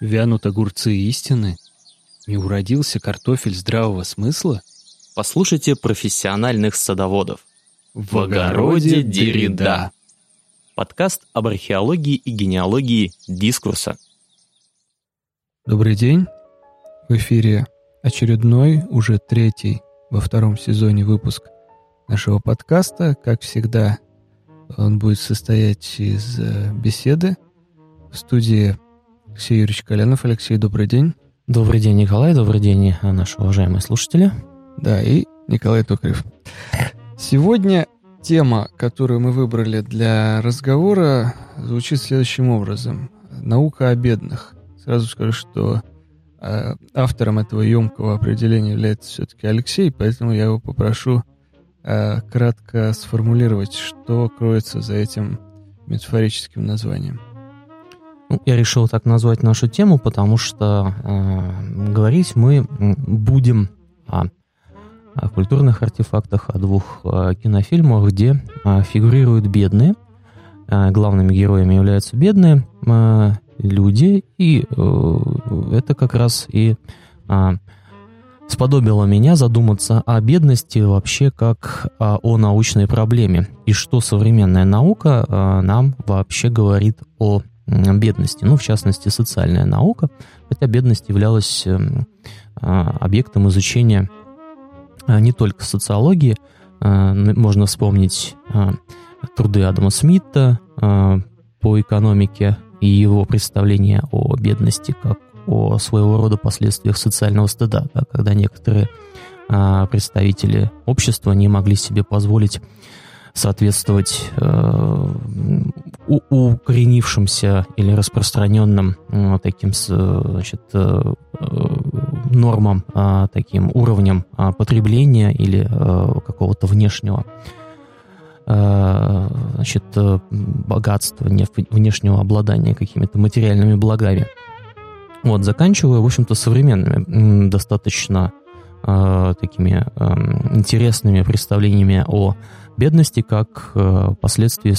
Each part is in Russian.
Вянут огурцы истины? Не уродился картофель здравого смысла? Послушайте профессиональных садоводов. В огороде Деррида. Подкаст об археологии и генеалогии дискурса. Добрый день. В эфире очередной, уже третий во втором сезоне выпуск нашего подкаста. Как всегда, он будет состоять из э, беседы в студии Алексей Юрьевич Коленов. Алексей, добрый день. Добрый день, Николай. Добрый день, наши уважаемые слушатели. Да, и Николай Токарев. Сегодня тема, которую мы выбрали для разговора, звучит следующим образом. Наука о бедных. Сразу скажу, что э, автором этого емкого определения является все-таки Алексей, поэтому я его попрошу э, кратко сформулировать, что кроется за этим метафорическим названием. Ну, я решил так назвать нашу тему, потому что э, говорить мы будем о, о культурных артефактах, о двух э, кинофильмах, где э, фигурируют бедные. Э, главными героями являются бедные э, люди, и э, это как раз и э, сподобило меня задуматься о бедности вообще как о, о научной проблеме, и что современная наука э, нам вообще говорит о бедности, ну, в частности, социальная наука, хотя бедность являлась эм, а, объектом изучения а, не только социологии, а, можно вспомнить труды Адама Смита по экономике и его представление о бедности как о своего рода последствиях социального стыда, да, когда некоторые представители общества не могли себе позволить соответствовать э, укоренившимся или распространенным э, таким значит, э, э, нормам, э, таким уровням э, потребления или э, какого-то внешнего э, значит, э, богатства, внешнего обладания какими-то материальными благами. Вот, заканчивая, в общем-то, современными, достаточно э, такими э, интересными представлениями о бедности как э, последствия,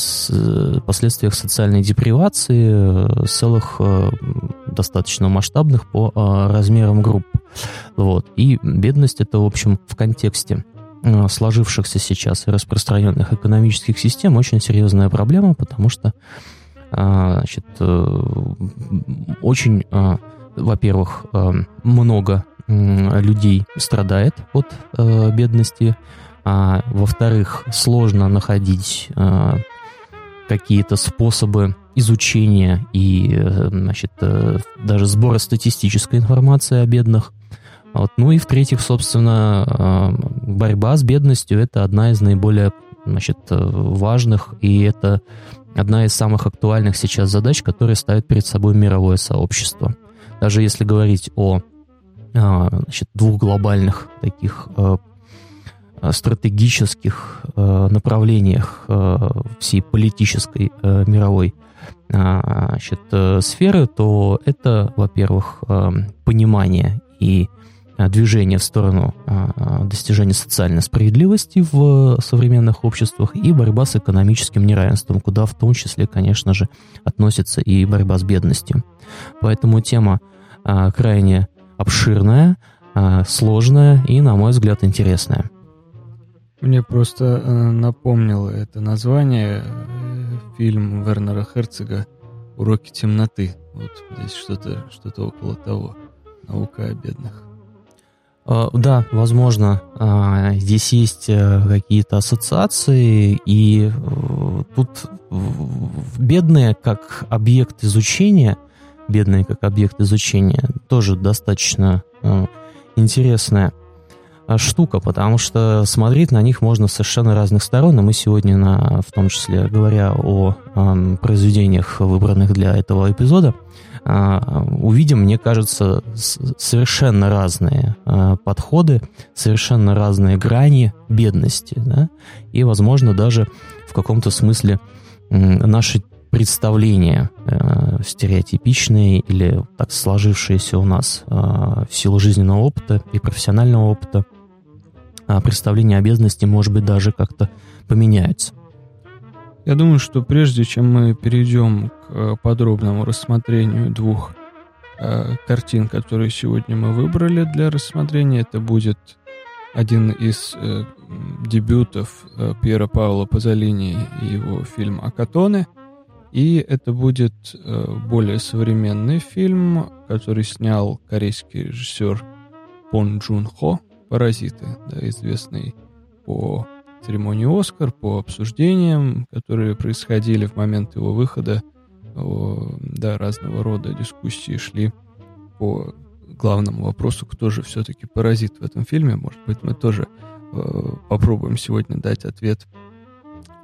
последствиях социальной депривации э, целых э, достаточно масштабных по размерам групп. Вот. И бедность это, в общем, в контексте сложившихся сейчас и распространенных экономических систем очень серьезная проблема, потому что значит, очень, во-первых, много людей страдает от бедности, а, во-вторых, сложно находить а, какие-то способы изучения и э, значит, э, даже сбора статистической информации о бедных. Вот. Ну и в-третьих, собственно, а, борьба с бедностью – это одна из наиболее значит, важных, и это одна из самых актуальных сейчас задач, которые ставит перед собой мировое сообщество. Даже если говорить о значит, двух глобальных таких Э, стратегических э, направлениях э, всей политической мировой значит, сферы, то это, во-первых, понимание и движение в сторону достижения социальной справедливости в современных обществах и борьба с экономическим неравенством, куда в том числе, конечно же, относится и борьба с бедностью. Поэтому тема крайне обширная, сложная и, на мой взгляд, интересная. Мне просто э, напомнило это название э, фильм Вернера Херцога «Уроки темноты». Вот здесь что-то что около того. Наука о бедных. Uh, да, возможно, uh, здесь есть uh, какие-то ассоциации, и тут бедные как объект изучения, бедные как объект изучения, тоже достаточно интересная Э, штука, потому что смотреть на них можно с совершенно разных сторон, и мы сегодня, на, в том числе говоря о э, произведениях, выбранных для этого эпизода, э, увидим, мне кажется, совершенно разные э, подходы, совершенно разные грани бедности, да? и, возможно, даже в каком-то смысле э, наши представления э, стереотипичные или так сложившиеся у нас э, в силу жизненного опыта и профессионального опыта – представление обязанностей, может быть, даже как-то поменяется. Я думаю, что прежде чем мы перейдем к подробному рассмотрению двух э, картин, которые сегодня мы выбрали для рассмотрения. Это будет один из э, дебютов э, Пьера Паула Пазолини и его фильм «Акатоне». И это будет э, более современный фильм, который снял корейский режиссер Пон Джун Хо «Паразиты», да, известный по церемонии «Оскар», по обсуждениям, которые происходили в момент его выхода. Да, разного рода дискуссии шли по главному вопросу, кто же все-таки паразит в этом фильме. Может быть, мы тоже э, попробуем сегодня дать ответ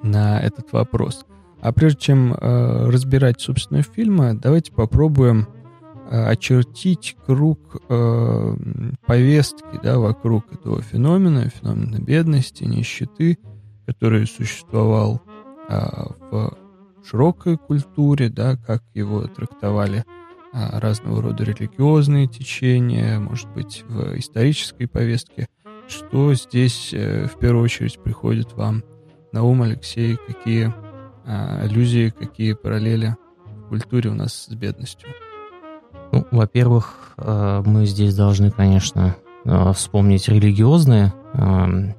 на этот вопрос. А прежде чем э, разбирать, собственно, фильмы, давайте попробуем очертить круг э, повестки да, вокруг этого феномена, феномена бедности, нищеты, который существовал э, в широкой культуре, да, как его трактовали э, разного рода религиозные течения, может быть, в исторической повестке. Что здесь э, в первую очередь приходит вам на ум, Алексей, какие а, аллюзии, какие параллели в культуре у нас с бедностью? Ну, во-первых, э, мы здесь должны, конечно, э, вспомнить религиозные э,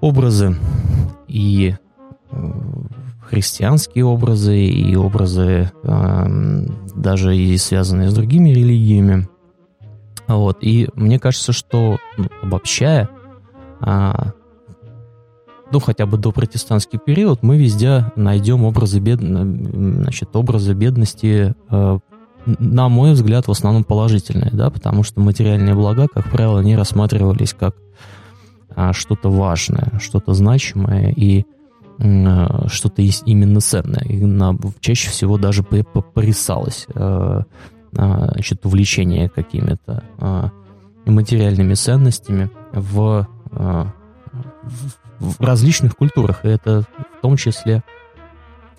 образы и христианские образы, и образы даже и связанные с другими религиями. Вот. И мне кажется, что ну, обобщая, а, ну, хотя бы до протестантский период, мы везде найдем образы, бед... значит, образы бедности, э, на мой взгляд, в основном положительные, да, потому что материальные блага, как правило, не рассматривались как а, что-то важное, что-то значимое и э, что-то именно ценное. И на, чаще всего даже порисалось э, значит, увлечение какими-то материальными ценностями в, в различных культурах, и это в том числе а,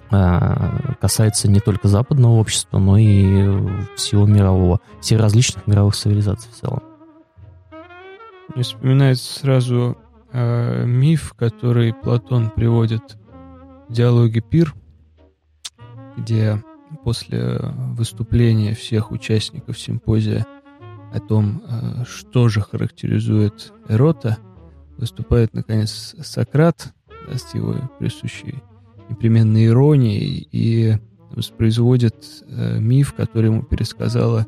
касается не только западного общества, но и всего мирового, всех различных мировых цивилизаций в целом. Мне вспоминается сразу э, миф, который Платон приводит в диалоге «Пир», где после выступления всех участников симпозия о том, э, что же характеризует Эрота – выступает, наконец, Сократ да, с его присущей непременной иронией и воспроизводит э, миф, который ему пересказала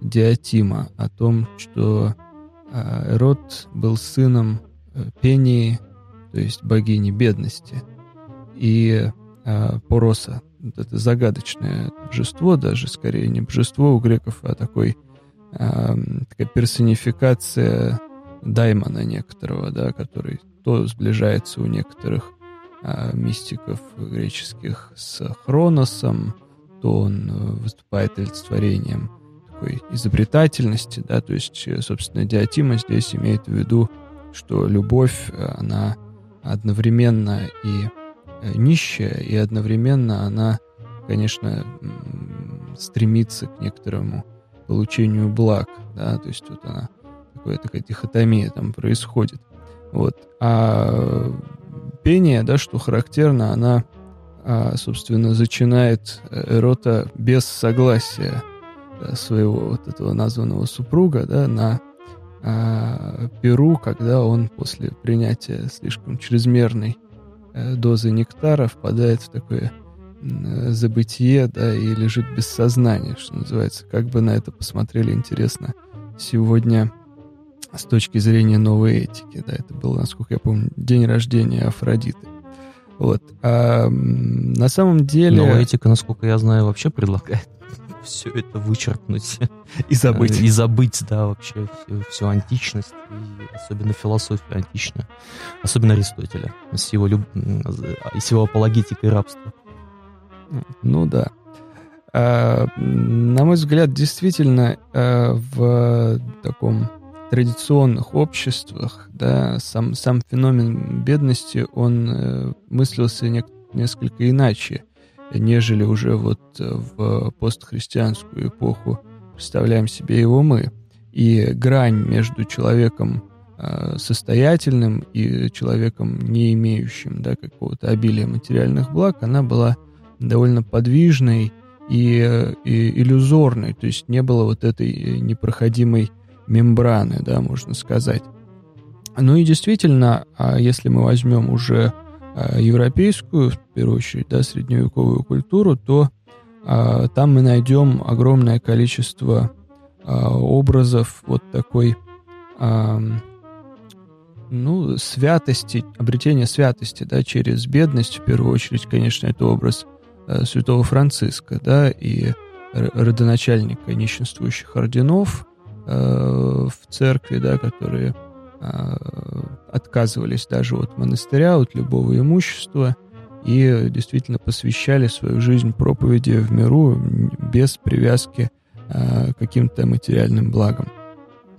Диатима о том, что э, Эрот был сыном э, Пении, то есть богини бедности, и э, Пороса. Это загадочное божество, даже скорее не божество у греков, а такой, э, такая персонификация даймона некоторого, да, который то сближается у некоторых мистиков греческих с Хроносом, то он э, выступает олицетворением такой изобретательности, да, то есть, э, собственно, Диатима здесь имеет в виду, что любовь, э, она одновременно и нищая, и одновременно она, конечно, стремится к некоторому получению благ, да, то есть вот она такая, такая дихотомия там происходит. Вот. А пение, да, что характерно, она, а, собственно, зачинает эрота без согласия своего вот этого названного супруга, да, на а, перу, когда он после принятия слишком чрезмерной а, дозы нектара впадает в такое забытие, да, и лежит без сознания, что называется. Как бы на это посмотрели, интересно, сегодня с точки зрения новой этики. Да, это был, насколько я помню, день рождения Афродиты. Вот. А на самом деле... Новая этика, насколько я знаю, вообще предлагает все это вычеркнуть. И забыть. И забыть, да, вообще всю, всю античность, и особенно философию античную. Особенно Аристотеля с его, люб... с его апологетикой рабства. Ну да. А, на мой взгляд, действительно, а, в таком традиционных обществах, да, сам, сам феномен бедности, он э, мыслился не, несколько иначе, нежели уже вот в постхристианскую эпоху представляем себе его мы. И грань между человеком э, состоятельным и человеком, не имеющим да, какого-то обилия материальных благ, она была довольно подвижной и, и иллюзорной, то есть не было вот этой непроходимой мембраны, да, можно сказать. Ну и действительно, а если мы возьмем уже а, европейскую, в первую очередь, да, средневековую культуру, то а, там мы найдем огромное количество образов вот такой ну, святости, обретения святости, да, через бедность, в первую очередь, конечно, это образ э, святого Франциска, да, и родоначальника нищенствующих орденов в церкви, да, которые э, отказывались даже от монастыря, от любого имущества и действительно посвящали свою жизнь проповеди в миру без привязки э, к каким-то материальным благам.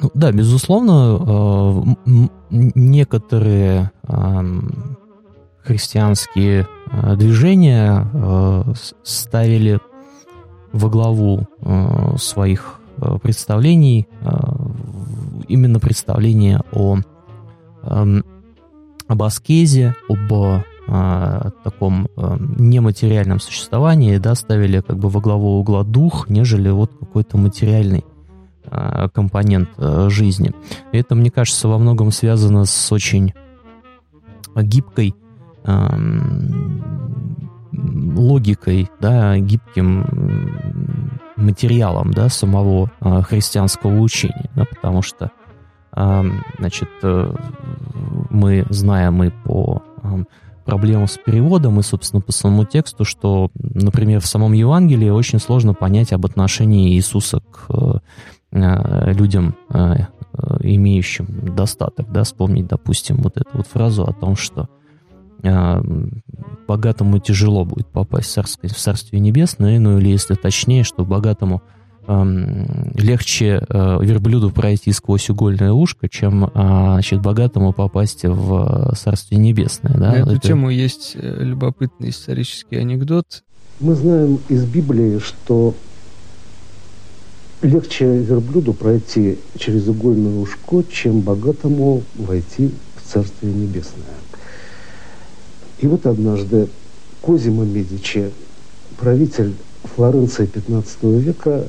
Ну, да, безусловно, э, некоторые христианские э, движения э, ставили во главу своих представлений именно представление о об аскезе, об таком нематериальном существовании, да, ставили как бы во главу угла дух, нежели вот какой-то материальный Э, компонент э, жизни. И это, мне кажется, во многом связано с очень гибкой эм, логикой, да, гибким материалом, да, самого э, христианского учения, да, потому что, эм, значит, мы знаем и по эм, проблемам с переводом и, собственно, по самому тексту, что, например, в самом Евангелии очень сложно понять об отношении Иисуса к Э, людям, э, имеющим достаток, да, вспомнить, допустим, вот эту вот фразу о том, что э, богатому тяжело будет попасть в Царствие, в Царствие Небесное, ну или, если точнее, что богатому легче верблюду пройти сквозь угольное ушко, чем значит, богатому попасть в Царствие Небесное. Да? На эту Это... тему есть любопытный исторический анекдот. Мы знаем из Библии, что легче верблюду пройти через угольное ушко, чем богатому войти в Царствие Небесное. И вот однажды Козимо Медичи, правитель Флоренции 15 века,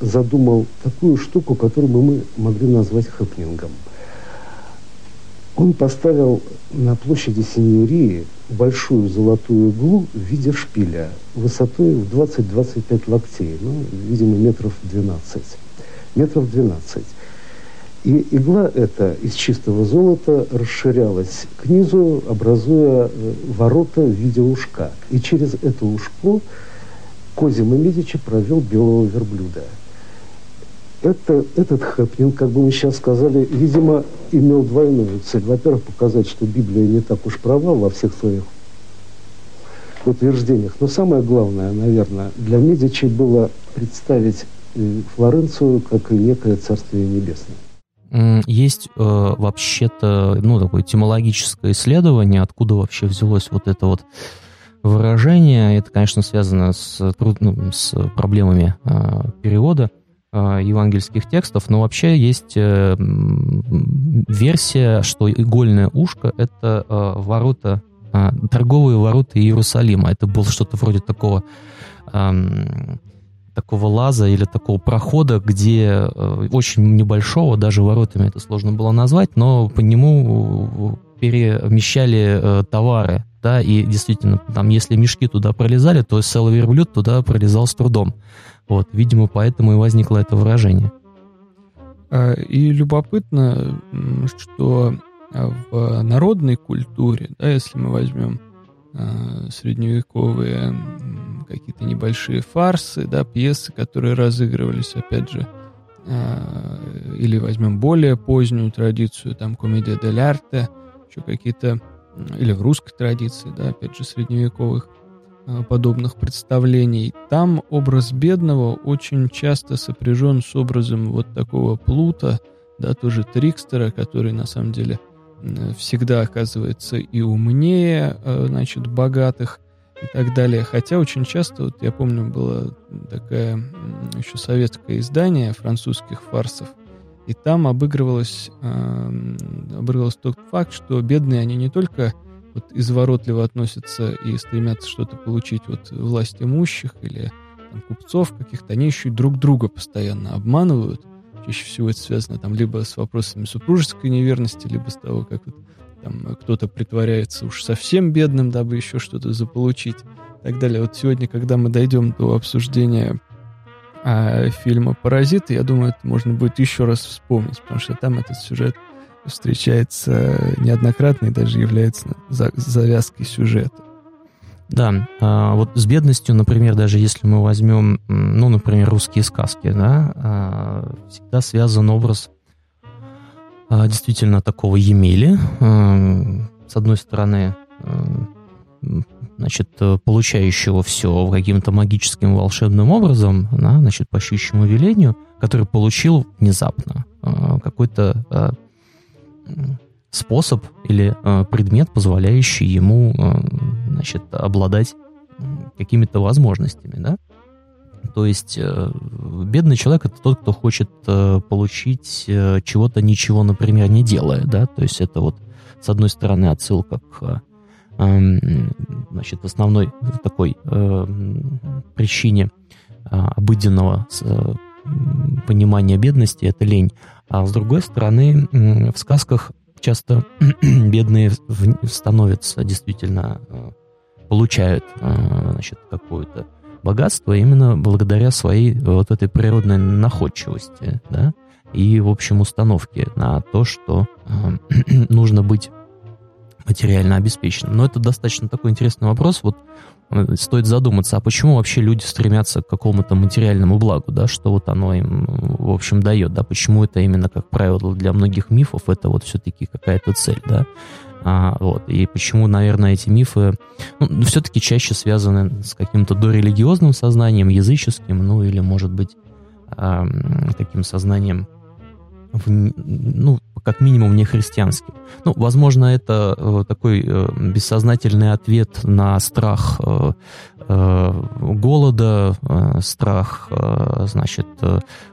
задумал такую штуку, которую бы мы могли назвать хэпнингом. Он поставил на площади Синьории большую золотую иглу в виде шпиля высотой в 20-25 локтей, ну, видимо, метров 12. Метров 12. И игла эта из чистого золота расширялась к низу, образуя э, ворота в виде ушка. И через это ушко Козимо Медичи провел белого верблюда – это, этот хэпнинг, как бы мы сейчас сказали, видимо, имел двойную цель. Во-первых, показать, что Библия не так уж права во всех своих утверждениях. Но самое главное, наверное, для Медичи было представить э, Флоренцию как некое Царствие Небесное. Есть э, вообще-то, ну, такое этимологическое исследование, откуда вообще взялось вот это вот выражение. Это, конечно, связано с, ну, с проблемами э, перевода. Э, евангельских текстов, но вообще есть э, версия, что игольное ушко — это э, ворота, торговые ворота Иерусалима. Это было что-то вроде такого эм, такого лаза или такого прохода, где очень небольшого, даже воротами это сложно было назвать, но по нему перемещали товары, да, и действительно, там, если мешки туда пролезали, то целый верблюд туда пролезал с трудом. Вот, видимо, поэтому и возникло это выражение. А, и любопытно, что в народной культуре, да, если мы возьмем а, средневековые какие-то небольшие фарсы, да, пьесы, которые разыгрывались, опять же, а, или возьмем более позднюю традицию, там, комедия дель арте, еще какие-то, или в русской традиции, да, опять же, средневековых, Э, подобных представлений. Там образ бедного очень часто сопряжен с образом вот такого плута, да, тоже трикстера, который на самом деле всегда оказывается и умнее, э, значит, богатых и так далее. Хотя очень часто, вот я помню, было такое еще советское издание французских фарсов, и там обыгрывалось, э, обыгрывалось тот факт, что бедные они не только вот изворотливо относятся и стремятся что-то получить от власть имущих или там, купцов каких-то, они еще и друг друга постоянно обманывают. Чаще всего это связано там либо с вопросами супружеской неверности, либо с того, как вот, там кто-то притворяется уж совсем бедным, дабы еще что-то заполучить и так далее. Вот сегодня, когда мы дойдем до обсуждения а, фильма «Паразиты», я думаю, это можно будет еще раз вспомнить, потому что там этот сюжет встречается неоднократно и даже является завязкой сюжета. Да, а, вот с бедностью, например, даже если мы возьмем, ну, например, русские сказки, да, а, всегда связан образ действительно такого Емели. С одной стороны, значит, получающего все каким-то магическим волшебным образом, да, значит, по щучьему велению, который получил внезапно какой-то способ или предмет, позволяющий ему, значит, обладать какими-то возможностями, да? То есть э, бедный человек это тот, кто хочет э, получить э, чего-то ничего, например, не делая, да? То есть это вот с одной стороны отсылка к э, значит, основной такой причине обыденного понимания бедности это лень, а с другой стороны в сказках часто бедные становятся действительно, получают значит, какое-то богатство именно благодаря своей вот этой природной находчивости, да, и, в общем, установке на то, что э, нужно быть материально обеспеченным. Но это достаточно такой интересный вопрос. Вот Э, стоит задуматься, а почему вообще люди стремятся к какому-то материальному благу, да, что вот оно им, в общем, дает, да, почему это именно, как правило, для многих мифов это вот все-таки какая-то цель, да, а, вот, и почему, наверное, эти мифы, ну, все-таки чаще связаны с каким-то дорелигиозным сознанием, языческим, ну, или, может быть, а, таким сознанием в, ну, как минимум не христианским. Ну, возможно, это э, такой э, бессознательный ответ на страх э, э, голода, э, страх, э, значит,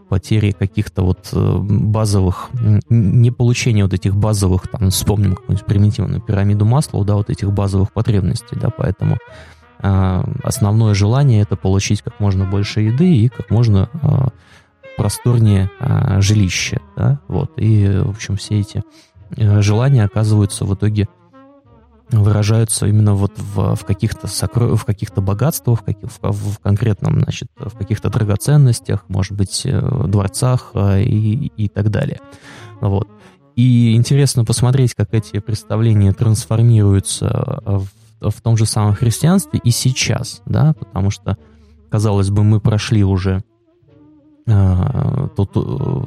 потери каких-то вот э, базовых, не получения вот этих базовых, там, вспомним какую-нибудь примитивную пирамиду масла, да, вот этих базовых потребностей, да, поэтому э, основное желание это получить как можно больше еды и как можно э, просторнее а, жилище, да, вот, и, в общем, все эти а, желания оказываются в итоге выражаются именно вот в, в каких-то сокро... в каких-то богатствах, в, каких... в, конкретном, значит, в каких-то драгоценностях, может быть, э, дворцах а, и, и так далее. Вот. И интересно посмотреть, как эти представления трансформируются в, в том же самом христианстве и сейчас, да, потому что, казалось бы, мы прошли уже а, тот, э,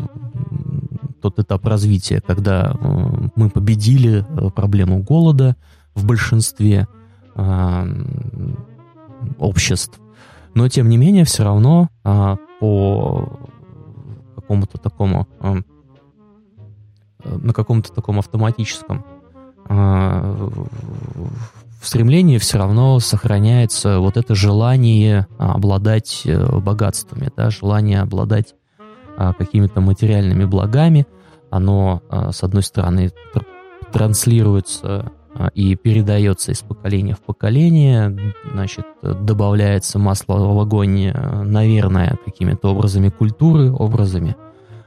тот этап развития, когда э, мы победили э, проблему голода в большинстве а, обществ. Но, тем не менее, все равно а, по какому-то такому на каком-то таком автоматическом в стремлении все равно сохраняется вот это желание а, обладать э, богатствами, да, желание обладать а, какими-то материальными благами. Оно, а, с одной стороны, транслируется и передается из поколения в поколение, значит, добавляется масло в огонь, э, наверное, какими-то образами культуры, образами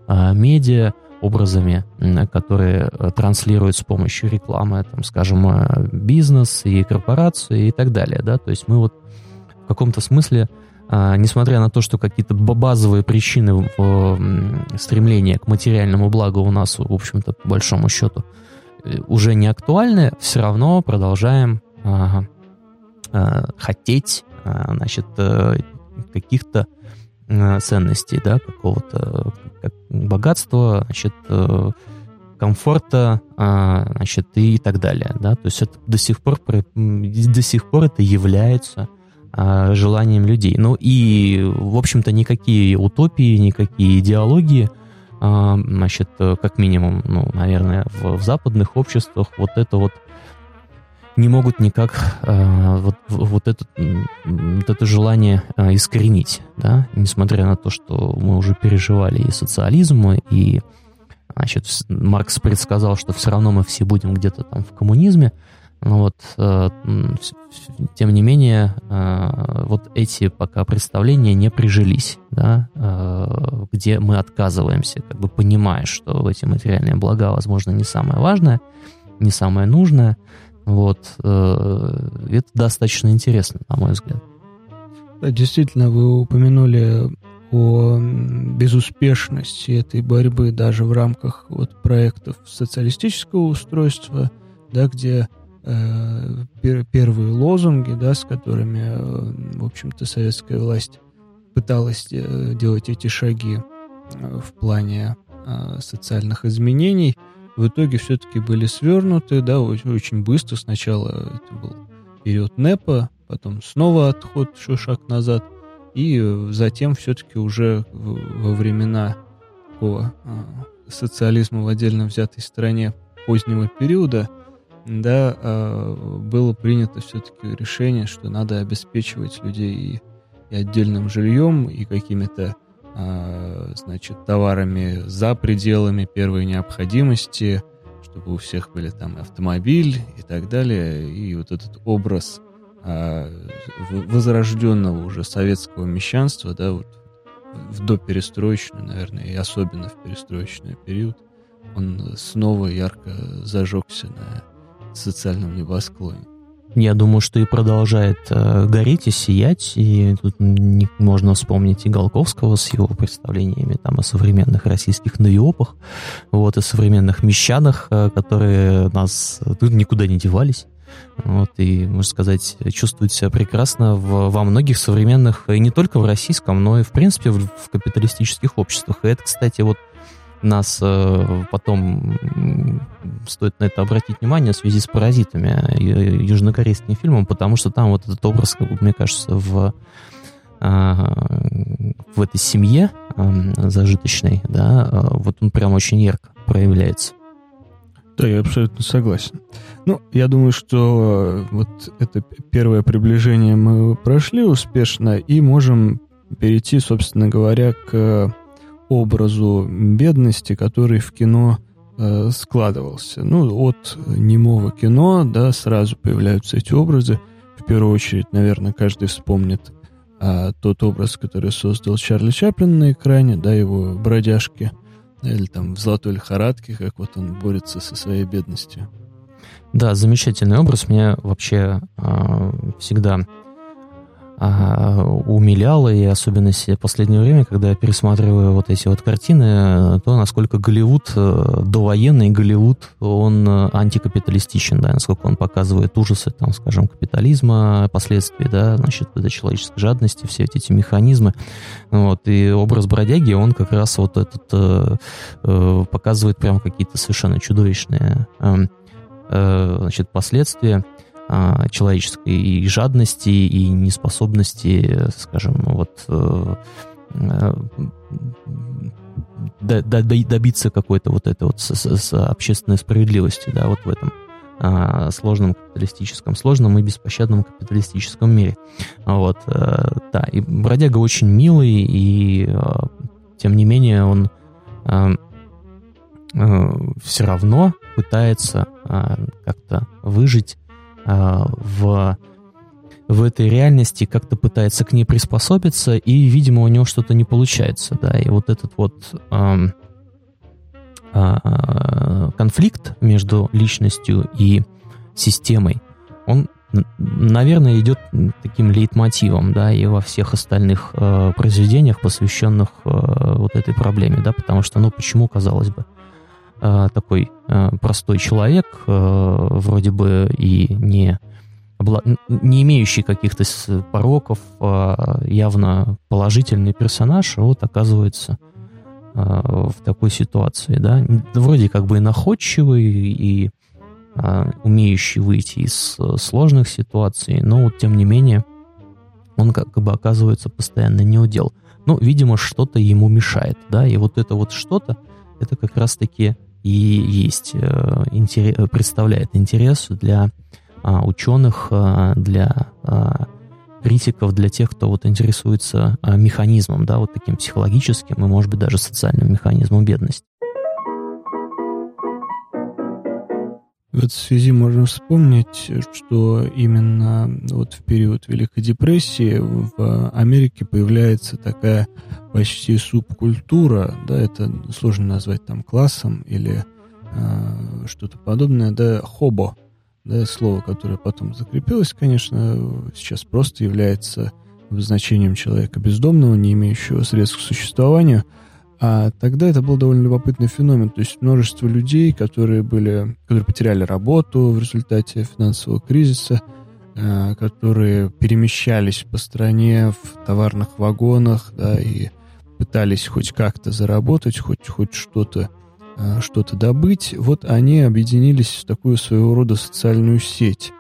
медиа, образами, которые э, транслируют с помощью рекламы, там, скажем, э, бизнес и корпорации и так далее, да, то есть мы вот в каком-то смысле, а, несмотря на то, что какие-то базовые причины в стремлении к материальному благу у нас, в общем-то, по большому счету, уже не актуальны, все равно продолжаем а, а, хотеть, значит, каких-то ценностей, да, какого-то как богатства, значит, э, комфорта, а, значит, и так далее, да, то есть это до сих пор, до сих пор это является а, желанием людей. Ну и, в общем-то, никакие утопии, никакие идеологии, а, значит, как минимум, ну, наверное, в, в западных обществах вот это вот не могут никак э, вот, вот, этот, вот это желание э, искоренить, да, несмотря на то, что мы уже переживали и социализм, и значит, Маркс предсказал, что все равно мы все будем где-то там в коммунизме, Ну вот, э, тем не менее, э, вот эти пока представления не прижились, да, э, где мы отказываемся, как бы понимая, что эти материальные блага, возможно, не самое важное, не самое нужное. Вот, это достаточно интересно, на мой взгляд. Да, действительно, вы упомянули о безуспешности этой борьбы даже в рамках вот проектов социалистического устройства, да, где Э, первые лозунги, да, с которыми, э, в общем-то, советская власть пыталась э, делать эти шаги в плане социальных изменений, в итоге все-таки были свернуты, да, очень быстро. Сначала это был период НЭПа, потом снова отход, еще шаг назад, и затем все-таки уже во времена такого социализма в отдельно взятой стране позднего периода – да, а, было принято все-таки решение, что надо обеспечивать людей и, отдельным жильем, и какими-то, а, значит, товарами за пределами первой необходимости, чтобы у всех были там автомобиль и так далее. И вот этот образ а, возрожденного уже советского мещанства, да, вот в доперестроечную, наверное, и особенно в перестроечный период, он снова ярко зажегся на социальном небосклоне. Я думаю, что и продолжает э, гореть и сиять, и тут не, можно вспомнить и Голковского с его представлениями там о современных российских навиопах, вот, и современных мещанах, э, которые нас тут никуда не девались. Вот, и, можно сказать, чувствуют себя прекрасно в, во многих современных, и не только в российском, но и, в принципе, в, в капиталистических обществах. И это, кстати, вот нас э, потом стоит на это обратить внимание в связи с «Паразитами», э, южнокорейским фильмом, потому что там вот этот образ, мне кажется, в, а, в этой семье зажиточной, да, э, вот он прям очень ярко проявляется. Да, я абсолютно согласен. Ну, я думаю, что вот это первое приближение мы прошли успешно и можем перейти, собственно говоря, к образу бедности, который в кино э, складывался. Ну, от немого кино, да, сразу появляются эти образы. В первую очередь, наверное, каждый вспомнит э, тот образ, который создал Чарли Чаплин на экране, да, его бродяжки, или там в «Золотой лихорадке», как вот он борется со своей бедностью. Да, замечательный образ. Меня вообще э, всегда умиляло, и особенно в последнее время, когда я пересматриваю вот эти вот картины, то насколько Голливуд, э, довоенный Голливуд, он э, антикапиталистичен, да, насколько он показывает ужасы, там, скажем, капитализма, последствий, да, значит, этой человеческой жадности, все эти механизмы. Вот, и образ бродяги, он как раз вот этот э, э, показывает прям какие-то совершенно чудовищные э, э, значит, последствия. А, человеческой и жадности, и неспособности, скажем, вот э, э, добиться какой-то вот этой вот с, с общественной справедливости, да, вот в этом а, сложном капиталистическом, сложном и беспощадном капиталистическом мире. Вот, э, да, и бродяга очень милый, и тем не менее он все равно пытается как-то выжить а, в, в этой реальности как-то пытается к ней приспособиться, и, видимо, у него что-то не получается, да, и вот этот вот эм, э, конфликт между личностью и системой, он, наверное, идет таким лейтмотивом, да, и во всех остальных э, произведениях, посвященных э, вот этой проблеме, да, потому что, ну, почему, казалось бы, такой э, простой человек, э, вроде бы и не, не имеющий каких-то пороков, а явно положительный персонаж, вот оказывается в такой ситуации, да, вроде как бы и находчивый, и умеющий выйти из сложных ситуаций, но вот тем не менее он как бы оказывается постоянно неудел. Ну, видимо, что-то ему мешает, да, и вот это вот что-то, это как раз-таки и есть, э, интерес, представляет интерес для а, ученых, а, для а, критиков, для тех, кто вот интересуется механизмом, да, вот таким психологическим и, может быть, даже социальным механизмом бедности. В этой связи можно вспомнить, что именно вот в период Великой депрессии в Америке появляется такая почти субкультура, да, это сложно назвать там классом или э, что-то подобное, да, хобо, да, слово, которое потом закрепилось, конечно, сейчас просто является обозначением человека бездомного, не имеющего средств к существованию – а тогда это был довольно любопытный феномен. То есть множество людей, которые были, которые потеряли работу в результате финансового кризиса, э, которые перемещались по стране в товарных вагонах, да, и пытались хоть как-то заработать, хоть, хоть что-то э, что-то добыть, вот они объединились в такую своего рода социальную сеть.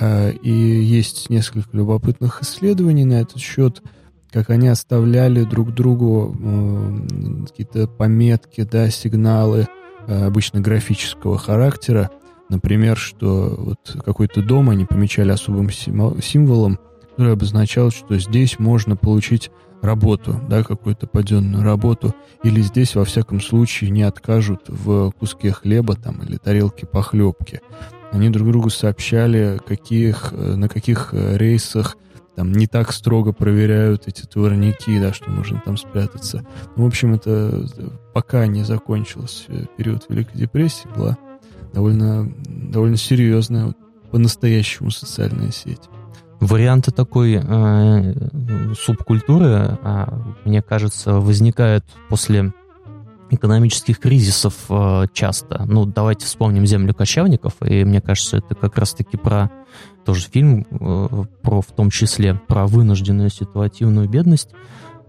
Э, и есть несколько любопытных исследований на этот счет – как они оставляли друг другу э, какие-то пометки, да, сигналы, э, обычно графического характера. Например, что вот какой-то дом они помечали особым символом, который обозначал, что здесь можно получить работу, да, какую-то паденную работу, или здесь, во всяком случае, не откажут в куске хлеба там, или тарелке похлебки. Они друг другу сообщали, каких, э, на каких рейсах там не так строго проверяют эти турники, да, что можно там спрятаться. Ну, в общем, это пока не закончился период Великой депрессии, была довольно, довольно серьезная, вот, по-настоящему социальная сеть. Варианты такой э, субкультуры, э, мне кажется, возникают после экономических кризисов э, часто. Ну, давайте вспомним «Землю кочевников», и мне кажется, это как раз-таки про тоже фильм, э, про в том числе про вынужденную ситуативную бедность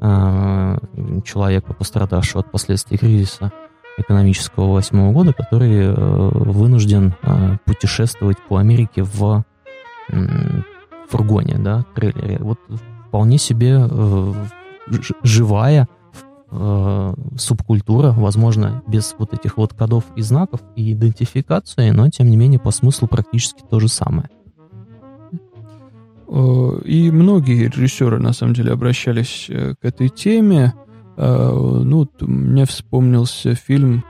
э, человека, пострадавшего от последствий кризиса экономического восьмого года, который вынужден путешествовать по Америке в фургоне, да, трейлере. Вот вполне себе живая э, субкультура, возможно, без вот этих вот кодов и знаков и идентификации, но тем не менее по смыслу практически то же самое. Э, и многие режиссеры, на самом деле, обращались э, к этой теме. Э, ну, мне вспомнился фильм,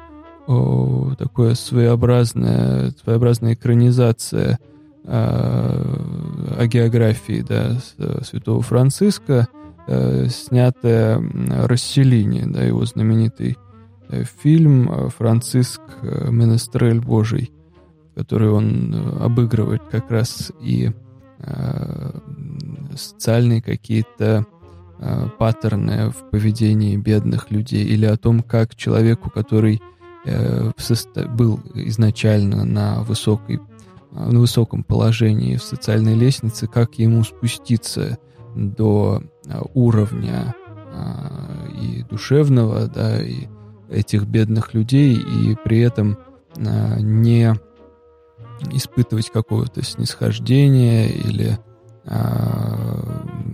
такое своеобразная, своеобразная экранизация о географии да, Святого Франциска – э, снятое «Расселение», да, его знаменитый э, фильм э, «Франциск э, Менестрель Божий», который он обыгрывает как раз и э, социальные какие-то э, паттерны в поведении бедных людей или о том, как человеку, который э, был изначально на высокой на высоком положении в социальной лестнице, как ему спуститься до уровня а, и душевного, да, и этих бедных людей, и при этом а, не испытывать какого-то снисхождения или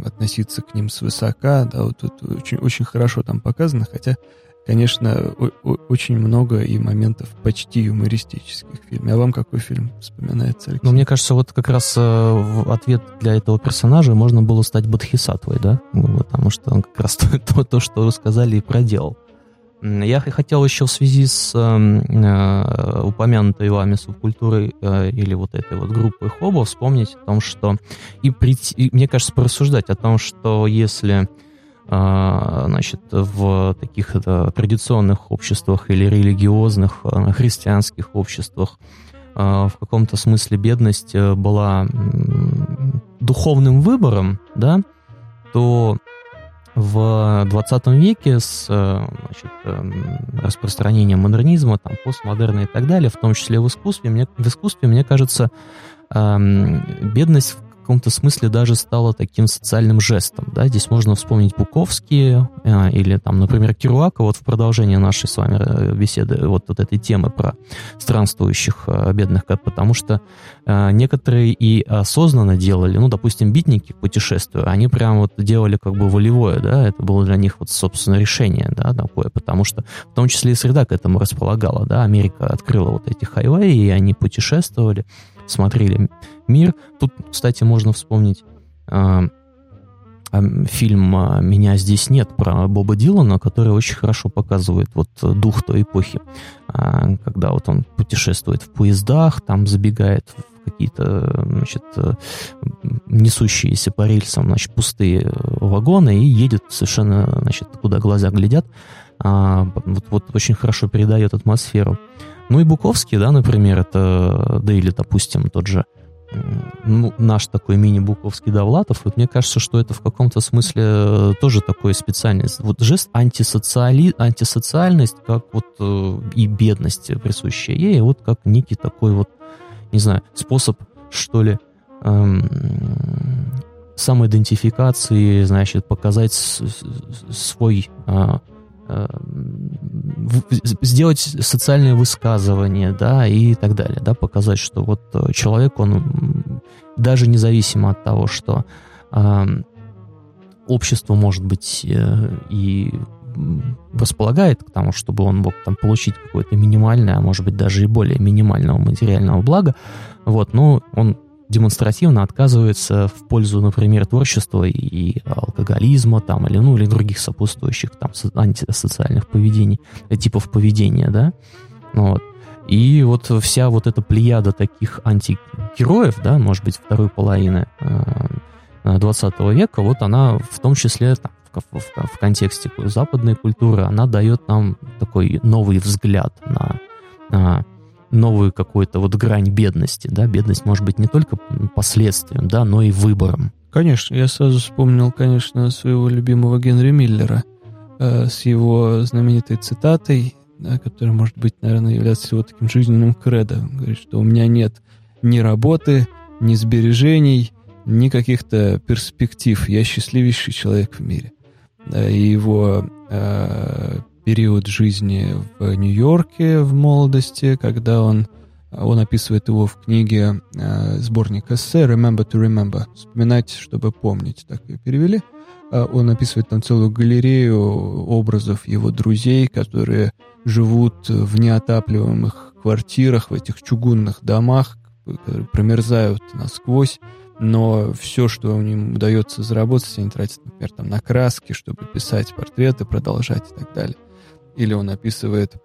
относиться к ним свысока, да, вот тут очень, очень хорошо там показано, хотя конечно, очень много и моментов почти юмористических в фильме. А вам какой фильм вспоминается, Алексей? Ну, мне кажется, вот как раз э, ответ для этого персонажа можно было стать Бодхисаттвой, да? Потому что он как раз то, то, то что вы сказали, и проделал. Я хотел еще в связи с эм, э, упомянутой вами субкультурой э, или вот этой вот группой Хобо вспомнить о том, что... И, прийти, и мне кажется, порассуждать о том, что если значит, в таких традиционных обществах или религиозных а, христианских обществах. А, в каком-то смысле бедность э, была духовным выбором, да, то в 20 веке с э, значит, эм, распространением модернизма, там, постмодерна и так далее, в том числе в искусстве, мне, в искусстве, мне кажется, бедность каком-то смысле даже стало таким социальным жестом. Да? Здесь можно вспомнить Буковские э, или, там, например, Керуака, вот в продолжение нашей с вами э, беседы, вот, вот этой темы про странствующих э, бедных, потому что э, некоторые и осознанно делали, ну, допустим, битники, путешествуя, они прям вот делали как бы волевое, да, это было для них вот, собственно, решение, да, такое, потому что в том числе и среда к этому располагала, да, Америка открыла вот эти хайвеи, и они путешествовали, смотрели мир. Тут, кстати, можно вспомнить э, фильм «Меня здесь нет» про Боба Дилана, который очень хорошо показывает вот дух той эпохи, когда вот он путешествует в поездах, там забегает в какие-то, значит, несущиеся по рельсам, значит, пустые вагоны и едет совершенно, значит, куда глаза глядят. Вот, вот очень хорошо передает атмосферу. Ну и Буковский, да, например, это, да или, допустим, тот же ну, наш такой мини-буковский Довлатов, вот мне кажется, что это в каком-то смысле э, тоже такой специальный вот жест антисоциали, антисоциальность, как вот э, и бедность присущая ей, вот как некий такой вот, не знаю, способ, что ли, эм, самоидентификации, значит, показать свой э, Э, сделать социальные высказывания, да, и так далее, да, показать, что вот э, человек, он даже независимо от того, что э, общество, может быть, э, и располагает к тому, чтобы он мог там получить какое-то минимальное, а может быть даже и более минимального материального блага, вот, но он демонстративно отказывается в пользу, например, творчества и алкоголизма там, или, ну, или других сопутствующих там антисоциальных поведений, э, типов поведения, да, вот. И вот вся вот эта плеяда таких антигероев, да, может быть, второй половины 20 э, века, вот она в том числе там, в, в, в контексте западной культуры, она дает нам такой новый взгляд на, на новую какую-то вот грань бедности, да, бедность может быть не только последствием, да, но и выбором. Конечно, я сразу вспомнил, конечно, своего любимого Генри Миллера э, с его знаменитой цитатой, да, которая, может быть, наверное, является его таким жизненным кредо. Он говорит, что у меня нет ни работы, ни сбережений, ни каких-то перспектив. Я счастливейший человек в мире. Да, и его э, период жизни в Нью-Йорке в молодости, когда он, он описывает его в книге э, сборник эссе «Remember to Remember» «Вспоминать, чтобы помнить», так и перевели. Э, он описывает там целую галерею образов его друзей, которые живут в неотапливаемых квартирах, в этих чугунных домах, которые промерзают насквозь, но все, что у них удается заработать, они тратят, например, там, на краски, чтобы писать портреты, продолжать и так далее. Или он описывает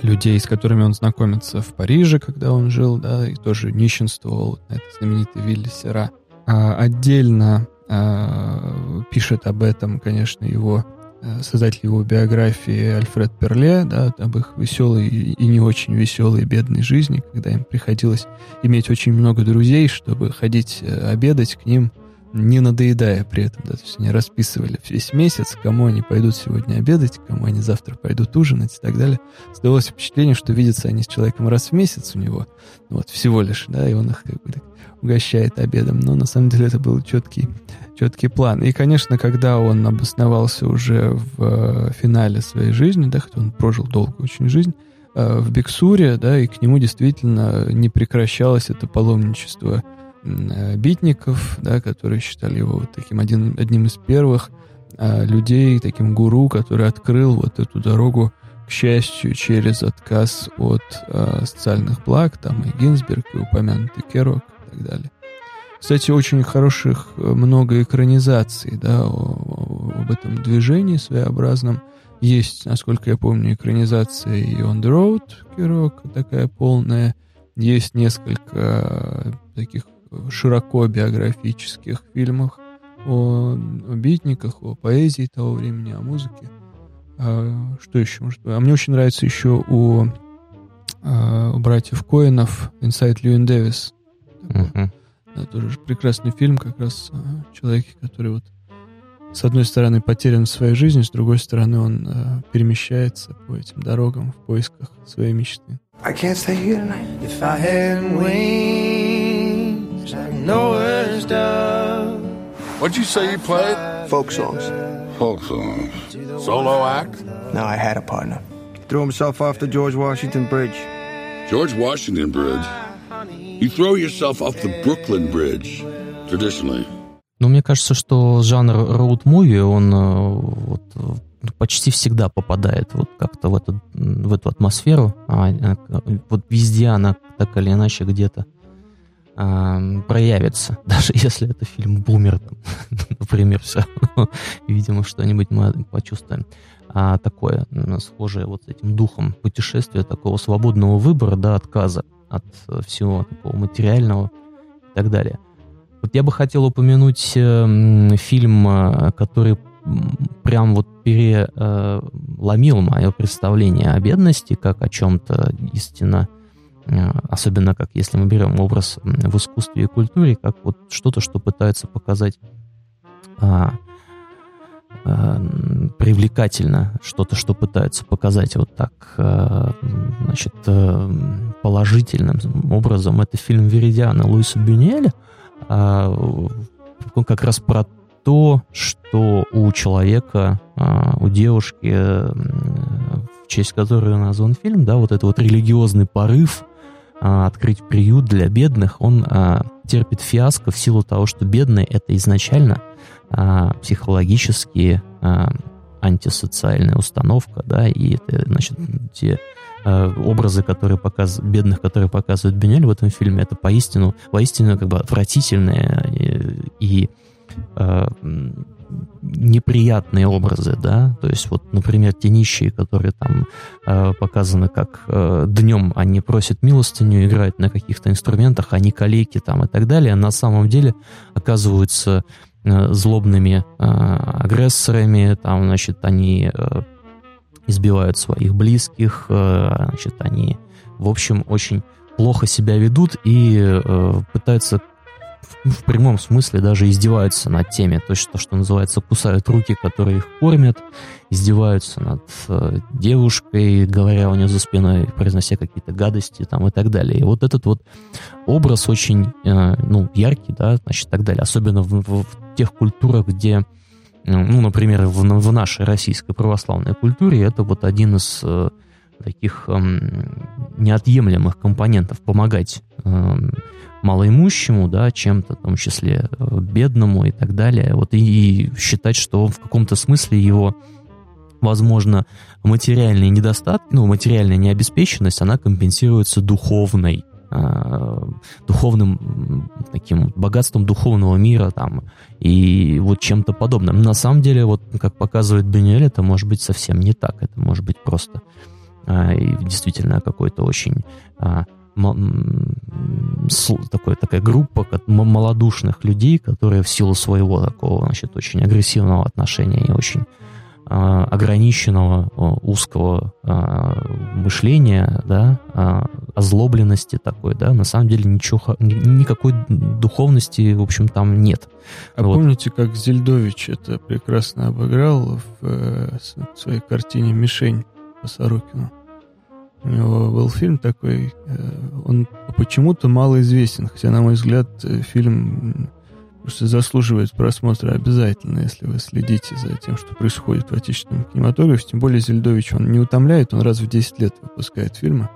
людей, с которыми он знакомится в Париже, когда он жил, да, и тоже нищенствовал на этой знаменитой Сера. А отдельно а, пишет об этом, конечно, его а, создатель его биографии Альфред Перле, да, об их веселой и не очень веселой бедной жизни, когда им приходилось иметь очень много друзей, чтобы ходить э, обедать к ним не надоедая при этом, да, то есть они расписывали весь месяц, кому они пойдут сегодня обедать, кому они завтра пойдут ужинать и так далее. Создалось впечатление, что видятся они с человеком раз в месяц у него, вот, всего лишь, да, и он их как бы так угощает обедом, но на самом деле это был четкий, четкий план. И, конечно, когда он обосновался уже в э, финале своей жизни, да, хотя он прожил долгую очень жизнь, э, в Бексуре, да, и к нему действительно не прекращалось это паломничество битников, да, которые считали его вот таким один, одним из первых а, людей, таким гуру, который открыл вот эту дорогу к счастью через отказ от а, социальных благ, там и Гинзберг, и упомянутый Керок и так далее. Кстати, очень хороших э, много экранизаций, да, об этом движении своеобразном. Есть, насколько я помню, экранизация и On the Road Керок, такая полная. Есть несколько э, таких широко биографических фильмах о, о битниках, о поэзии того времени, о музыке. А, что еще может? А мне очень нравится еще у, а, у братьев Коинов «Inside Льюин Дэвис». Uh-huh. Да, тоже прекрасный фильм, как раз о человеке, который вот с одной стороны потерян в своей жизни, с другой стороны он э, перемещается по этим дорогам в поисках своей мечты. I can't stay here tonight. If I had wings. Noah's dove. What'd you say you played? Folk songs. Folk songs. Solo act? No, I had a partner. Threw himself off the George Washington Bridge. George Washington Bridge? You throw yourself off the Brooklyn Bridge, traditionally. Но мне кажется, что жанр роуд-муви, он э, вот, э, почти всегда попадает вот как-то в эту, в эту атмосферу. А, э, вот везде она так или иначе где-то проявится, даже если это фильм «Бумер», например, все видимо, что-нибудь мы почувствуем. А такое, схожее вот с этим духом путешествия, такого свободного выбора, да, отказа от всего такого материального и так далее. Вот я бы хотел упомянуть э, фильм, э, который прям вот переломил мое представление о бедности как о чем-то истинно Э, особенно как если мы берем образ в искусстве и культуре, как вот что-то, что пытается показать а, а, привлекательно, что-то, что пытается показать вот так, а, значит, положительным образом. Это фильм «Веридиана» Луиса Бюнеля. А, он как раз про то, что у человека, у девушки, в честь которой назван фильм, да, вот этот вот религиозный порыв, а, открыть приют для бедных, он а, терпит фиаско в силу того, что бедные это изначально а, психологически антисоциальная установка, да, и это, значит, те образы, которые показывают, бедных, которые показывают Бенель в этом фильме, это поистину, поистину как бы отвратительные и, и неприятные образы, да, то есть вот, например, те нищие, которые там э, показаны как э, днем они просят милостыню, играют на каких-то инструментах, они калеки там и так далее, на самом деле оказываются э, злобными э, агрессорами, там, значит, они э, избивают своих близких, э, значит, они, в общем, очень плохо себя ведут и э, пытаются в прямом смысле даже издеваются над теми, то, что, что называется, кусают руки, которые их кормят, издеваются над э, девушкой, говоря у нее за спиной, произнося какие-то гадости там и так далее. И вот этот вот образ очень, э, ну, яркий, да, значит, так далее, особенно в, в, в тех культурах, где, ну, например, в, в нашей российской православной культуре это вот один из э, таких э, неотъемлемых компонентов помогать э, малоимущему, да, чем-то, в том числе э, бедному и так далее. Вот и, и считать, что в каком-то смысле его возможно, материальные недостатки, ну, материальная необеспеченность, она компенсируется духовной, э, духовным таким богатством духовного мира там и вот чем-то подобным. На самом деле, вот как показывает Бенюэль, это может быть совсем не так. Это может быть просто э, действительно какой-то очень такой, такая группа малодушных людей, которые в силу своего такого, значит, очень агрессивного отношения и очень а, ограниченного, узкого а, мышления, да, а, озлобленности такой, да, на самом деле ничего, никакой духовности, в общем, там нет. А вот. помните, как Зельдович это прекрасно обыграл в, э, в своей картине «Мишень» по Сорокину? У него был фильм такой, э, он почему-то мало известен, хотя, на мой взгляд, э, фильм просто заслуживает просмотра обязательно, если вы следите за тем, что происходит в отечественном кинематографе. Тем более Зельдович, он не утомляет, он раз в 10 лет выпускает фильмы,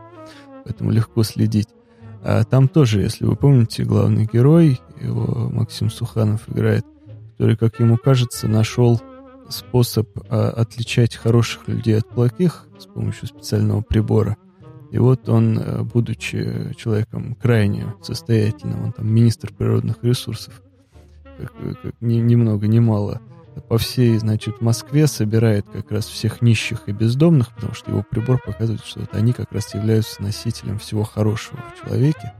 поэтому легко следить. А там тоже, если вы помните, главный герой, его Максим Суханов играет, который, как ему кажется, нашел способ а, отличать хороших людей от плохих с помощью специального прибора. И вот он, э, будучи человеком крайне состоятельным, он там министр природных ресурсов, как, как, ни, ни много ни мало, по всей, значит, Москве собирает как раз всех нищих и бездомных, потому что его прибор показывает, что вот они как раз являются носителем всего хорошего в человеке,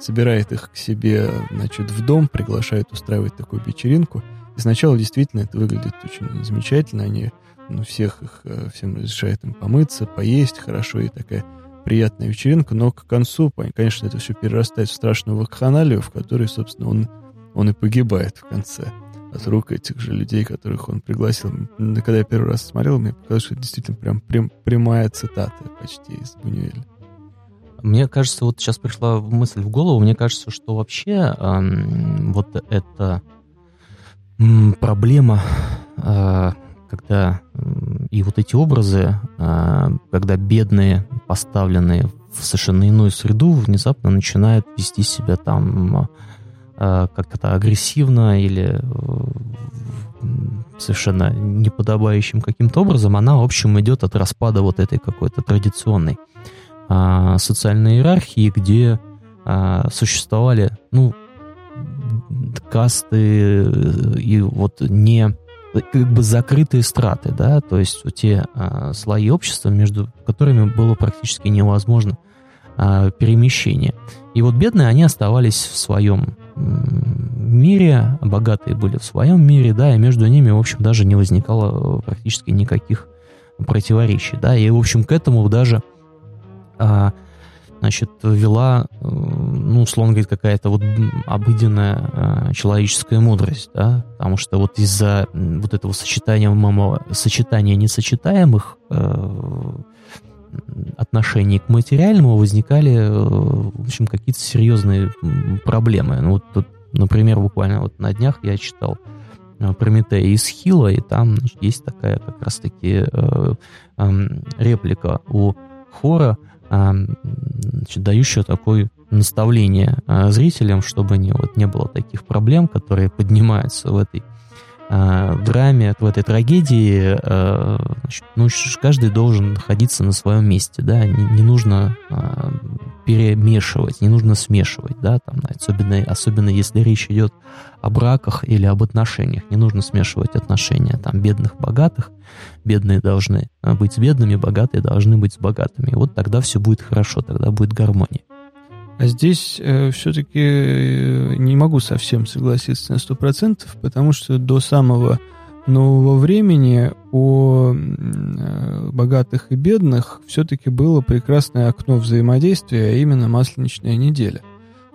собирает их к себе, значит, в дом, приглашает устраивать такую вечеринку – и сначала действительно это выглядит очень замечательно. Они, ну, всех их, э, всем разрешают им помыться, поесть хорошо и такая приятная вечеринка, но к концу, конечно, это все перерастает в страшную вакханалию, в которой, собственно, он, он и погибает в конце от рук этих же людей, которых он пригласил. Когда я первый раз смотрел, мне показалось, что это действительно прям, прям прямая цитата почти из Бунюэля. Мне кажется, вот сейчас пришла мысль в голову, мне кажется, что вообще эм, вот это проблема, а, когда и вот эти образы, а, когда бедные, поставленные в совершенно иную среду, внезапно начинают вести себя там а, как-то агрессивно или совершенно неподобающим каким-то образом, она, в общем, идет от распада вот этой какой-то традиционной социальной иерархии, где существовали, ну, касты и вот не как бы закрытые страты, да, то есть те а, слои общества, между которыми было практически невозможно а, перемещение. И вот бедные, они оставались в своем мире, богатые были в своем мире, да, и между ними, в общем, даже не возникало практически никаких противоречий, да, и, в общем, к этому даже а, значит, вела, э, ну, условно говоря, какая-то вот обыденная э, человеческая мудрость, да, потому что вот из-за вот этого сочетания, сочетания несочетаемых э, отношений к материальному возникали, в общем, какие-то серьезные проблемы. Ну, вот тут, например, буквально вот на днях я читал Прометея из Хила, и там значит, есть такая как раз-таки э, э, реплика у Хора, значит, дающего такое наставление а, зрителям, чтобы не, вот, не было таких проблем, которые поднимаются в этой э, драме, в этой трагедии, э, ну, каждый должен находиться на своем месте, да, не, не нужно э, перемешивать, не нужно смешивать, да, там, особенно, особенно если речь идет о браках или об отношениях, не нужно смешивать отношения, там, бедных, богатых, бедные должны быть с бедными, богатые должны быть с богатыми, и вот тогда все будет хорошо, тогда будет гармония. А здесь э, все-таки э, не могу совсем согласиться на сто процентов, потому что до самого нового времени у э, богатых и бедных все-таки было прекрасное окно взаимодействия, а именно Масленичная неделя,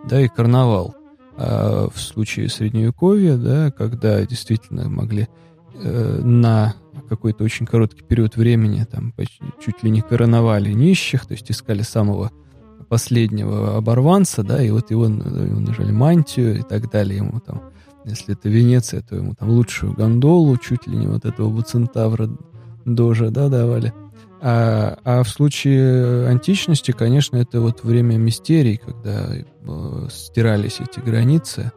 да, и карнавал. А в случае Средневековья, да, когда действительно могли э, на какой-то очень короткий период времени там чуть ли не короновали нищих, то есть искали самого последнего оборванца, да, и вот его, его нажали мантию и так далее, ему там, если это Венеция, то ему там лучшую гондолу, чуть ли не вот этого буцентавра дожа, да, давали. А, а в случае античности, конечно, это вот время мистерий, когда э, стирались эти границы,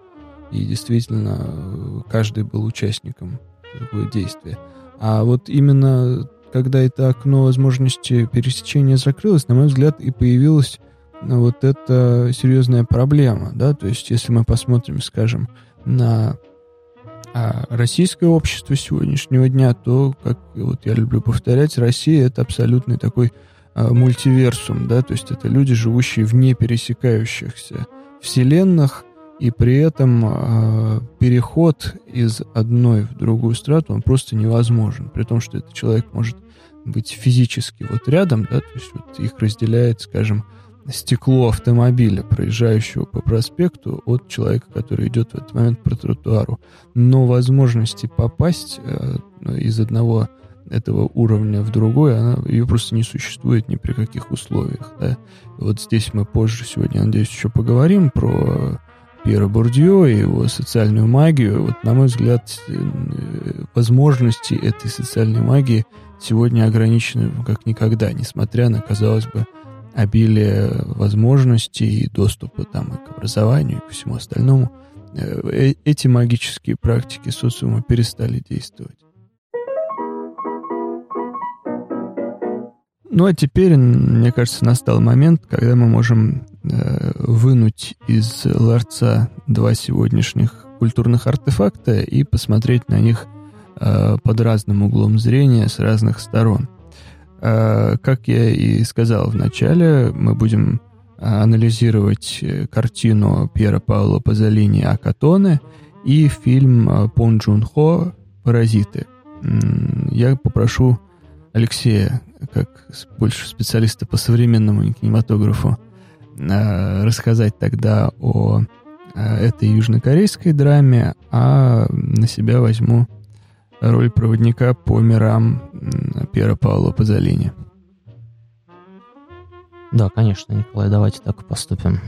и действительно э, каждый был участником такого действия. А вот именно когда это окно возможности пересечения закрылось, на мой взгляд, и появилась вот это серьезная проблема, да, то есть если мы посмотрим, скажем, на а, российское общество сегодняшнего дня, то, как вот я люблю повторять, Россия это абсолютный такой а, мультиверсум, да, то есть это люди, живущие в непересекающихся вселенных, и при этом э, переход из одной в другую страту, он просто невозможен, при том, что этот человек может быть физически вот рядом, да, то есть вот их разделяет, скажем, стекло автомобиля, проезжающего по проспекту, от человека, который идет в этот момент по тротуару. Но возможности попасть э, из одного этого уровня в другой, она, ее просто не существует ни при каких условиях. Да? Вот здесь мы позже сегодня, надеюсь, еще поговорим про Пьера Бурдье и его социальную магию. Вот, на мой взгляд, э, возможности этой социальной магии сегодня ограничены как никогда, несмотря на, казалось бы, обилие возможностей и доступа там и к образованию, и к всему остальному, э, э, эти магические практики социума перестали действовать. Ну а теперь, мне кажется, настал момент, когда мы можем э, вынуть из ларца два сегодняшних культурных артефакта и посмотреть на них э, под разным углом зрения с разных сторон. А, как я и сказал в начале, мы будем а, анализировать э, картину Пьера Паула Пазолини «Акатоне» и фильм Пон Джун Хо «Паразиты». Я попрошу Алексея, как больше специалиста по современному кинематографу, рассказать тогда о этой южнокорейской драме, а на себя возьму роль проводника по мирам Пьера Паула Пазолини. Да, конечно, Николай, давайте так и поступим.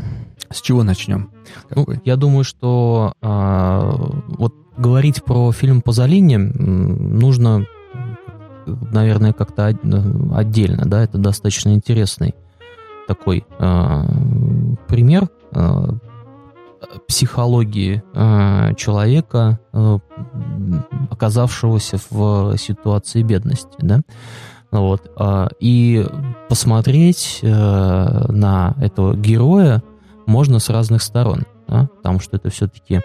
С чего начнем? Ну, я думаю, что э, вот говорить про фильм Пазолини нужно, наверное, как-то отдельно, да, это достаточно интересный такой э, пример э, психологии э, человека, э, оказавшегося в ситуации бедности, да, вот, э, и посмотреть э, на этого героя можно с разных сторон, да, потому что это все-таки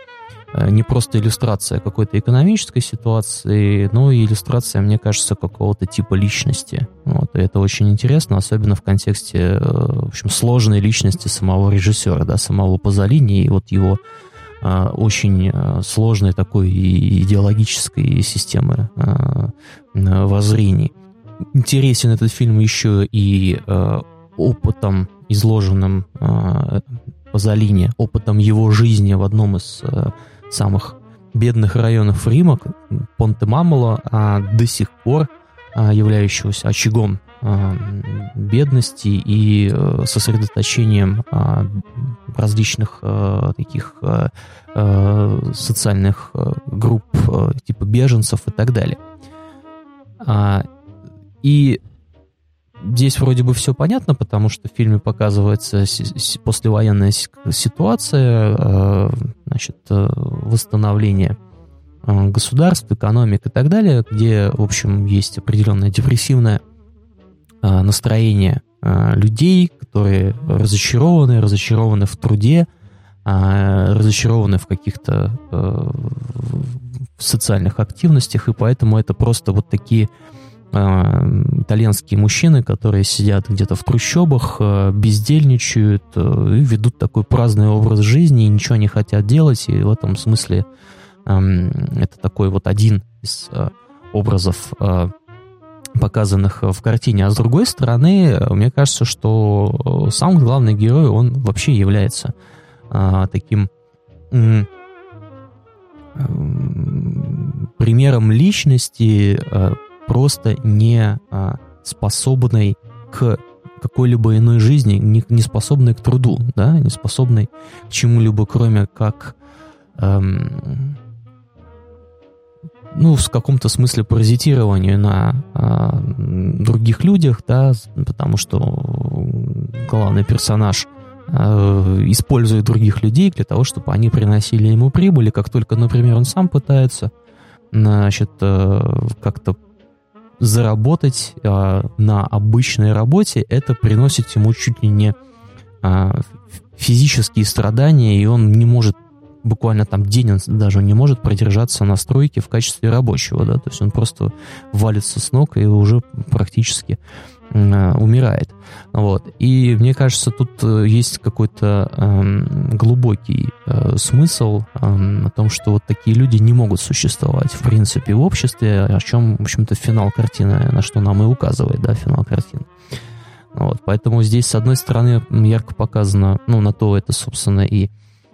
не просто иллюстрация какой-то экономической ситуации, но и иллюстрация, мне кажется, какого-то типа личности. Вот, и это очень интересно, особенно в контексте, э, в общем, сложной личности самого режиссера, да, самого Пазолини, и вот его э, очень сложной такой идеологической системы воззрений. Интересен этот фильм еще и опытом, изложенным э, Пазолини, опытом его жизни в одном из э, самых бедных районов Рима, Понте-Мамоло, а до сих пор э, являющегося очагом э, бедности и э, сосредоточением э, различных э, таких э, э социальных э, групп э, типа беженцев и так далее. А, и Здесь вроде бы все понятно, потому что в фильме показывается послевоенная ситуация, значит, э, восстановление э, государств, экономик и так далее, где, в общем, есть определенное депрессивное настроение людей, которые разочарованы, разочарованы в труде, разочарованы в каких-то социальных активностях, и поэтому это просто вот такие Э, итальянские мужчины, которые сидят где-то в трущобах, э, бездельничают э, и ведут такой праздный образ жизни, и ничего не хотят делать, и в этом смысле это такой вот один из образов, показанных в картине. А с другой стороны, мне кажется, что сам главный герой, он вообще является таким примером личности, просто не а, способной к какой-либо иной жизни, не, не способной к труду, да, не способной к чему-либо, кроме как, эм, ну, в каком-то смысле паразитированию на э, других людях, да, потому что главный персонаж э, использует других людей для того, чтобы они приносили ему прибыль, и как только, например, он сам пытается, значит, э, как-то заработать э, на обычной работе, это приносит ему чуть ли не э, физические страдания, и он не может буквально там день он даже не может продержаться на стройке в качестве рабочего, да, то есть он просто валится с ног и уже практически умирает. Вот. И мне кажется, тут э, есть какой-то э, глубокий э, смысл э, о том, что вот такие люди не могут существовать в принципе в обществе, о чем, в общем-то, финал картины, на что нам и указывает, да, финал картины. Вот. Поэтому здесь, с одной стороны, ярко показано, ну, на то это, собственно, и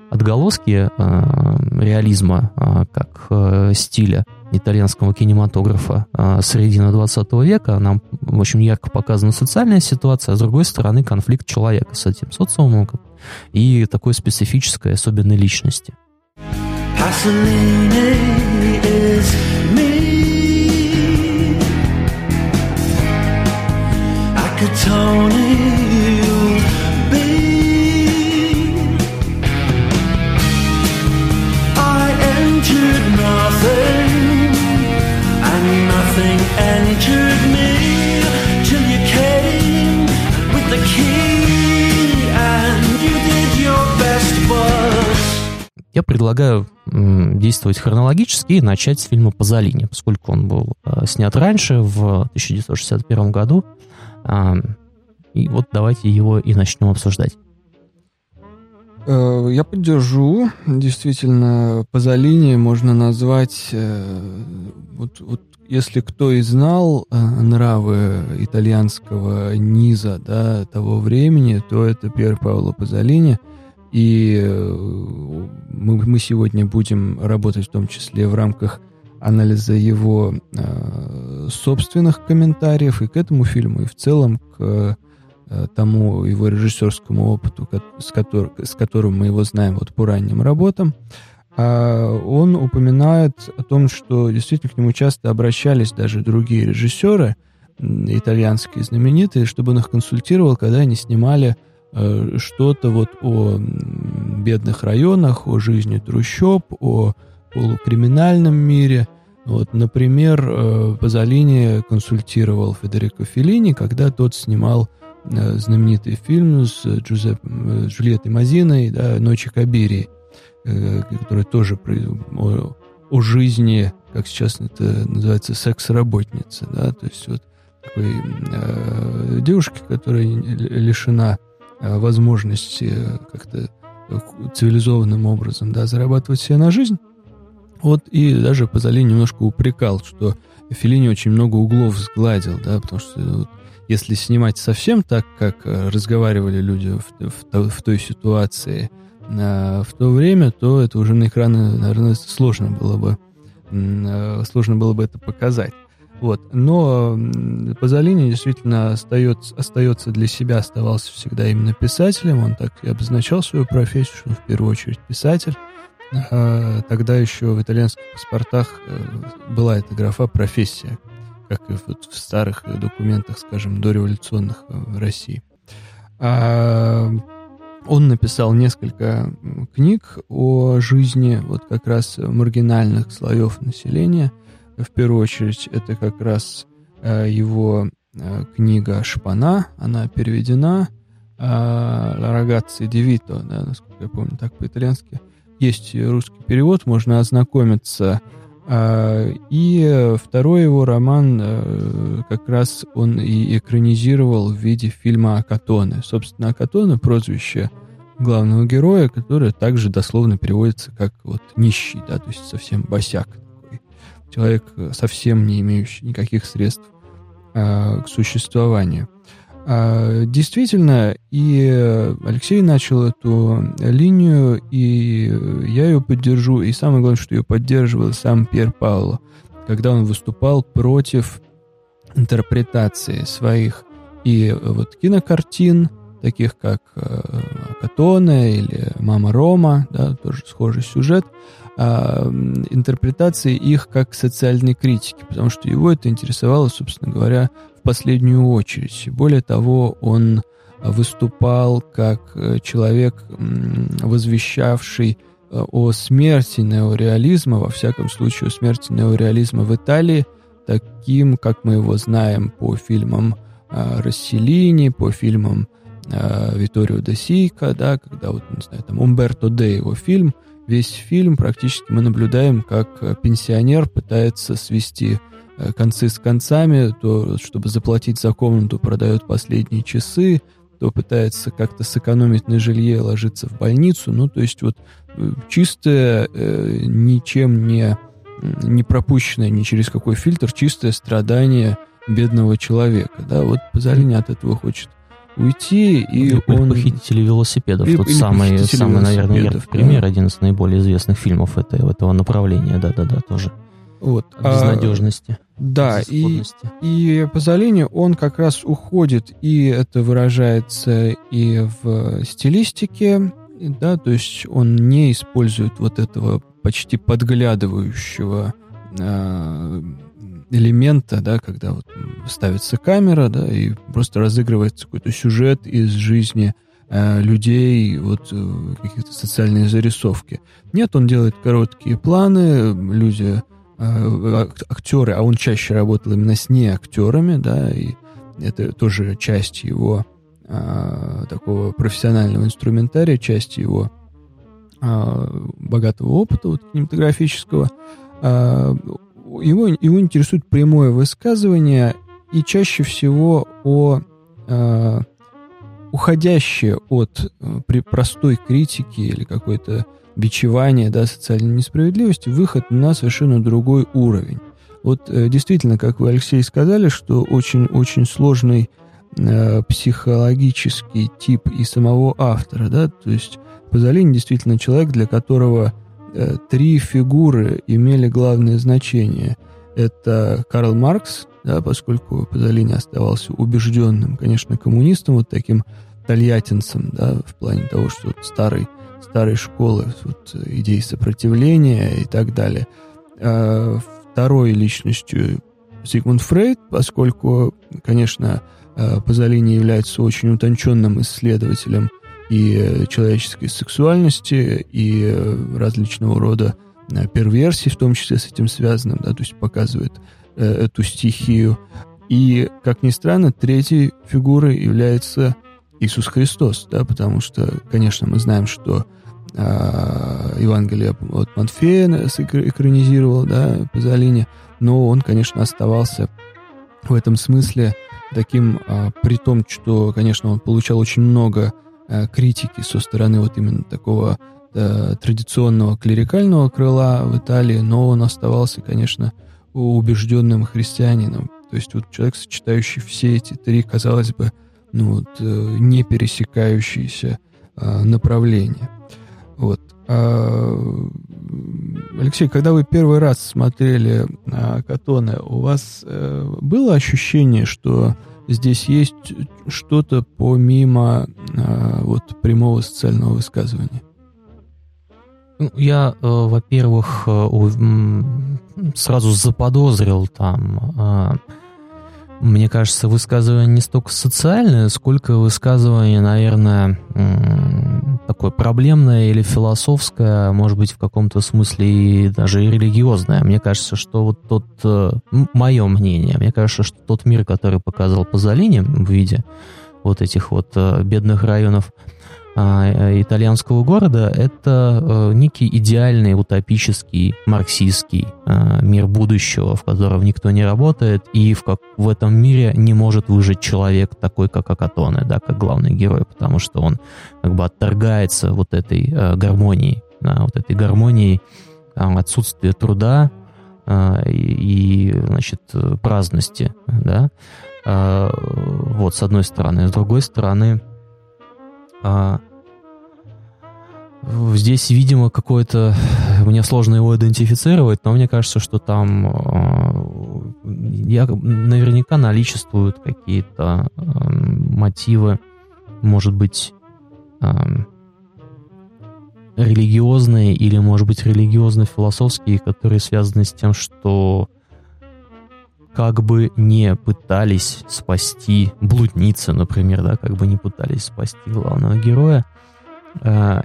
отголоски э, реализма э, как э, стиля итальянского кинематографа э, середины 20 века. Нам, в общем, ярко показана социальная ситуация, а с другой стороны конфликт человека с этим социумом и такой специфической особенной личности. Tony Я предлагаю действовать хронологически и начать с фильма «Пазолини», поскольку он был э, снят раньше, в 1961 году. Э, и вот давайте его и начнем обсуждать. Э, я поддержу. Действительно, Пазолини можно назвать... Э, вот, вот если кто и знал э, нравы итальянского низа да, того времени, то это Пьер Паоло Пазолини – и э, мы, мы сегодня будем работать в том числе в рамках анализа его э, собственных комментариев и к этому фильму, и в целом к э, тому его режиссерскому опыту, с, котор, с которым мы его знаем вот по ранним работам. А он упоминает о том, что действительно к нему часто обращались даже другие режиссеры, итальянские знаменитые, чтобы он их консультировал, когда они снимали что-то вот о бедных районах, о жизни трущоб, о полукриминальном мире. Вот, например, э, Пазолини консультировал Федерико Феллини, когда тот снимал знаменитый фильм с Джузеп, Джульеттой Мазиной, да, «Ночи Кабирии», который тоже о, о жизни, как сейчас это называется, секс-работница, да, то есть вот такой э, девушки, которая лишена э, возможности как-то цивилизованным образом, да, зарабатывать себе на жизнь. Вот и даже Пазоли немножко упрекал, что Филини очень много углов сгладил, да, потому что вот, если снимать совсем так, как э, разговаривали люди в, в, в той ситуации а, в то время, то это уже на экраны, наверное, сложно было бы э, сложно было бы это показать. Вот. Но Пазолини действительно остается, остается для себя, оставался всегда именно писателем. Он так и обозначал свою профессию, что в первую очередь писатель. А, тогда еще в итальянских паспортах э, была эта графа «профессия», как и вот в старых документах, скажем, дореволюционных э, в России. А он написал несколько книг о жизни вот как раз маргинальных слоев населения. В первую очередь это как раз э, его книга «Шпана», она переведена «Ла рагаци Девито», да, насколько я помню, так по-итальянски – есть русский перевод, можно ознакомиться. И второй его роман э, как раз он и экранизировал в виде фильма Акатоне. Собственно, Акатоне — прозвище главного героя, которое также дословно переводится как вот нищий, да, то есть совсем босяк. Человек, совсем не имеющий никаких средств а, к существованию. А, действительно, и Алексей начал эту линию, и я ее поддержу. И самое главное, что ее поддерживал сам Пьер Пауло, когда он выступал против интерпретации своих и вот кинокартин, таких как э, Катоне или Мама Рома, да, тоже схожий сюжет, а, интерпретации их как социальной критики, потому что его это интересовало, собственно говоря, последнюю очередь. Более того, он выступал как э, человек, возвещавший э, о смерти неореализма, во всяком случае, о смерти неореализма в Италии, таким, как мы его знаем по фильмам э, Расселини, по фильмам Виторио де Сийка, да, когда вот, не знаю, там Умберто Де его фильм, весь фильм практически мы наблюдаем, как пенсионер пытается свести Э, концы с концами, то, чтобы заплатить за комнату, продает последние часы, то пытается как-то сэкономить на жилье, ложиться в больницу. Ну, то есть вот э, чистое, э, ничем не, не пропущенное ни через какой фильтр, чистое страдание бедного человека. Да, вот Пазолини от этого хочет уйти, и или он... похитители велосипедов. Или, Тут или самый, самый наверное, яркий да. пример, один из наиболее известных фильмов этого, этого направления, да-да-да, тоже. Вот. Безнадежности. А, да, и, и Пазолини, он как раз уходит, и это выражается и в стилистике, да, то есть он не использует вот этого почти подглядывающего э, элемента, да, когда вот ставится камера, да, и просто разыгрывается какой-то сюжет из жизни э, людей, вот э, какие-то социальные зарисовки. Нет, он делает короткие планы, люди Э, актеры, а он чаще работал именно с неактерами, да, и это тоже часть его а, такого профессионального инструментария, часть его а, богатого опыта вот, кинематографического. А, его, его интересует прямое высказывание и чаще всего о а, уходящее от а, при простой критики или какой-то бичевания, да, социальной несправедливости, выход на совершенно другой уровень. Вот э, действительно, как вы, Алексей, сказали, что очень-очень сложный э, психологический тип и самого автора, да, то есть Пазолини действительно человек, для которого э, три фигуры имели главное значение. Это Карл Маркс, да, поскольку Пазолини оставался убежденным, конечно, коммунистом, вот таким тольяттинцем, да, в плане того, что вот старый старой школы, вот, идей сопротивления и так далее. А второй личностью Зигмунд Фрейд, поскольку, конечно, а, Пазолини является очень утонченным исследователем и человеческой сексуальности, и различного рода а, перверсий, в том числе с этим связанным, да, то есть показывает э, эту стихию. И, как ни странно, третьей фигурой является Иисус Христос, да, потому что, конечно, мы знаем, что э, Евангелие от Матфея экранизировал, да, Пазолини, но он, конечно, оставался в этом смысле таким, э, при том, что, конечно, он получал очень много э, критики со стороны вот именно такого э, традиционного клерикального крыла в Италии, но он оставался, конечно, убежденным христианином. То есть вот человек, сочетающий все эти три, казалось бы, ну вот, э, не пересекающиеся э, направления. Вот. А, Алексей, когда вы первый раз смотрели а, Катоне, у вас э, было ощущение, что здесь есть что-то помимо а, вот прямого социального высказывания? Ну, я, э, во-первых, э, сразу заподозрил там, э, мне кажется, высказывание не столько социальное, сколько высказывание, наверное, такое проблемное или философское, может быть, в каком-то смысле и даже и религиозное. Мне кажется, что вот тот, мое мнение, мне кажется, что тот мир, который показал Пазолини в виде вот этих вот бедных районов а, э, итальянского города это э, некий идеальный утопический марксистский э, мир будущего, в котором никто не работает и в, как, в этом мире не может выжить человек такой, как Акатоне, да, как главный герой, потому что он как бы отторгается вот этой гармонии, да, вот этой гармонии отсутствия труда и, значит, праздности, да, вот, с одной стороны. С другой стороны, а, здесь, видимо, какое-то... Мне сложно его идентифицировать, но мне кажется, что там а, я, наверняка наличествуют какие-то а, мотивы, может быть, а, религиозные или, может быть, религиозно-философские, которые связаны с тем, что как бы не пытались спасти блудницы, например, да, как бы не пытались спасти главного героя, э,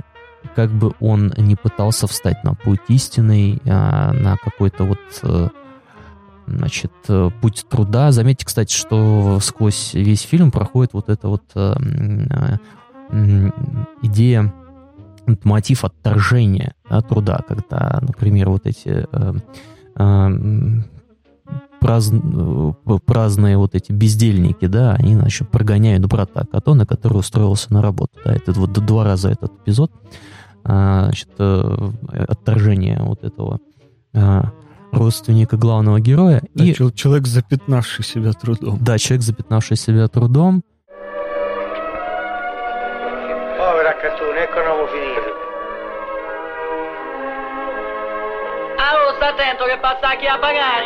как бы он не пытался встать на путь истинный, э, на какой-то вот, э, значит, э, путь труда. Заметьте, кстати, что сквозь весь фильм проходит вот эта вот э, э, идея, мотив отторжения да, труда, когда, например, вот эти э, э, празд... Э, праздные вот эти бездельники, да, они, значит, прогоняют брата Катона, который устроился на работу. Да, это вот два раза этот эпизод, а, значит, э, отторжение вот этого а, родственника главного героя. Да, и человек, запятнавший себя трудом. Да, человек, запятнавший себя трудом. sta attento che passa chi a pagare.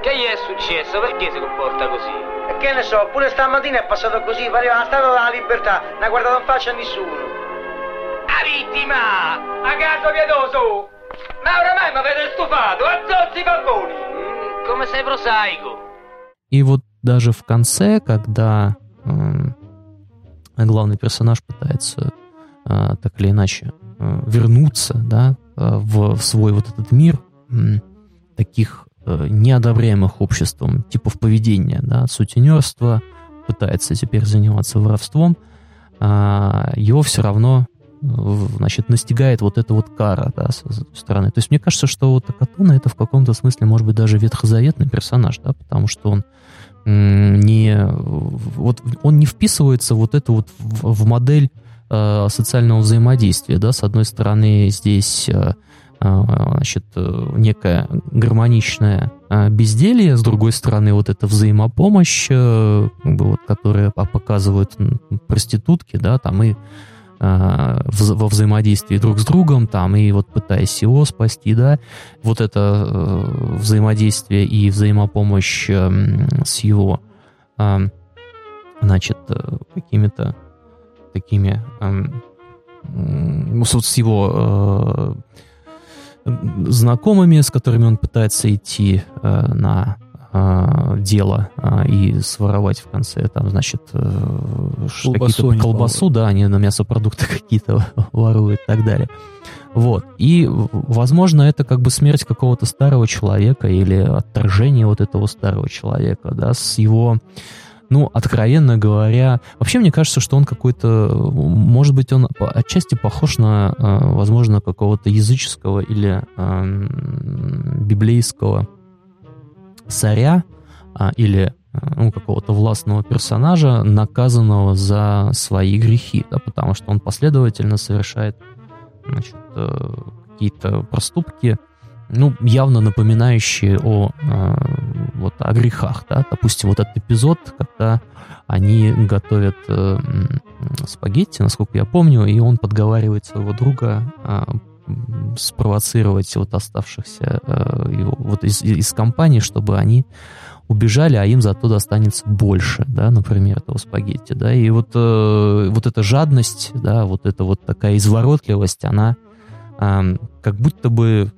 che gli è successo? Perché si comporta così? E che ne so, pure stamattina è passato così, pareva una statua della libertà, non ha guardato in faccia a nessuno. La vittima! A caso pietoso! Ma oramai mi avete stufato, azzozzi i barboni! Mm, come sei prosaico. И вот даже в конце, когда э, главный персонаж пытается А, так или иначе а, вернуться да, а, в, свой вот этот мир таких неодобряемых обществом типов поведения, да, сутенерство, пытается теперь заниматься воровством, его все равно значит, настигает вот эта вот кара, да, с, с стороны. То есть мне кажется, что вот Акатона это в каком-то смысле может быть даже ветхозаветный персонаж, да, потому что он не, вот он не вписывается вот это вот в, в модель э, социального взаимодействия. Да? С одной стороны, здесь э, э значит, некое гармоничное безделье, с другой стороны, вот эта взаимопомощь, вот, которая показывают проститутки, да, там и во взаимодействии друг с другом, там, и вот пытаясь его спасти, да, вот это взаимодействие и взаимопомощь с его, значит, какими-то такими эм, с его э, знакомыми, с которыми он пытается идти э, на э, дело и своровать в конце там, значит, колбасу, колбасу да, они на мясопродукты какие-то воруют и так далее. Вот. И, возможно, это как бы смерть какого-то старого человека или отторжение вот этого старого человека, да, с его ну, откровенно говоря, вообще мне кажется, что он какой-то, может быть, он отчасти похож на, э, возможно, какого-то языческого или э, библейского царя а, или э, ну, какого-то властного персонажа, наказанного за свои грехи, да, потому что он последовательно совершает значит, какие-то проступки, ну, явно напоминающие о, э, вот, о грехах, да, допустим, вот этот эпизод, когда они готовят э, спагетти, насколько я помню, и он подговаривает своего друга э, спровоцировать вот оставшихся э, его, вот из, из компании, чтобы они убежали, а им зато достанется больше, да, например, этого спагетти, да, и вот, э, вот эта жадность, да, вот эта вот такая изворотливость, она э, как будто бы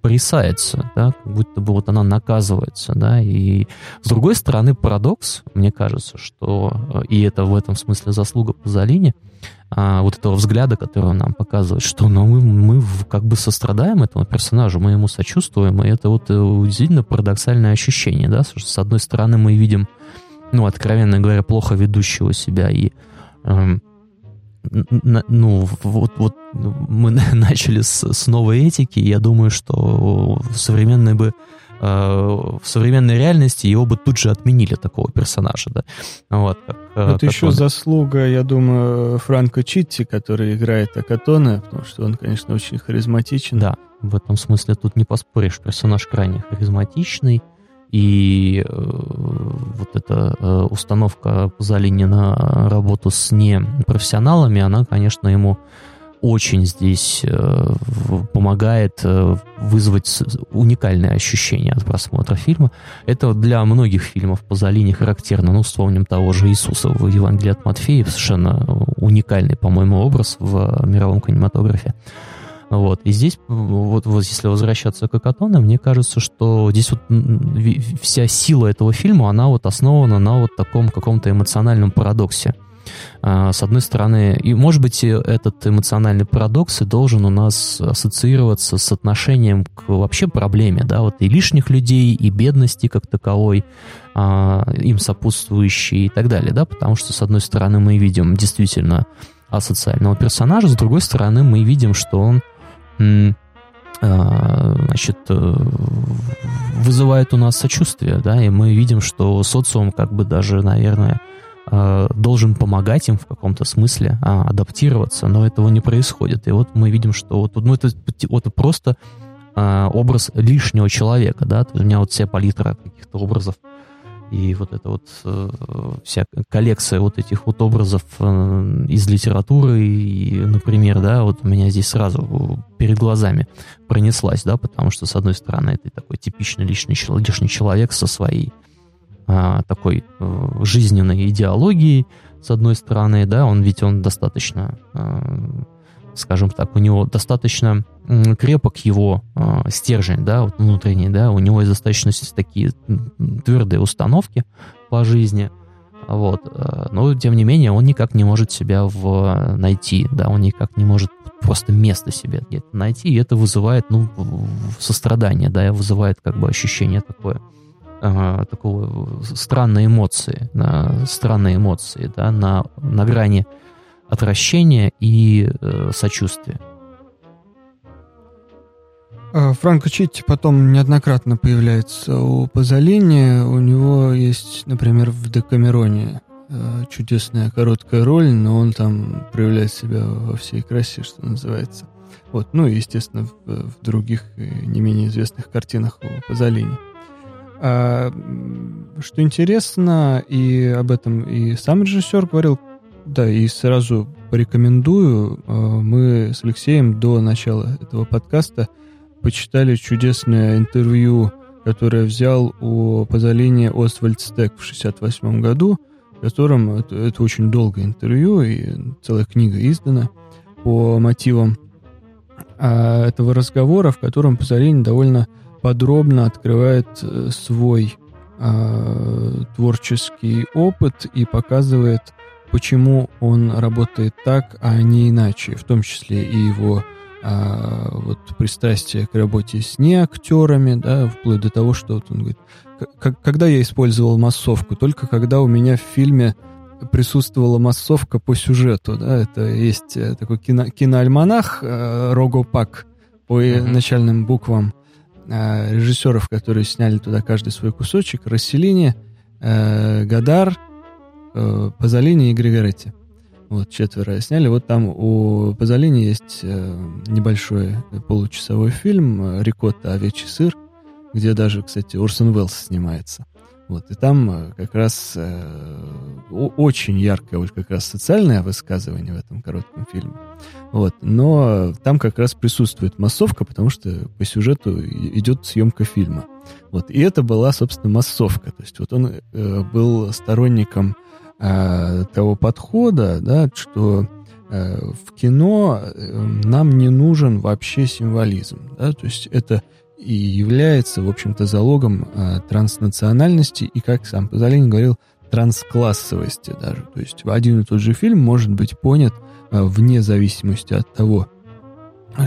порисается, да, как будто бы вот она наказывается, да, и с другой стороны парадокс, мне кажется, что, э, и это в этом смысле заслуга Пазолини, а, вот этого взгляда, который он нам показывает, что ну, мы, мы как бы сострадаем этому персонажу, мы ему сочувствуем, и это вот э, удивительно парадоксальное ощущение, да, что с одной стороны мы видим, ну, откровенно говоря, плохо ведущего себя и эм, ну, вот, вот мы начали с, с новой этики, я думаю, что в современной бы э, в современной реальности его бы тут же отменили такого персонажа, да. Вот, как, э, Это как еще он... заслуга, я думаю, Франко Читти, который играет Акатона, потому что он, конечно, очень харизматичен. Да, в этом смысле тут не поспоришь. Персонаж крайне харизматичный, и э, вот эта э, установка Пазолини на работу с непрофессионалами, она, конечно, ему очень здесь э, помогает вызвать уникальное ощущение от просмотра фильма. Это для многих фильмов Пазолини характерно. Ну, вспомним того же Иисуса в Евангелии от Матфея, совершенно уникальный, по-моему, образ в мировом кинематографе. Вот. И здесь, вот, вот если возвращаться к Акатоне, мне кажется, что здесь вот вся сила этого фильма, она вот основана на вот таком каком-то эмоциональном парадоксе. А, с одной стороны, и может быть этот эмоциональный парадокс и должен у нас ассоциироваться с отношением к вообще проблеме, да, вот и лишних людей, и бедности как таковой, а, им сопутствующей и так далее, да, потому что с одной стороны мы видим действительно асоциального персонажа, с другой стороны мы видим, что он значит, э, вызывает у нас сочувствие, да, и мы видим, что социум как бы даже, наверное, а, должен помогать им в каком-то смысле а, адаптироваться, но этого не происходит. И вот мы видим, что вот, ну, это, вот просто образ лишнего человека, да, у меня вот вся палитра каких-то образов и вот эта вот э, вся коллекция вот этих вот образов э, из литературы, и, например, да, вот у меня здесь сразу перед глазами пронеслась, да, потому что, с одной стороны, это такой типичный личный, лишний человек со своей э, такой э, жизненной идеологией, с одной стороны, да, он ведь он достаточно э, скажем так, у него достаточно крепок его э, стержень, да, вот внутренний, да, у него есть достаточно такие твердые установки по жизни, вот, э, но тем не менее он никак не может себя в, найти, да, он никак не может просто место себе где-то найти, и это вызывает, ну, сострадание, да, вызывает как бы ощущение такое, э, такого странной эмоции, э, странной эмоции, да, на, на грани отвращения и э, сочувствия. А, Франко Читти потом неоднократно появляется у Пазолини. У него есть, например, в Декамероне э, чудесная короткая роль, но он там проявляет себя во всей красе, что называется. Вот, ну и, естественно, в, в других не менее известных картинах у Пазолини. А, что интересно, и об этом и сам режиссер говорил, да, и сразу порекомендую. Э, мы с Алексеем до начала этого подкаста почитали чудесное интервью, которое взял у Пазолини Освальд Стек в 1968 году, в котором это, это очень долгое интервью, и целая книга издана по мотивам а, этого разговора, в котором Пазолини довольно подробно открывает э, свой а, творческий опыт и показывает почему он работает так, а не иначе, в том числе и его а, вот пристрастие к работе с неактерами, да, вплоть до того, что вот он говорит, когда я использовал массовку? Только когда у меня в фильме присутствовала массовка по сюжету, да, это есть э, такой кино, киноальманах э, Рогопак по uh-huh. начальным буквам э, режиссеров, которые сняли туда каждый свой кусочек, Расселини, э, Гадар, э, Пазолини и Григоретти. Вот, четверо сняли. Вот там у Пазолини есть э, небольшой получасовой фильм э, «Рикотта. Овечий сыр», где даже, кстати, Орсон Уэллс снимается. Вот, и там э, как раз э, очень яркое вот как раз социальное высказывание в этом коротком фильме. Вот, но там как раз присутствует массовка, потому что по сюжету идет съемка фильма. Вот, и это была, собственно, массовка. То есть вот он э, был сторонником э, того подхода, да, что э, в кино э, нам не нужен вообще символизм. Да, то есть это и является, в общем-то, залогом э, транснациональности и, как сам Пазолини говорил, трансклассовости даже. То есть один и тот же фильм может быть понят э, вне зависимости от того,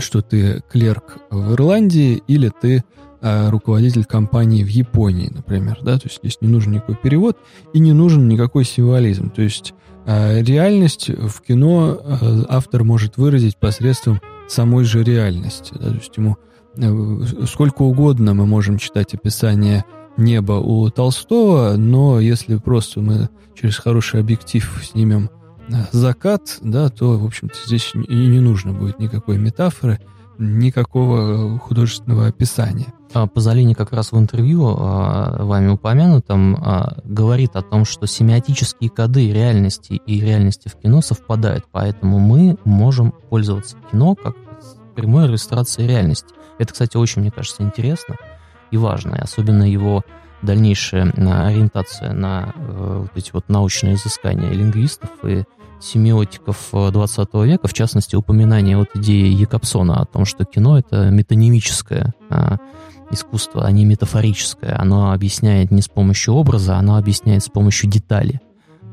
что ты клерк в Ирландии или ты руководитель компании в Японии, например. Да? То есть здесь не нужен никакой перевод и не нужен никакой символизм. То есть э, реальность в кино э, автор может выразить посредством самой же реальности. Да? То есть ему Э, сколько угодно мы можем читать описание неба у Толстого, но если просто мы через хороший объектив снимем э, закат, да, то, в общем-то, здесь и не нужно будет никакой метафоры, никакого художественного описания. А Пазолини как раз в интервью а, вами упомянутом а, говорит о том, что семиотические коды реальности и реальности в кино совпадают, поэтому мы можем пользоваться кино как прямой иллюстрацией реальности. Это, кстати, очень, мне кажется, интересно и важно, и особенно его дальнейшая ориентация на э, вот эти вот научные изыскания лингвистов и семиотиков 20 э, века, в частности, упоминание вот идеи Якобсона о том, что кино — это метанимическое а, искусство, а не метафорическое. Оно объясняет не с помощью образа, оно объясняет с помощью детали.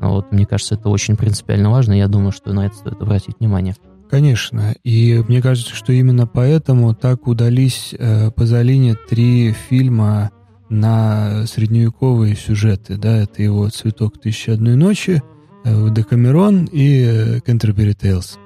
Вот, мне кажется, это очень принципиально важно, я думаю, что на это стоит обратить внимание. Конечно, и мне кажется, что именно поэтому так удались э, Пазолини три фильма на средневековые сюжеты, да, это его «Цветок тысячи одной ночи», «Декамерон» и э, «Кентербери Тейлз»,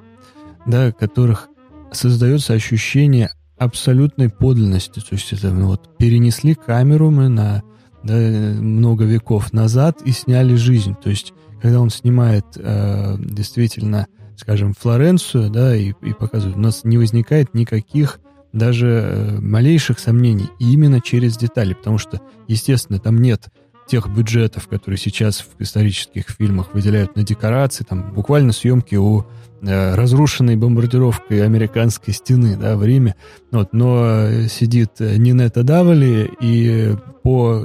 да, которых создается ощущение абсолютной подлинности, то есть это вот перенесли камеру мы на да, много веков назад и сняли жизнь, то есть когда он снимает э, действительно скажем, Флоренцию, да, и, и показывают, у нас не возникает никаких даже э, малейших сомнений именно через детали, потому что, естественно, там нет тех бюджетов, которые сейчас в исторических фильмах выделяют на декорации, там буквально съемки у э, разрушенной бомбардировкой американской стены да, в Риме. Вот, но э, сидит Нинета Давали, и по,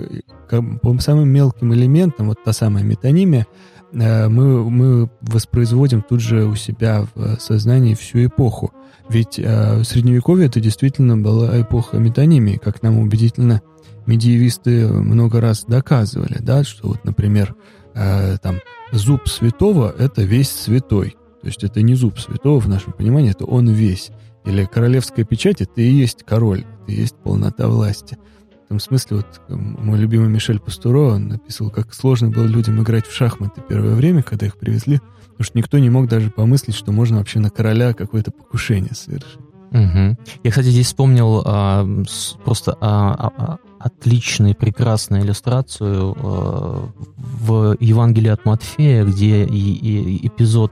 по самым мелким элементам, вот та самая метонимия, Э, мы, мы воспроизводим тут же у себя в сознании всю эпоху. Ведь э, в Средневековье это действительно была эпоха метонимии, как нам убедительно медиевисты много раз доказывали, да, что вот, например, э, там зуб святого — это весь святой. То есть это не зуб святого в нашем понимании, это он весь. Или королевская печать — это и есть король, это и есть полнота власти. В том смысле, вот мой любимый Мишель Пастуро, он написал, как сложно было людям играть в шахматы первое время, когда их привезли, потому что никто не мог даже помыслить, что можно вообще на короля какое-то покушение совершить. Угу. Я, кстати, здесь вспомнил а, с, просто а, а, а отличную, прекрасную иллюстрацию а, в Евангелии от Матфея, где и, и эпизод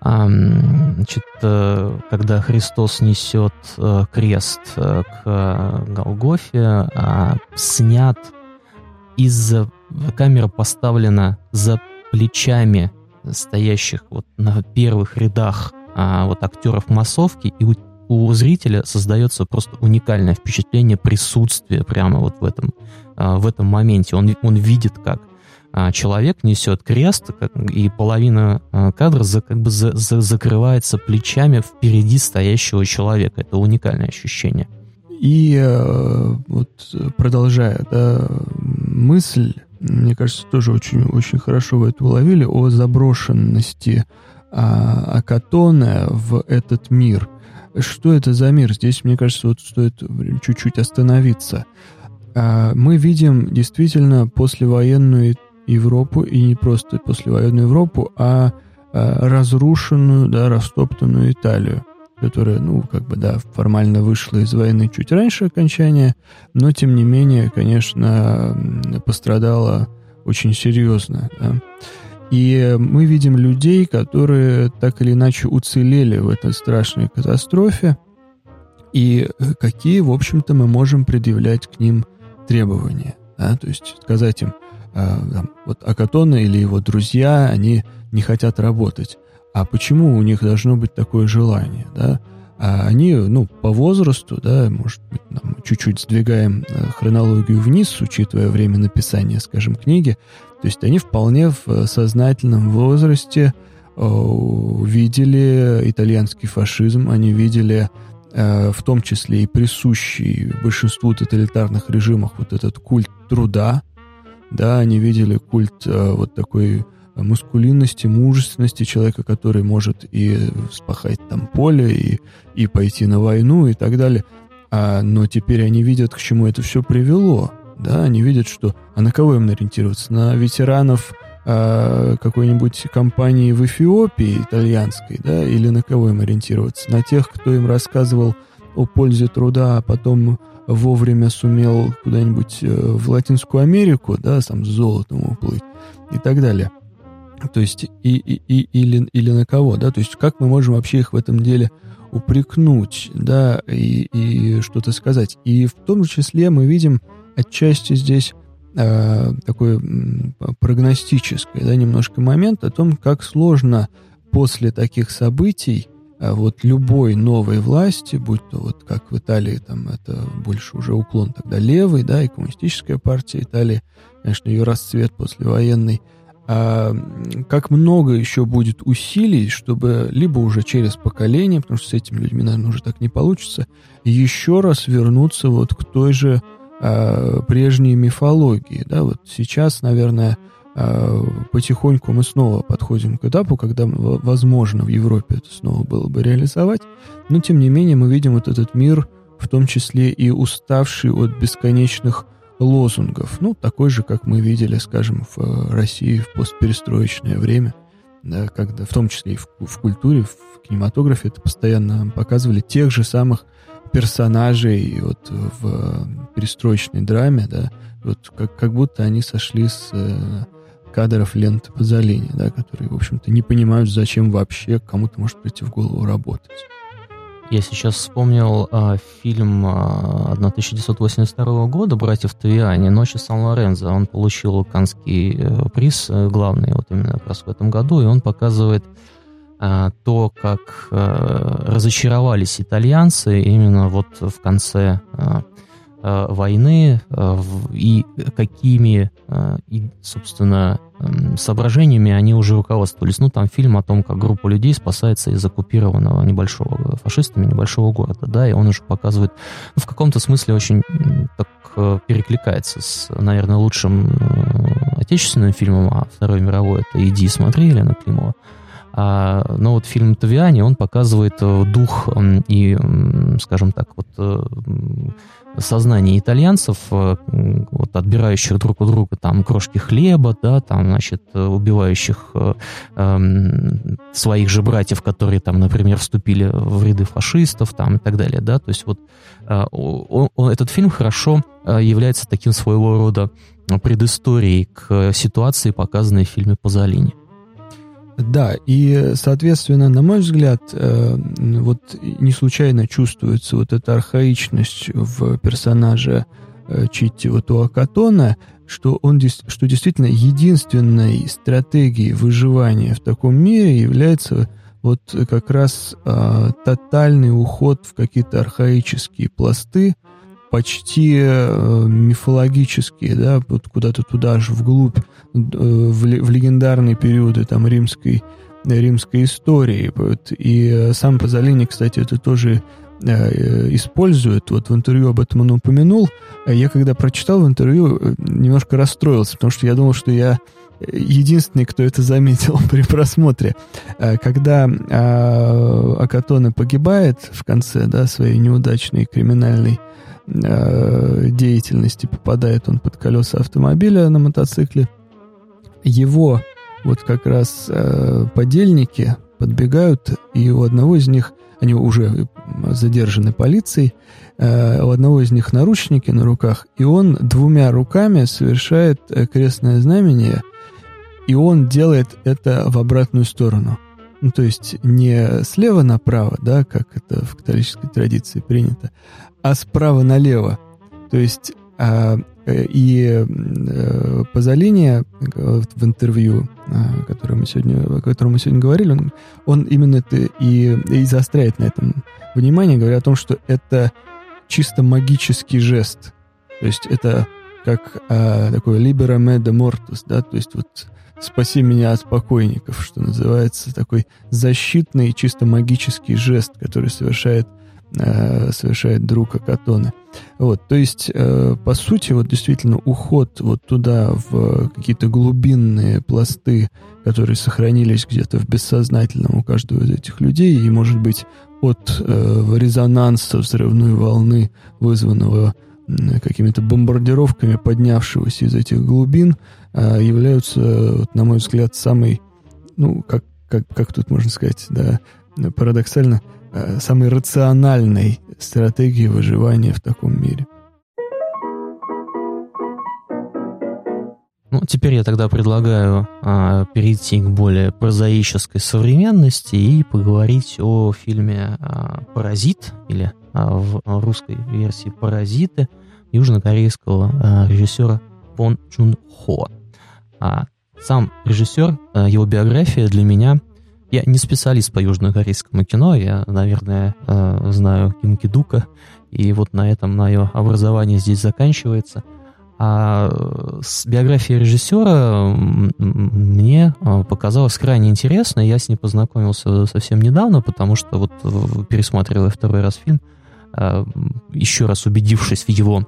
Значит, э, когда Христос несет э, крест э, к Голгофе, а, снят из-за камера поставлена за плечами стоящих вот на первых рядах а, вот актеров массовки, и у, у зрителя создается просто уникальное впечатление присутствия прямо вот в этом, а, в этом моменте. Он, он видит, как а, человек несет крест, и половина а, кадра за, как бы за, за, закрывается плечами впереди стоящего человека. Это уникальное ощущение. И э, вот продолжая да, мысль, мне кажется, тоже очень, очень хорошо вы это уловили, о заброшенности а, Акатона в этот мир. Что это за мир? Здесь, мне кажется, вот стоит чуть-чуть остановиться. А, мы видим действительно послевоенную Европу, и не просто послевоенную Европу, а, а разрушенную, да, растоптанную Италию, которая, ну, как бы, да, формально вышла из войны чуть раньше окончания, но, тем не менее, конечно, пострадала очень серьезно, да. И мы видим людей, которые так или иначе уцелели в этой страшной катастрофе, и какие, в общем-то, мы можем предъявлять к ним требования. Да? То есть сказать им, э, там, вот Акатона или его друзья, они не хотят работать. А почему у них должно быть такое желание? Да? А они, ну, по возрасту, да, может быть, нам чуть-чуть сдвигаем э, хронологию вниз, учитывая время написания, скажем, книги, то есть они вполне в э, сознательном возрасте э, видели итальянский фашизм, они видели э, в том числе и присущий большинству тоталитарных режимах вот этот культ труда, да, они видели культ вот такой мускулинности, мужественности человека, который может и спахать там поле, и, и пойти на войну и так далее. А, но теперь они видят, к чему это все привело да, они видят, что... А на кого им ориентироваться? На ветеранов э, какой-нибудь компании в Эфиопии итальянской, да, или на кого им ориентироваться? На тех, кто им рассказывал о пользе труда, а потом вовремя сумел куда-нибудь э, в Латинскую Америку, да, сам с золотом уплыть и так далее. То есть и, и, и, или, или на кого, да, то есть как мы можем вообще их в этом деле упрекнуть, да, и, и что-то сказать. И в том числе мы видим отчасти здесь э, такой прогностический, да, немножко момент о том, как сложно после таких событий э, вот любой новой власти, будь то вот как в Италии, там это больше уже уклон тогда левый, да, и коммунистическая партия Италии, конечно, ее расцвет послевоенный, а, как много еще будет усилий, чтобы либо уже через поколение, потому что с этими людьми, наверное, уже так не получится, еще раз вернуться вот к той же э, прежней мифологии. Да? Вот сейчас, наверное, э, потихоньку мы снова подходим к этапу, когда, возможно, в Европе это снова было бы реализовать, но, тем не менее, мы видим вот этот мир, в том числе и уставший от бесконечных лозунгов, ну, такой же, как мы видели, скажем, в э, России в постперестроечное время, да, когда, в том числе и в, в культуре, в кинематографе это постоянно показывали тех же самых персонажей вот в перестроечной драме, да, вот как, как будто они сошли с э, кадров ленты Пазолини, да, которые, в общем-то, не понимают, зачем вообще кому-то может прийти в голову работать. Я сейчас вспомнил э, фильм э, 1982 года «Братьев Тавиани. Ночи Сан-Лорензо». Он получил Канский э, приз, э, главный вот именно как раз в этом году, и он показывает а, то, как э, разочаровались итальянцы именно вот в конце э, э, войны и какими, собственно, эм, соображениями они уже руководствовались. Ну, там фильм о том, как группа людей спасается из оккупированного небольшого фашистами небольшого города, да, и он уже показывает, ну, в каком-то смысле очень так перекликается с, наверное, лучшим отечественным фильмом, а Второй мировой это «Иди смотри» Елена Климова. А, но вот фильм «Тавиани», он показывает э, дух и, скажем так, вот э, сознание итальянцев, э, вот, отбирающих друг у друга там крошки хлеба, да, там, значит, убивающих э, своих же братьев, которые там, например, вступили в ряды фашистов, там, и так далее, да, то есть вот э, он, он, этот фильм хорошо является таким своего рода предысторией к ситуации, показанной в фильме Пазолини. Да, и, соответственно, на мой взгляд, э, вот не случайно чувствуется вот эта архаичность в персонаже э, Читти вот у Акатона, что он что действительно единственной стратегией выживания в таком мире является вот как раз э, тотальный уход в какие-то архаические пласты, почти э, мифологические, да, вот куда-то туда же вглубь, э, в, легендарные периоды там римской, римской истории. Вот. И э, сам Пазолини, кстати, это тоже использует. Вот в интервью об этом он упомянул. Я когда прочитал в интервью, немножко расстроился, потому что я думал, что я единственный, кто это заметил при просмотре. Когда Акатоне погибает в конце да, своей неудачной криминальной деятельности, попадает он под колеса автомобиля на мотоцикле, его вот как раз подельники подбегают, и у одного из них, они уже задержаны полицией, э, у одного из них наручники на руках, и он двумя руками совершает э, крестное знамение, и он делает это в обратную сторону. Ну, то есть не слева направо, да, как это в католической традиции принято, а справа налево. То есть а, Э, и э, Пазолини в интервью, э, которое мы сегодня, о котором мы сегодня говорили, он, он именно это и, и заостряет на этом внимание, говоря о том, что это чисто магический жест. То есть это как а, такой libera me de mortus, да, то есть вот спаси меня от покойников, что называется, такой защитный чисто магический жест, который совершает Э, совершает друг Акатоны. Вот, то есть, э, по сути, вот действительно уход вот туда, в какие-то глубинные пласты, которые сохранились где-то в бессознательном у каждого из этих людей, и, может быть, от э, резонанса взрывной волны, вызванного какими-то бомбардировками, поднявшегося из этих глубин, э, являются, вот, на мой взгляд, самой, ну, как, как, как тут можно сказать, да, парадоксально, Э, самой рациональной стратегии выживания в таком мире. Ну, теперь я тогда предлагаю а, перейти к более прозаической современности и поговорить о фильме а, «Паразит» или а, в русской версии «Паразиты» южнокорейского а, режиссера Пон Чун Хо. А, сам режиссер, а, его биография для меня я не специалист по южнокорейскому кино, я, наверное, э, знаю Ким Кидука, и вот на этом мое образование здесь заканчивается. А с биографией режиссера мне э, показалось крайне интересно. Я с ней познакомился совсем недавно, потому что вот пересматривая второй раз фильм, э, еще раз убедившись в его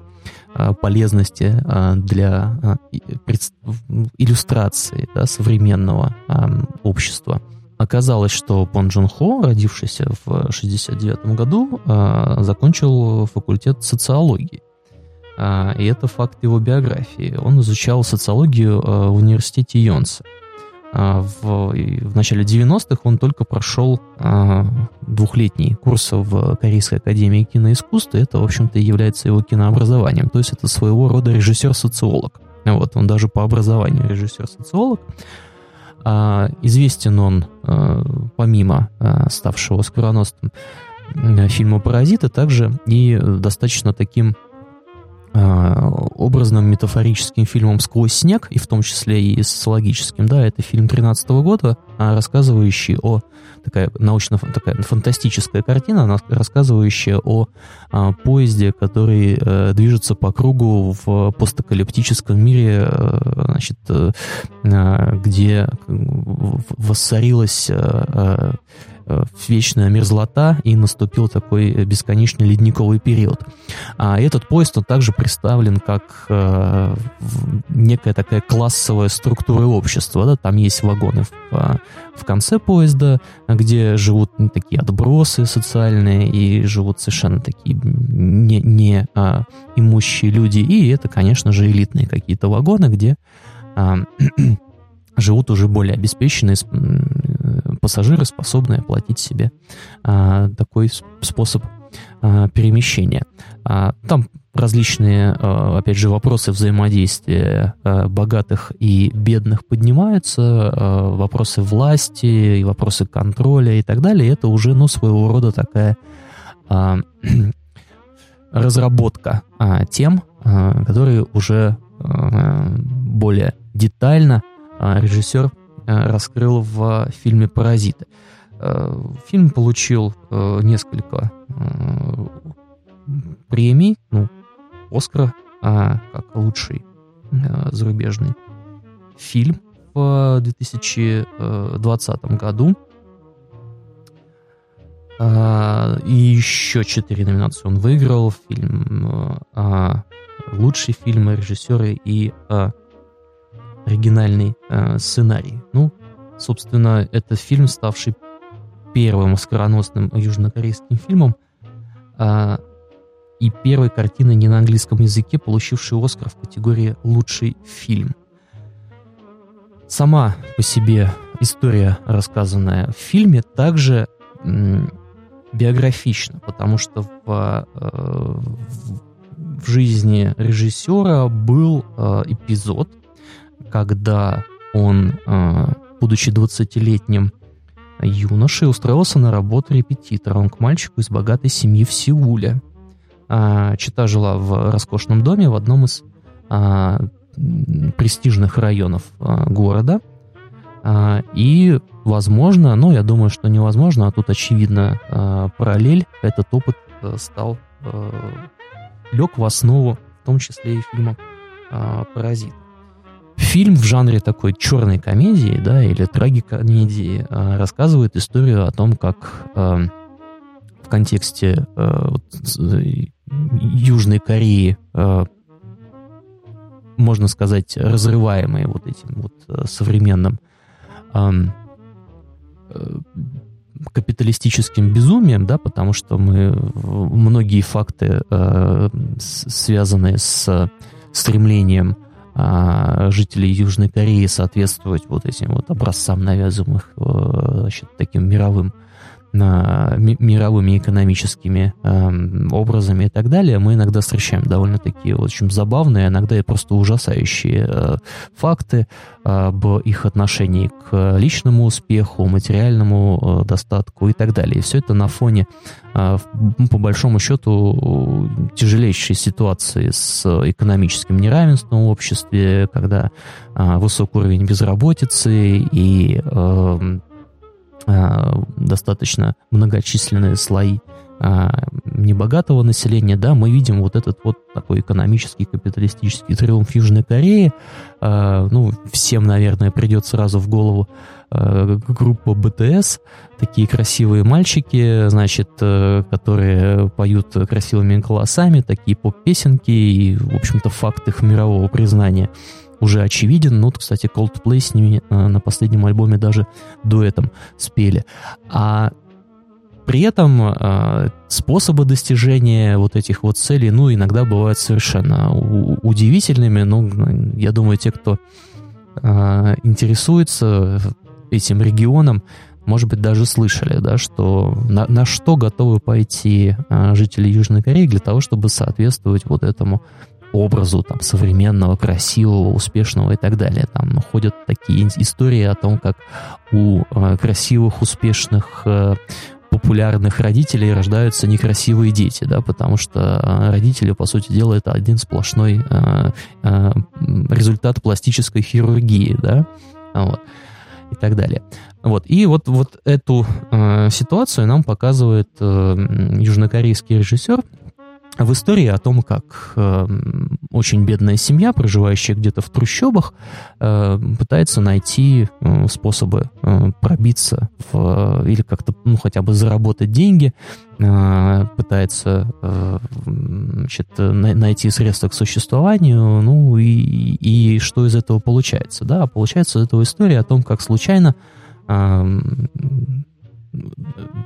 полезности для иллюстрации да, современного общества – Оказалось, что Пон Джун Хо, родившийся в 1969 году, а, закончил факультет социологии. А, и это факт его биографии. Он изучал социологию а, в университете Йонса. В, в начале 90-х он только прошел двухлетний курс в Корейской академии киноискусства. Это, в общем-то, является его кинообразованием. То есть это своего рода режиссер-социолог. Вот, он даже по образованию режиссер-социолог. А, известен он, а, помимо а, ставшего скороносным фильма «Паразиты», также и достаточно таким образным метафорическим фильмом «Сквозь снег», и в том числе и социологическим, да, это фильм 13 года, рассказывающий о такая научно такая фантастическая картина, рассказывающая о а, поезде, который а, движется по кругу в постапокалиптическом мире, а, значит, а, где воссорилась а, Э, вечная мерзлота, и наступил такой бесконечный ледниковый период. А этот поезд, он также представлен как э, некая такая классовая структура общества. Да? Там есть вагоны в, э, в конце поезда, где живут такие отбросы социальные и живут совершенно такие не, не а, имущие люди. И это, конечно же, элитные какие-то вагоны, где а, живут уже более обеспеченные пассажиры, способные оплатить себе а, такой способ а, перемещения. А, там различные, а, опять же, вопросы взаимодействия а, богатых и бедных поднимаются, а, вопросы власти, и вопросы контроля и так далее. Это уже, ну, своего рода такая разработка тем, которые уже более детально режиссер раскрыл в фильме «Паразиты». А, фильм получил несколько премий, ну, Оскара, как лучший зарубежный фильм в 2020 году. И еще четыре номинации он выиграл. Фильм, лучший фильм, режиссеры и оригинальный э, сценарий. Ну, собственно, это фильм, ставший первым скороносным южнокорейским фильмом э, и первой картиной не на английском языке, получившей Оскар в категории «Лучший фильм». Сама по себе история, рассказанная в фильме, также биографична, потому что в, э, в жизни режиссера был э, эпизод, когда он, э, будучи 20-летним юношей, устроился на работу репетитором к мальчику из богатой семьи в Сеуле. Э, Чита жила в роскошном доме в одном из э, престижных районов города. И, возможно, ну, я думаю, что невозможно, а тут очевидно параллель, этот опыт э, стал, э, лег в основу, в том числе и фильма «Паразит». Фильм в жанре такой черной комедии, да, или трагикомедии э, рассказывает историю о том, как э, в контексте э, Южной Кореи э, можно сказать, разрываемые вот этим вот э, современным э, капиталистическим безумием, да, потому что мы многие факты, э, связанные с стремлением э, жителей Южной Кореи соответствовать вот этим вот образцам навязываемых э, значит, таким мировым мировыми экономическими э, образами и так далее, мы иногда встречаем довольно такие очень забавные, иногда и просто ужасающие э, факты об их отношении к личному успеху, материальному э, достатку и так далее. И все это на фоне, э, по большому счету, тяжелейшей ситуации с экономическим неравенством в обществе, когда э, высокий уровень безработицы и э, достаточно многочисленные слои небогатого населения, да, мы видим вот этот вот такой экономический, капиталистический триумф Южной Кореи. Ну, всем, наверное, придет сразу в голову группа БТС, такие красивые мальчики, значит, которые поют красивыми голосами, такие поп-песенки и, в общем-то, факт их мирового признания уже очевиден. Ну, кстати, Coldplay с ними э, на последнем альбоме даже дуэтом спели. А при этом э, способы достижения вот этих вот целей, ну, иногда бывают совершенно удивительными. Ну, я думаю, те, кто э, интересуется этим регионом, может быть, даже слышали, да, что на, на что готовы пойти жители Южной Кореи для того, чтобы соответствовать вот этому образу там, современного, красивого, успешного и так далее. Там ходят такие истории о том, как у э, красивых, успешных э, популярных родителей рождаются некрасивые дети, да, потому что э, родители, по сути дела, это один сплошной э, э, результат пластической хирургии, да, вот, и так далее. Вот, и вот, вот эту э, ситуацию нам показывает э, южнокорейский режиссер в истории о том, как э, очень бедная семья, проживающая где-то в трущобах, э, пытается найти э, способы э, пробиться в, или как-то ну, хотя бы заработать деньги, э, пытается э, значит, найти средства к существованию, ну и, и что из этого получается. Да? Получается из этого история о том, как случайно э,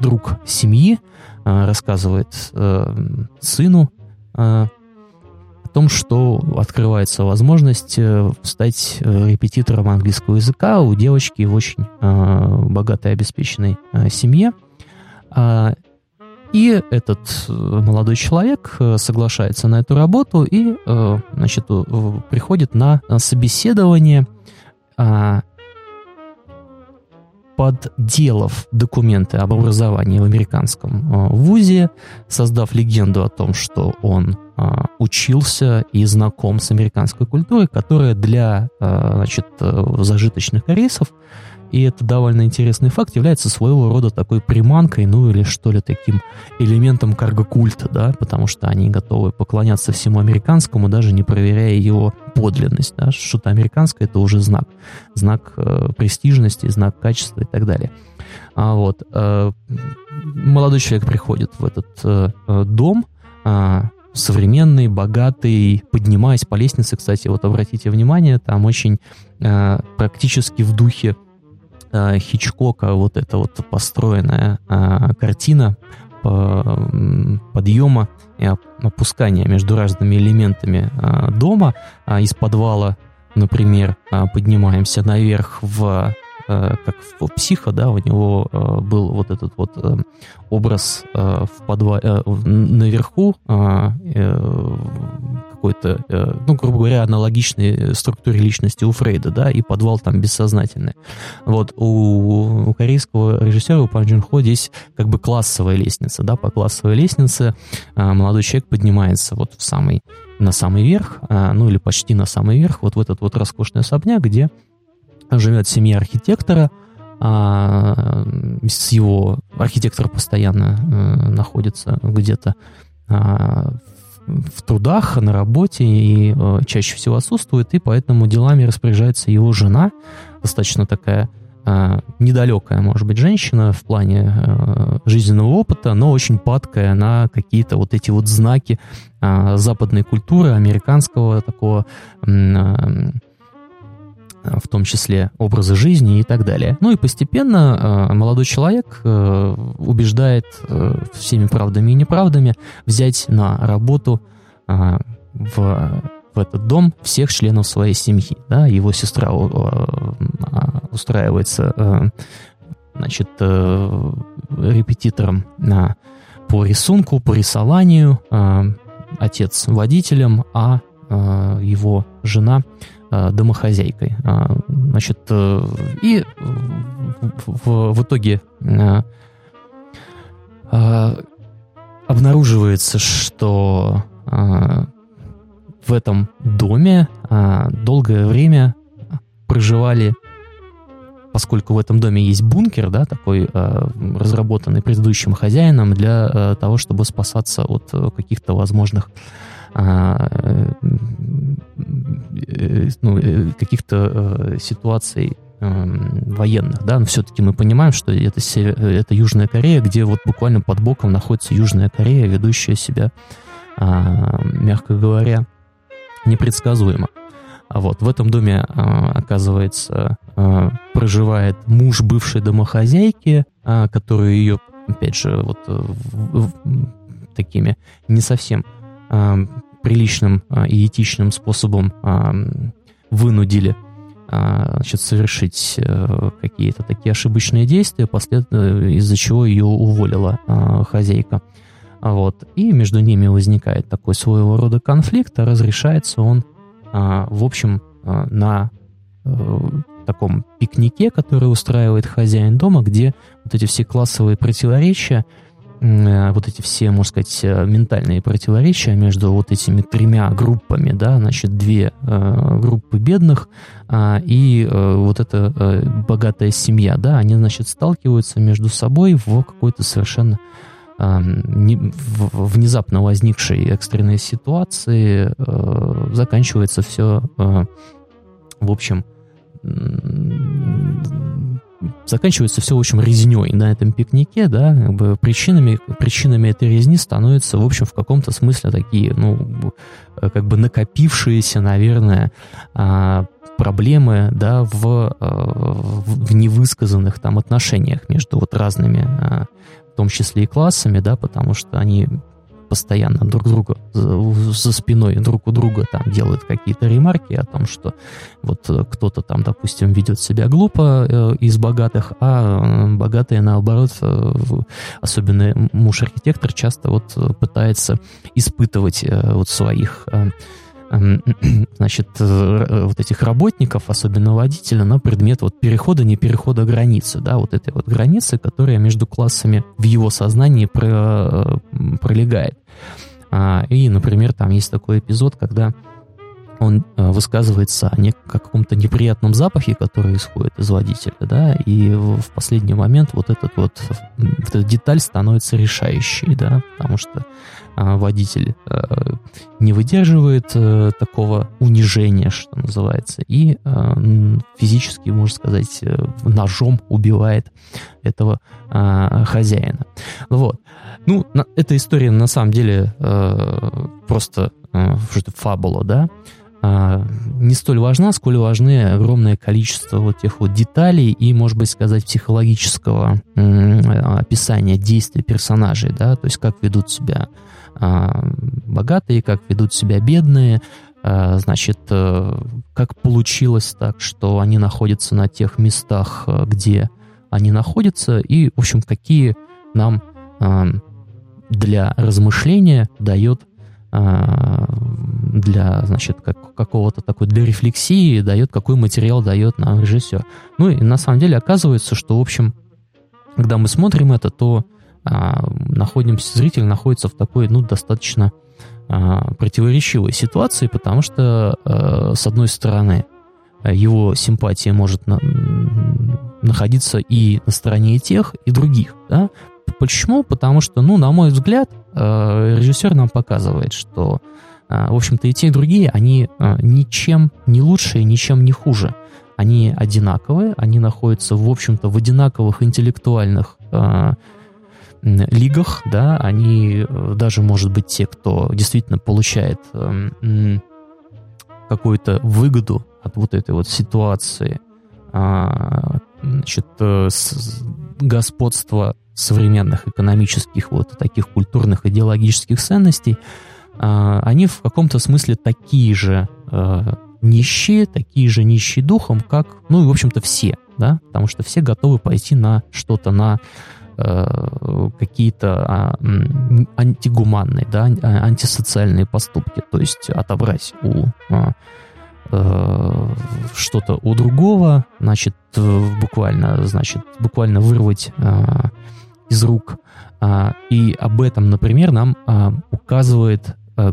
друг семьи э, рассказывает э, сыну э, о том, что открывается возможность стать репетитором английского языка у девочки в очень богатой обеспеченной семье. А, и этот молодой человек соглашается на эту работу и значит, приходит на собеседование а, подделав документы об образовании в американском э, вузе, создав легенду о том, что он э, учился и знаком с американской культурой, которая для э, значит, зажиточных корейцев и это довольно интересный факт, является своего рода такой приманкой, ну или что ли таким элементом карго-культа, да, потому что они готовы поклоняться всему американскому, даже не проверяя его подлинность, да, что-то американское это уже знак, знак э, престижности, знак качества и так далее. А вот э, молодой человек приходит в этот э, э дом, э, современный, богатый, поднимаясь по лестнице, кстати, вот обратите внимание, там очень э, практически в духе э, Хичкока вот эта вот построенная э, картина по, подъема опускания между разными элементами э, дома э, из подвала, например, э, поднимаемся наверх в Э, как в психо, да, у него э, был вот этот вот э, образ в подвале, наверху какой-то, ну, грубо говоря, аналогичной структуре личности у Фрейда, да, и подвал там бессознательный. Вот у, у корейского режиссера, у Пан Джун Хо здесь как бы классовая лестница, да, по классовой лестнице молодой человек поднимается вот в самый, на самый верх, ну, или почти на самый верх, вот в этот вот роскошный особняк, где живет семья архитектора, а, с его архитектор постоянно а, находится где-то а, в трудах, на работе и а, чаще всего отсутствует, и поэтому делами распоряжается его жена, достаточно такая а, недалекая, может быть, женщина в плане а, жизненного опыта, но очень падкая на какие-то вот эти вот знаки а, западной культуры, американского такого Э, в том числе образы жизни и так далее. Ну и постепенно э, молодой человек э, убеждает всеми правдами и неправдами взять на работу в, в этот дом всех членов своей семьи. Да? Его сестра устраивается значит, репетитором по рисунку, по рисованию, отец водителем, а его жена Э, домохозяйкой. А, значит, э, и в, в итоге э, обнаруживается, что в этом доме долгое время проживали поскольку в этом доме есть бункер, да, такой э, разработанный предыдущим хозяином для э, того, чтобы спасаться от каких-то возможных э, ну, э, каких-то э, ситуаций военных, да, но все-таки мы понимаем, что это, это Южная Корея, где вот буквально под боком находится Южная Корея, ведущая себя, а, мягко говоря, непредсказуемо. А вот в этом доме, оказывается, проживает муж бывшей домохозяйки, который ее, опять же, вот такими не совсем приличным а, и этичным способом а, вынудили а, значит, совершить э, какие-то такие ошибочные действия, послед... Э, из-за чего ее уволила хозяйка. Вот. И между ними возникает такой своего рода конфликт, а разрешается он, в общем, на э, таком пикнике, который устраивает хозяин дома, где вот эти все классовые противоречия – вот эти все, можно сказать, э, ментальные противоречия между вот этими тремя группами, да, значит, две э, группы бедных э, и э, вот эта э, богатая семья, да, они, значит, сталкиваются между собой в какой-то совершенно э, не, в, внезапно возникшей экстренной ситуации, э, заканчивается все, э, в общем, заканчивается все, в общем, резней на этом пикнике, да, как бы причинами, причинами этой резни становятся, в общем, в каком-то смысле такие, ну, как бы накопившиеся, наверное, а, проблемы, да, в, а, в невысказанных там отношениях между вот разными, а, в том числе и классами, да, потому что они постоянно друг друга за спиной друг у друга там делают какие-то ремарки о том, что вот э, кто-то там, допустим, ведет себя глупо э, из богатых, а э, богатые, наоборот, особенно муж-архитектор часто вот пытается испытывать вот своих значит, э, вот этих работников, особенно водителя, на предмет вот перехода, не перехода границы, да, вот этой вот границы, которая между классами в его сознании про, э, пролегает. А, и, например, там есть такой эпизод, когда он э, высказывается о каком-то неприятном запахе, который исходит из водителя, да, и в последний момент вот этот вот, вот эта деталь становится решающей, да, потому что водитель э, не выдерживает э, такого унижения, что называется, и э, физически, можно сказать, ножом убивает этого а, хозяина. Вот. Ну, эта история на самом деле просто что-то фабула, да, а, не столь важна, сколь важны огромное количество вот тех вот деталей и, может быть, сказать, психологического описания действий персонажей, да, то есть как ведут себя а, богатые, как ведут себя бедные, а, значит, э, как получилось так, что они находятся на тех местах, э, где они находятся, и, в общем, какие нам а, для размышления дает а, для, значит, как, какого-то такой, для рефлексии дает, какой материал дает нам режиссер. Ну и на самом деле оказывается, что, в общем, когда мы смотрим это, то а, находимся, зритель находится в такой, ну, достаточно а, противоречивой ситуации, потому что, а, с одной стороны, его симпатия может на- находиться и на стороне и тех, и других, да? Почему? Потому что, ну, на мой взгляд, режиссер нам показывает, что, в общем-то, и те, и другие, они ничем не лучше и ничем не хуже. Они одинаковые, они находятся, в общем-то, в одинаковых интеллектуальных лигах, да, они э, даже, может быть, те, кто действительно получает э, м, какую-то выгоду от вот этой вот ситуации, а, значит, э, господства современных экономических, вот таких культурных, идеологических ценностей, а, они в каком-то смысле такие же э, нищие, такие же нищие духом, как, ну и, в общем-то, все, да, потому что все готовы пойти на что-то, на э, какие-то а, антигуманные, да, ан- антисоциальные поступки, то есть отобрать у а, э, что-то у другого, значит, э, буквально, значит, буквально вырвать а, из рук. А, И об этом, например, нам а, указывает а,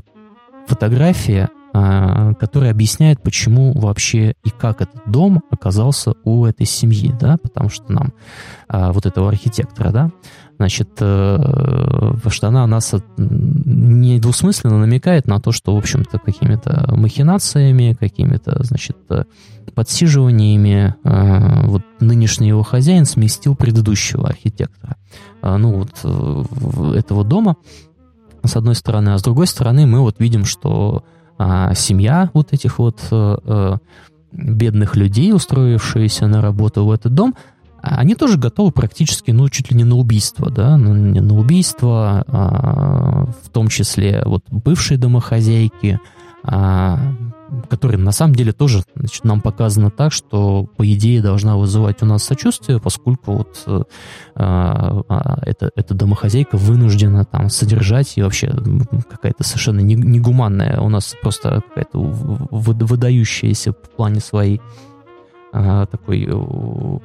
фотография, а, которая объясняет, почему вообще и как этот дом оказался у этой семьи, да, потому что нам а, вот этого архитектора, да, значит, э, что она нас недвусмысленно намекает на то, что, в общем-то, какими-то махинациями, какими-то, значит, э, подсиживаниями э, вот нынешний его хозяин сместил предыдущего архитектора. А, ну, вот этого дома, с одной стороны, а с другой стороны мы вот видим, что а, семья вот этих вот э, э, бедных людей, устроившиеся на работу в этот дом, они тоже готовы практически, ну, чуть ли не на убийство, да, ну, не на убийство, а, в том числе вот бывшие домохозяйки, а, которые на самом деле тоже значит, нам показано так, что, по идее, должна вызывать у нас сочувствие, поскольку вот э, а, эта, эта домохозяйка вынуждена там содержать и вообще какая-то совершенно не- негуманная, у нас просто какая-то выдающаяся в плане своей а, такой э,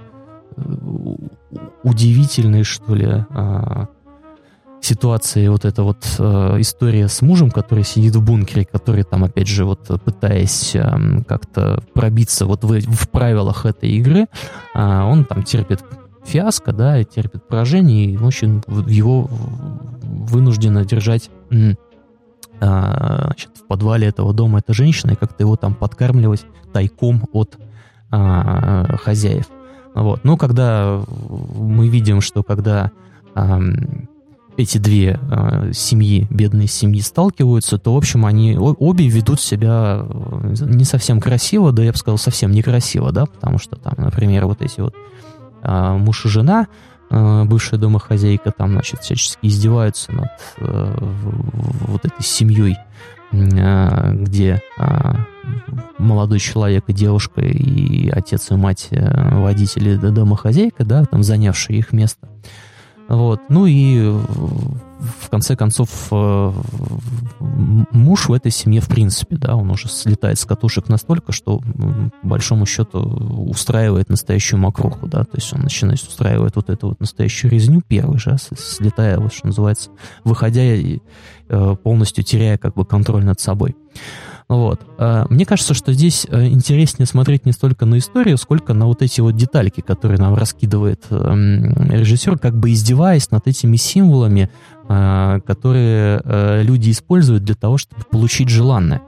удивительной, что ли, а, ситуации вот эта вот э, история с мужем, который сидит в бункере, который там, опять же, вот пытаясь эм, как-то пробиться вот в, в правилах этой игры, а, он там терпит фиаско, да, и терпит поражение, и, в общем, его вынуждена держать а, значит, в подвале этого дома эта женщина, и как-то его там подкармливать тайком от а, хозяев. Вот. Но когда мы видим, что когда ам, эти две а, семьи, бедные семьи сталкиваются, то, в общем, они обе ведут себя э, не совсем красиво, да я бы сказал, совсем некрасиво, да, потому что там, например, вот эти вот а, муж и жена, а, бывшая домохозяйка, там, значит, всячески издеваются над э, вот этой семьей, а, где а, молодой человек и девушка, и отец и мать э, водители да, домохозяйка, да, там, занявшие их место. Вот. Ну и в конце концов э, муж в этой семье, в принципе, да, он уже слетает с катушек настолько, что по большому счету устраивает настоящую мокруху, да, то есть он начинает устраивать вот эту вот настоящую резню первый же, слетая, вот что называется, выходя и э, полностью теряя как бы контроль над собой. Вот. А, мне кажется, что здесь э, интереснее смотреть не столько на историю, сколько на вот эти вот детальки, которые нам раскидывает эм, режиссер, как бы издеваясь над этими символами, а, которые э, люди используют для того, чтобы получить желанное.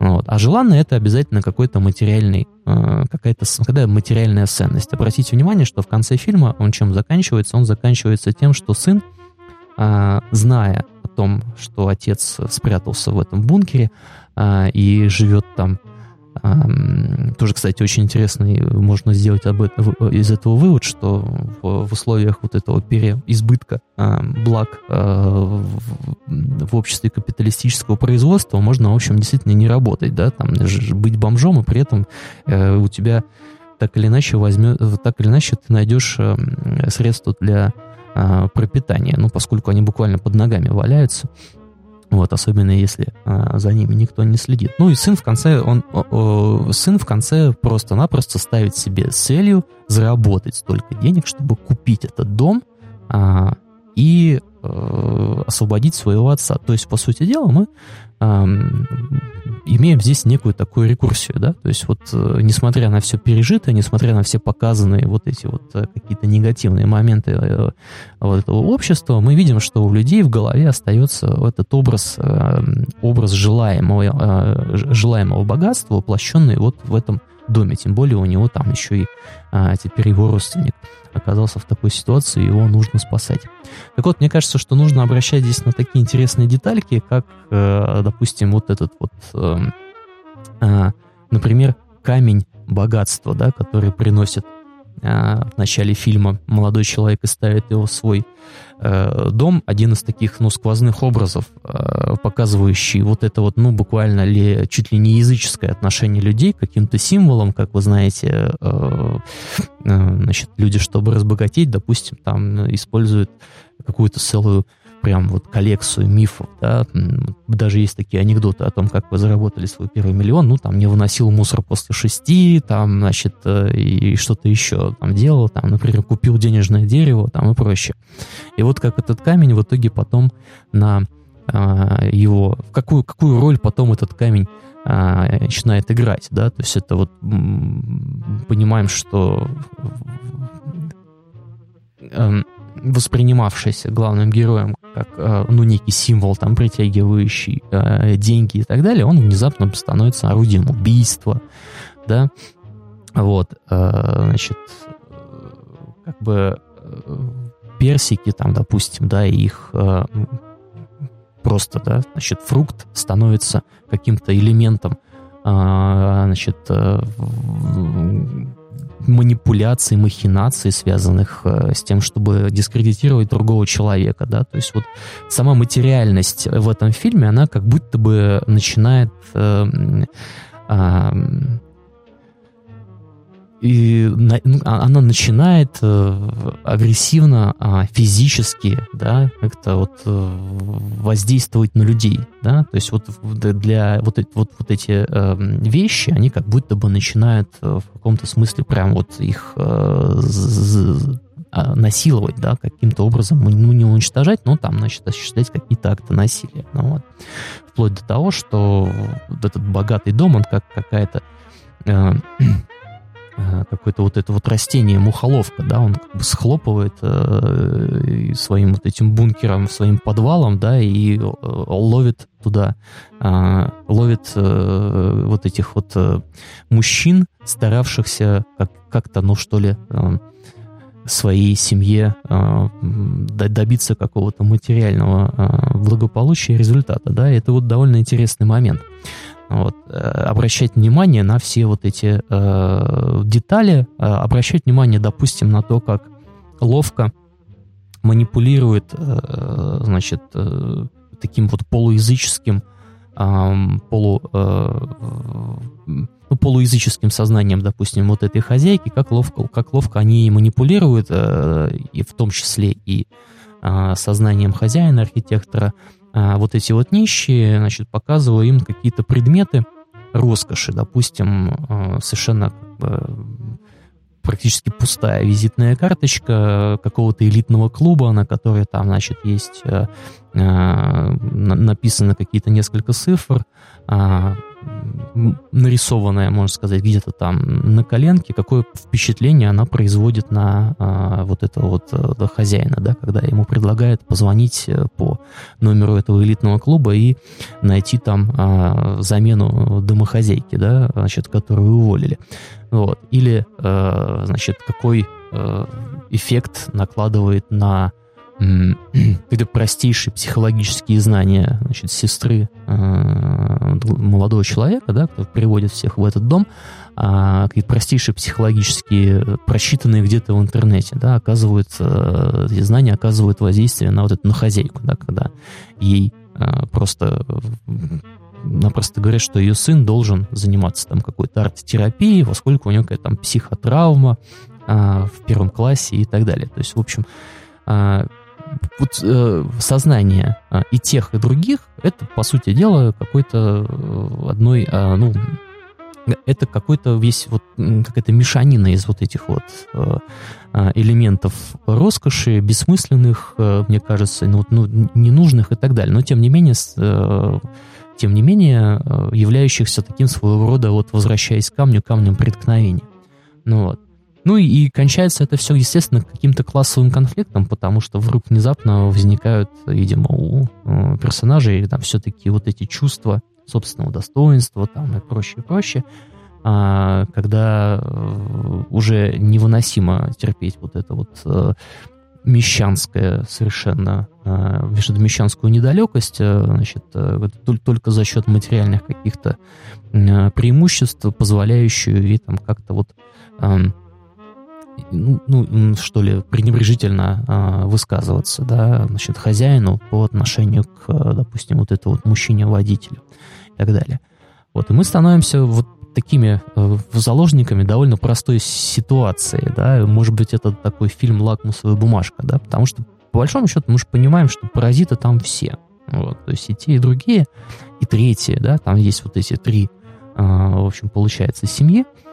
Вот. А желанное это обязательно какой-то материальный, э, какая-то какая материальная ценность. Обратите внимание, что в конце фильма он чем заканчивается? Он заканчивается тем, что сын, зная том, что отец спрятался в этом бункере, а, и живет там. Тоже, кстати, очень интересный, можно сделать об этом, из этого вывод, что в, в условиях вот этого переизбытка э, благ э, в, в обществе капиталистического производства можно, в общем, действительно не работать, да, там быть бомжом, и при этом э, у тебя так или иначе возьмет, так или иначе ты найдешь средства для э, пропитания, ну, поскольку они буквально под ногами валяются. Вот, особенно если а, за ними никто не следит. Ну и сын в конце, он, о, сын в конце просто-напросто ставит себе целью заработать столько денег, чтобы купить этот дом а, и а, освободить своего отца. То есть, по сути дела, мы имеем здесь некую такую рекурсию, да, то есть вот э, несмотря на все пережитое, несмотря на все показанные вот эти вот э, какие-то негативные моменты э, вот этого общества, мы видим, что у людей в голове остается этот образ, образ желаемого, желаемого богатства, воплощенный вот в этом доме, тем более у него там еще и а, теперь его родственник оказался в такой ситуации, его нужно спасать. Так вот, мне кажется, что нужно обращать здесь на такие интересные детальки, как, э, допустим, вот этот вот, э, э, например, камень богатства, да, который приносит в начале фильма молодой человек и ставит его в свой э, дом. Один из таких, ну, сквозных образов, э, показывающий вот это вот, ну, буквально ли, чуть ли не языческое отношение людей к каким-то символам, как вы знаете, э, значит, люди, чтобы разбогатеть, допустим, там используют какую-то целую прям вот коллекцию мифов, да, даже есть такие анекдоты о том, как вы заработали свой первый миллион, ну, там, не выносил мусор после шести, там, значит, э, и что-то еще там делал, там, например, купил денежное дерево, там, и прочее. И вот как этот камень в итоге потом на а, его, какую, какую роль потом этот камень а, начинает играть, да, то есть это вот понимаем, что эм, воспринимавшийся главным героем как, э, ну, некий символ, там, притягивающий э, деньги и так далее, он внезапно становится орудием убийства, да, вот, э, значит, как бы персики, там, допустим, да, их просто, да, значит, фрукт становится каким-то элементом, значит, манипуляций, махинаций, связанных э, с тем, чтобы дискредитировать другого человека, да, то есть вот сама материальность в этом фильме, она как будто бы начинает э, э, и ну, а, она начинает э, агрессивно, а, физически, да, как-то вот э, воздействовать на людей, да, то есть вот для вот, вот, вот эти э, вещи, они как будто бы начинают в каком-то смысле прям вот их а, насиловать, да, каким-то образом, ну, не уничтожать, но там, значит, осуществлять какие-то акты насилия, ну, вот. Вплоть до того, что вот этот богатый дом, он как какая-то Э, какое-то вот это вот растение, мухоловка, да, он как бы схлопывает э, своим вот этим бункером, своим подвалом, да, и э, ловит туда, э, ловит э, вот этих вот э, мужчин, старавшихся как- как-то, ну что ли, э, своей семье э, добиться какого-то материального э, благополучия и результата, да, это вот довольно интересный момент вот, э, обращать внимание на все вот эти э, детали, э, обращать внимание, допустим, на то, как ловко манипулирует, э, значит, э, таким вот полуязыческим, полу, э, ну, полуязыческим сознанием, допустим, вот этой хозяйки, как ловко, как ловко они манипулируют, э, и в том числе и э, сознанием хозяина, архитектора, а вот эти вот нищие, значит, показываю им какие-то предметы роскоши, допустим, а, совершенно практически пустая визитная карточка какого-то элитного клуба, на которой там, значит, есть э, э, написано какие-то несколько цифр, э, нарисованная, можно сказать, где-то там на коленке, какое впечатление она производит на а, вот этого вот а, хозяина, да, когда ему предлагают позвонить э, по номеру этого элитного клуба и найти там а, замену домохозяйки, да, значит, которую уволили. Вот. Или, а, значит, какой а, эффект накладывает на какие-то простейшие психологические знания значит, сестры э, молодого человека, да, кто приводит всех в этот дом, а какие-то простейшие психологические, просчитанные где-то в интернете, да, оказывают, э, эти знания оказывают воздействие на вот эту на хозяйку, да, когда ей э, просто напросто говорят, что ее сын должен заниматься там какой-то арт-терапией, поскольку у него какая-то там психотравма а, в первом классе и так далее. То есть, в общем, а, вот э, сознание э, и тех, и других, это, по сути дела, какой-то э, одной, э, ну, это какой-то весь вот какая-то мешанина из вот этих вот э, э, элементов роскоши, бессмысленных, э, мне кажется, ну, ну, ненужных и так далее. Но тем не менее, э, тем не менее, э, являющихся таким своего рода, вот возвращаясь к камню, камнем преткновения. Ну вот. Ну и, и кончается это все, естественно, каким-то классовым конфликтом, потому что вдруг внезапно возникают, видимо, у э, персонажей там все-таки вот эти чувства собственного достоинства там и прочее, прочее, а, когда э, уже невыносимо терпеть вот это вот э, мещанское совершенно, э, мещанскую недалекость, э, значит, только за счет материальных каких-то э, преимуществ, позволяющую и там как-то вот э, ну, ну, что ли, пренебрежительно э, высказываться, да, значит, хозяину по отношению к, допустим, вот этому вот мужчине-водителю и так далее. Вот, и мы становимся вот такими э, заложниками довольно простой ситуации, да, может быть, это такой фильм «Лакмусовая бумажка», да, потому что, по большому счету, мы же понимаем, что паразиты там все, вот, то есть и те, и другие, и третьи, да, там есть вот эти три, э, в общем, получается, семьи, а,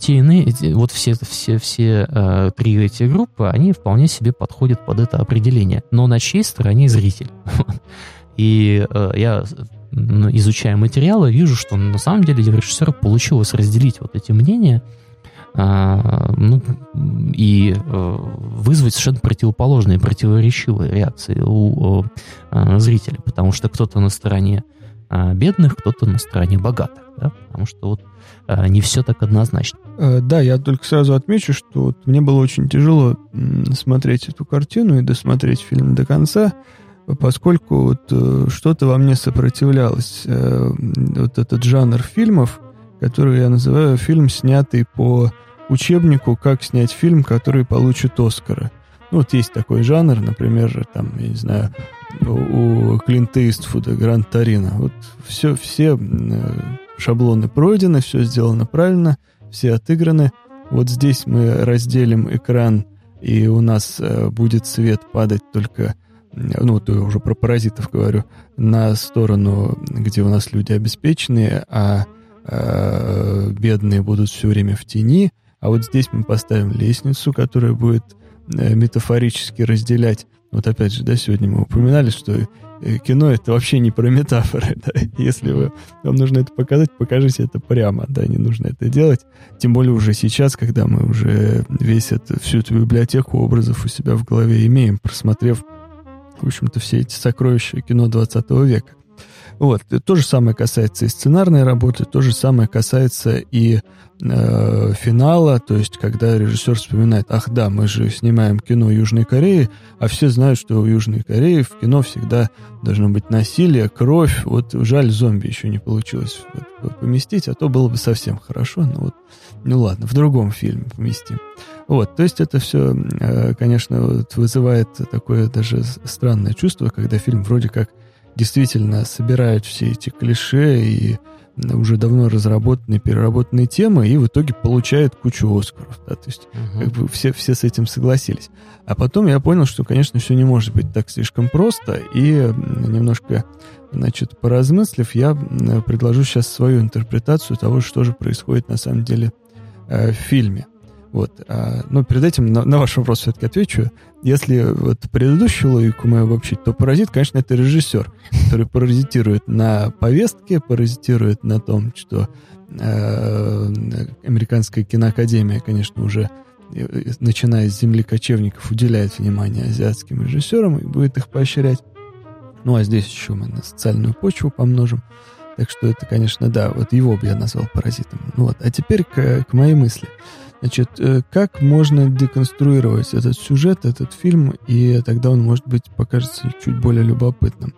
те иные, вот все, все, все э, три эти группы, они вполне себе подходят под это определение. Но на чьей стороне зритель? И э, я, изучая материалы, вижу, что на самом деле режиссеру получилось разделить вот эти мнения э, ну, и вызвать совершенно противоположные, противоречивые реакции у зрителя, потому что кто-то на стороне бедных, кто-то на стороне богатых, да? потому что вот Э, не все так однозначно. Э, да, я только сразу отмечу, что вот мне было очень тяжело смотреть эту картину и досмотреть фильм до конца, поскольку вот э, что-то во мне сопротивлялось. Вот этот жанр фильмов, который я называю фильм, снятый по учебнику «Как снять фильм, который получит Оскара». Ну, вот есть такой жанр, например, там, я не знаю, у Клинта Иствуда «Гранд Торино». Вот все, все шаблоны пройдены, все сделано правильно, все отыграны. Вот здесь мы разделим экран, и у нас э, будет свет падать только, ну, то я уже про паразитов говорю, на сторону, где у нас люди обеспеченные, а э, бедные будут все время в тени. А вот здесь мы поставим лестницу, которая будет э, метафорически разделять. Вот опять же, да, сегодня мы упоминали, что Э, кино это вообще не про метафоры. Да? Если вы, вам нужно это показать, покажите это прямо, да, не нужно это делать. Тем более уже сейчас, когда мы уже весь это, всю эту библиотеку образов у себя в голове имеем, просмотрев, в общем-то, все эти сокровища кино 20 века. Вот. То же самое касается и сценарной работы, то же самое касается и э, финала, то есть когда режиссер вспоминает, ах да, мы же снимаем кино Южной Кореи, а все знают, что в Южной Корее в кино всегда должно быть насилие, кровь. Вот жаль, зомби еще не получилось поместить, а то было бы совсем хорошо. Но вот, ну ладно, в другом фильме поместим. Вот, то есть это все, э, конечно, вызывает такое даже странное чувство, когда фильм вроде как действительно собирают все эти клише и уже давно разработанные, переработанные темы, и в итоге получает кучу Оскаров. Да, то есть uh-huh. как бы все, все с этим согласились. А потом я понял, что, конечно, все не может быть так слишком просто, и немножко, значит, поразмыслив, я предложу сейчас свою интерпретацию того, что же происходит на самом деле э, в фильме. Вот. А, но перед этим на, на ваш вопрос все-таки отвечу. Если вот предыдущую логику мою обобщить, то паразит, конечно, это режиссер, который паразитирует на повестке, паразитирует на том, что э, американская киноакадемия, конечно, уже э, начиная с земли кочевников, уделяет внимание азиатским режиссерам и будет их поощрять. Ну, а здесь еще мы на социальную почву помножим. Так что это, конечно, да, вот его бы я назвал паразитом. Ну вот, а теперь к, к моей мысли. Значит, э, как можно деконструировать этот сюжет, этот фильм, и тогда он, может быть, покажется чуть более любопытным.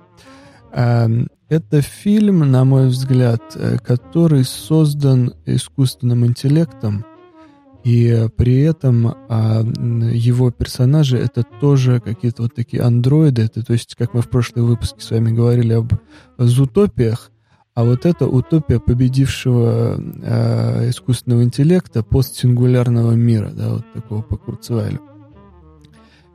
А, это фильм, на мой взгляд, э, который создан искусственным интеллектом, и при этом а, его персонажи это тоже какие-то вот такие андроиды. Это, то есть, как мы в прошлом выпуске с вами говорили об зутопиях, а вот это утопия победившего э, искусственного интеллекта постсингулярного мира, да, вот такого по Курцвайлю,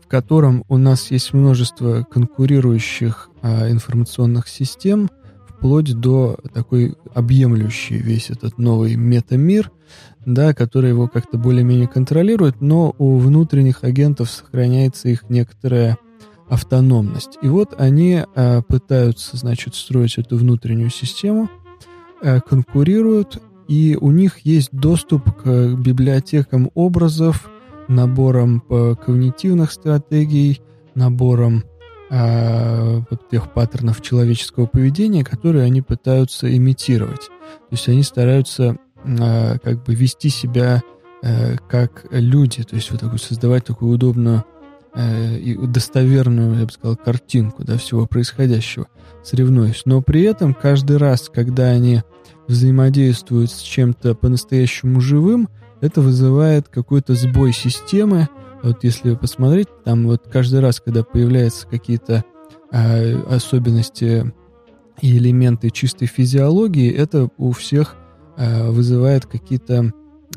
в котором у нас есть множество конкурирующих э, информационных систем, вплоть до такой объемлющий весь этот новый метамир, да, который его как-то более-менее контролирует, но у внутренних агентов сохраняется их некоторая автономность. И вот они э, пытаются, значит, строить эту внутреннюю систему, э, конкурируют, и у них есть доступ к библиотекам образов, наборам э, когнитивных стратегий, наборам э, тех паттернов человеческого поведения, которые они пытаются имитировать. То есть они стараются э, как бы вести себя э, как люди, то есть вот такую, создавать такую удобную э, и достоверную, я бы сказал, картинку да, всего происходящего, соревнуясь. Но при этом каждый раз, когда они взаимодействуют с чем-то по-настоящему живым, это вызывает какой-то сбой системы. Вот если посмотреть, там вот каждый раз, когда появляются какие-то э, особенности и элементы чистой физиологии, это у всех э, вызывает какие-то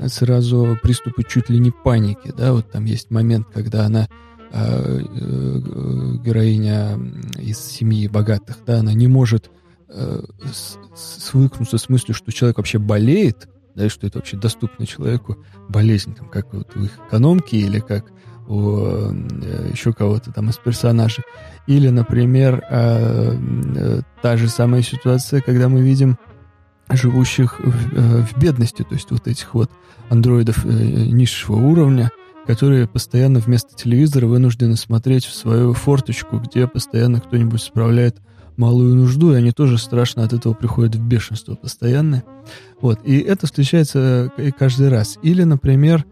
сразу приступы чуть ли не паники, да, вот там есть момент, когда она героиня из семьи богатых, да, она не может э, свыкнуться с мыслью, что человек вообще болеет, да, и что это вообще доступно человеку болезнь, там, как вот у их экономки или как у э, еще кого-то там из персонажей. Или, например, та же самая ситуация, когда мы видим живущих в, в бедности, то есть вот этих вот андроидов низшего уровня, которые постоянно вместо телевизора вынуждены смотреть в свою форточку, где постоянно кто-нибудь справляет малую нужду, и они тоже страшно от этого приходят в бешенство постоянное. Вот, и это встречается э, каждый раз. Или, например,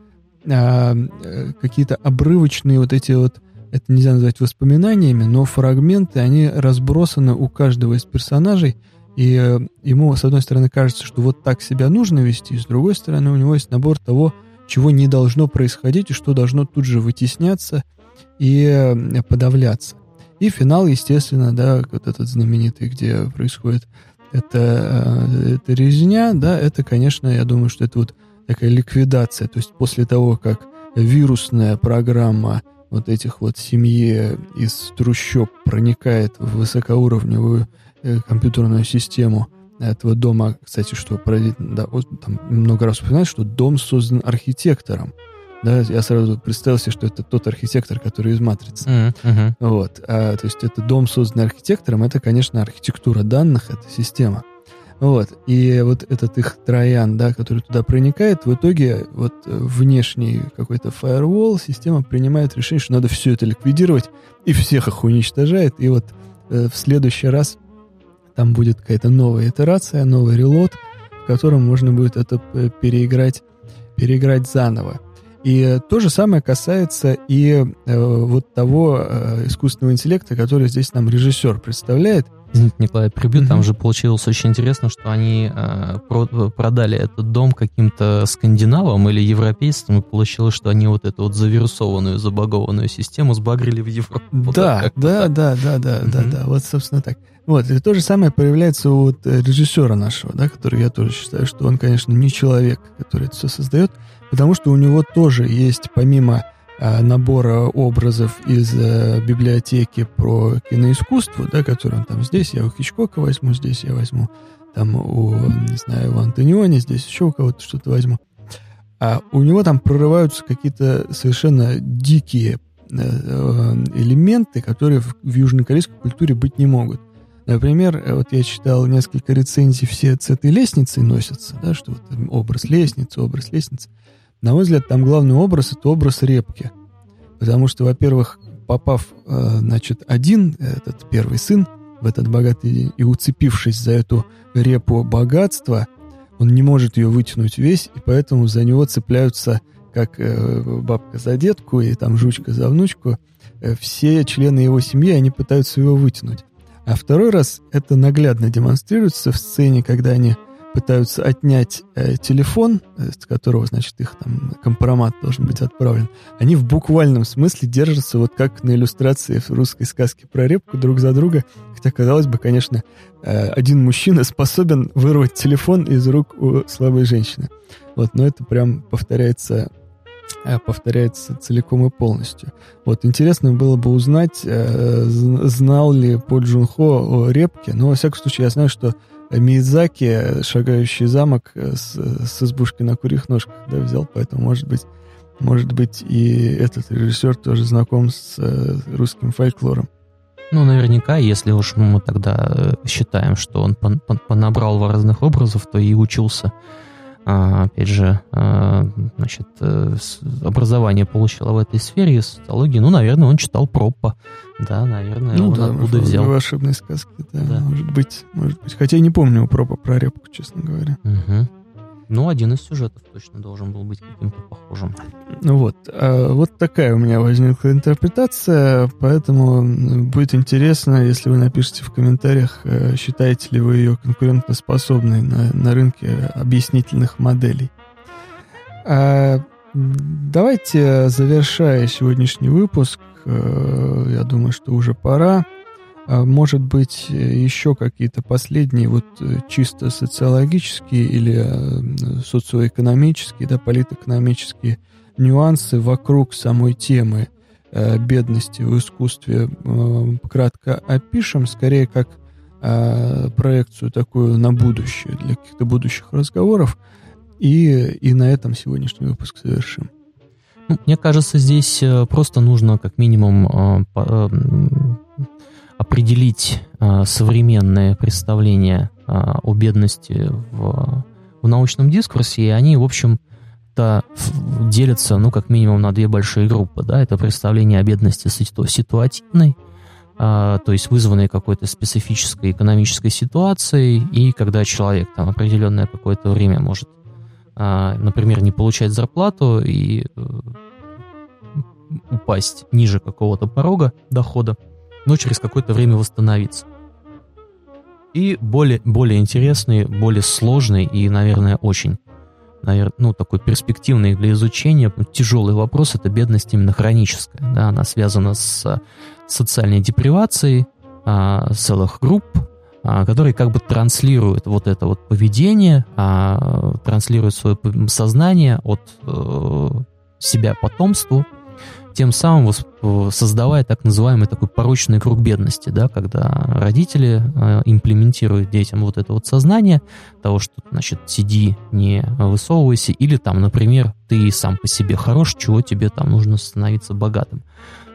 а, э, какие-то обрывочные вот эти вот, это нельзя назвать воспоминаниями, но фрагменты, они разбросаны у каждого из персонажей, и э, ему, с одной стороны, кажется, что вот так себя нужно вести, с другой стороны, у него есть набор того, чего не должно происходить и что должно тут же вытесняться и э, подавляться. И финал, естественно, да, вот этот знаменитый, где происходит это, э, это резня, да, это, конечно, я думаю, что это вот такая ликвидация. То есть после того, как вирусная программа вот этих вот семьи из трущоб проникает в высокоуровневую э, компьютерную систему – этого дома, кстати, что поразительно, да, вот, там много раз упоминают, что дом создан архитектором. Да, я сразу представил себе, что это тот архитектор, который из «Матрицы». Mm-hmm. Вот. А, то есть это дом, созданный архитектором, это, конечно, архитектура данных, это система. Вот. И вот этот их троян, да, который туда проникает, в итоге вот внешний какой-то фаервол, система принимает решение, что надо все это ликвидировать, и всех их уничтожает. И вот э, в следующий раз там будет какая-то новая итерация, новый релот, в котором можно будет это переиграть, переиграть заново. И то же самое касается и э, вот того э, искусственного интеллекта, который здесь нам режиссер представляет. Извините, Николай, прибью. Mm-hmm. Там же получилось очень интересно, что они э, про- продали этот дом каким-то скандинавам или европейцам, и получилось, что они вот эту вот завирусованную, забагованную систему сбагрили в Европу. Да, да, да, да, да, да, да, вот, собственно, так. Вот, и то же самое появляется у вот э, режиссера нашего, да, который я тоже считаю, что он, конечно, не человек, который это все создает, потому что у него тоже есть, помимо набора образов из а, библиотеки про киноискусство, да, который он там здесь, я у Хичкока возьму, здесь я возьму, там у, не знаю, у Антониони, здесь еще у кого-то что-то возьму. а у него там прорываются какие-то совершенно дикие э, элементы, которые в, в южнокорейской культуре быть не могут. Например, вот я читал несколько рецензий, все с этой лестницей носятся, да, что вот образ лестницы, образ лестницы. На мой взгляд, там главный образ — это образ репки. Потому что, во-первых, попав, э, значит, один, этот первый сын, в этот богатый и уцепившись за эту репу богатства, он не может ее вытянуть весь, и поэтому за него цепляются, как э, бабка за детку и там жучка за внучку, э, все члены его семьи, они пытаются его вытянуть. А второй раз это наглядно демонстрируется в сцене, когда они пытаются отнять э, телефон, э, с которого, значит, их там компромат должен быть отправлен, они в буквальном смысле держатся вот как на иллюстрации в русской сказке про репку друг за друга. Хотя, казалось бы, конечно, э, один мужчина способен вырвать телефон из рук у слабой женщины. Вот, но это прям повторяется э, повторяется целиком и полностью. Вот интересно было бы узнать, э, знал ли По Джун Хо о репке, но, во всяком случае, я знаю, что Миядзаки «Шагающий замок» с, с избушки на курьих ножках да, взял, поэтому, может быть, может быть, и этот режиссер тоже знаком с э, русским фольклором. Ну, наверняка, если уж мы тогда э, считаем, что он пон понабрал разных образов, то и учился опять же, а, значит, э, образование получила в этой сфере, социологии, ну, наверное, он читал Проппа, да, наверное, ну, он да, оттуда взял. волшебной сказки, да, да, может быть, может быть. Хотя я не помню у Пропа про репку, честно говоря. Угу. Ну, один из сюжетов точно должен был быть каким-то похожим. Ну вот, а вот такая у меня возникла интерпретация, поэтому будет интересно, если вы напишите в комментариях, э, считаете ли вы ее конкурентоспособной на, на рынке объяснительных моделей. А давайте, завершая сегодняшний выпуск, э, я думаю, что уже пора, может быть, еще какие-то последние, вот э, чисто социологические или э, социоэкономические, да, политэкономические нюансы вокруг самой темы э, бедности в искусстве кратко опишем, скорее как проекцию такую на будущее, для каких-то будущих разговоров. И, и на этом сегодняшний выпуск завершим. Ну, мне кажется, здесь просто нужно как минимум определить э, современное представление э, о бедности в, в научном дискурсе, и они, в общем-то, делятся, ну, как минимум, на две большие группы. Да? Это представление о бедности ситуативной, э, то есть вызванной какой-то специфической экономической ситуацией, и когда человек там определенное какое-то время может, э, например, не получать зарплату и э, упасть ниже какого-то порога дохода, но через какое-то время восстановиться. И более, более интересный, более сложный и, наверное, очень наверное, ну, такой перспективный для изучения, тяжелый вопрос, это бедность именно хроническая. Да, она связана с социальной депривацией а, целых групп, а, которые как бы транслируют вот это вот поведение, а, транслируют свое сознание от а, себя потомству, тем самым создавая так называемый такой порочный круг бедности, да, когда родители э, имплементируют детям вот это вот сознание того, что, значит, сиди, не высовывайся, или там, например, ты сам по себе хорош, чего тебе там нужно становиться богатым.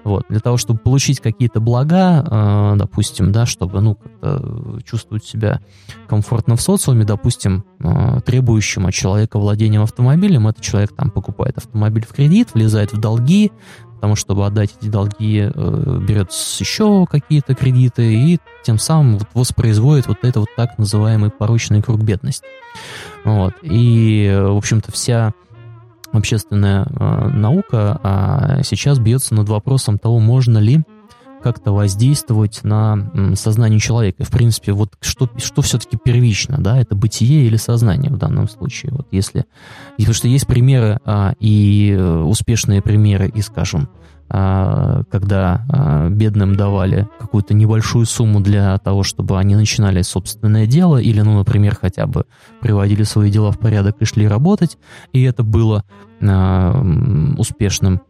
Вот, для того, чтобы получить какие-то блага, э, допустим, да, чтобы, ну, как-то чувствовать себя комфортно в социуме, допустим, э, требующим от человека владением автомобилем, этот человек там покупает автомобиль в кредит, влезает в долги, потому что, чтобы отдать эти долги, э, берет еще какие-то кредиты и тем самым вот воспроизводит вот это вот так называемый порочный круг бедности. Вот. И, в общем-то, вся общественная э, наука а сейчас бьется над вопросом того, можно ли как-то воздействовать на сознание человека. В принципе, вот что, что все-таки первично, да, это бытие или сознание в данном случае. Вот если, потому что есть примеры а, и э, успешные примеры, и, скажем, когда а, бедным давали какую-то небольшую сумму для того, чтобы они начинали собственное дело, или, ну, например, хотя бы приводили свои дела в порядок и шли работать, и это было а, успешным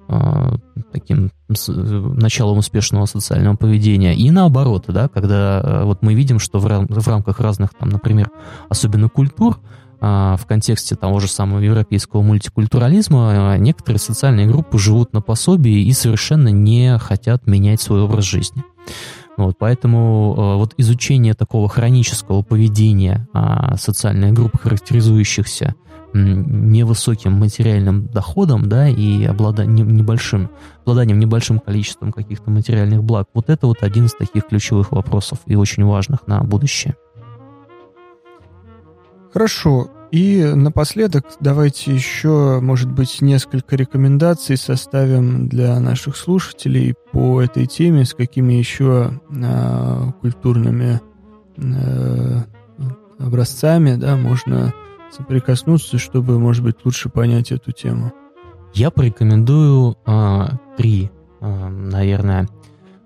таким началом успешного социального поведения. И наоборот, да, когда вот мы видим, что в рамках разных, там, например, особенно культур, в контексте того же самого европейского мультикультурализма некоторые социальные группы живут на пособии и совершенно не хотят менять свой образ жизни. Вот, поэтому вот изучение такого хронического поведения социальных групп, характеризующихся невысоким материальным доходом, да, и обладанием небольшим, обладанием небольшим количеством каких-то материальных благ, вот это вот один из таких ключевых вопросов и очень важных на будущее. Хорошо. И напоследок давайте еще, может быть, несколько рекомендаций составим для наших слушателей по этой теме, с какими еще э, культурными э, образцами да, можно соприкоснуться, чтобы, может быть, лучше понять эту тему? Я порекомендую э, три, э, наверное,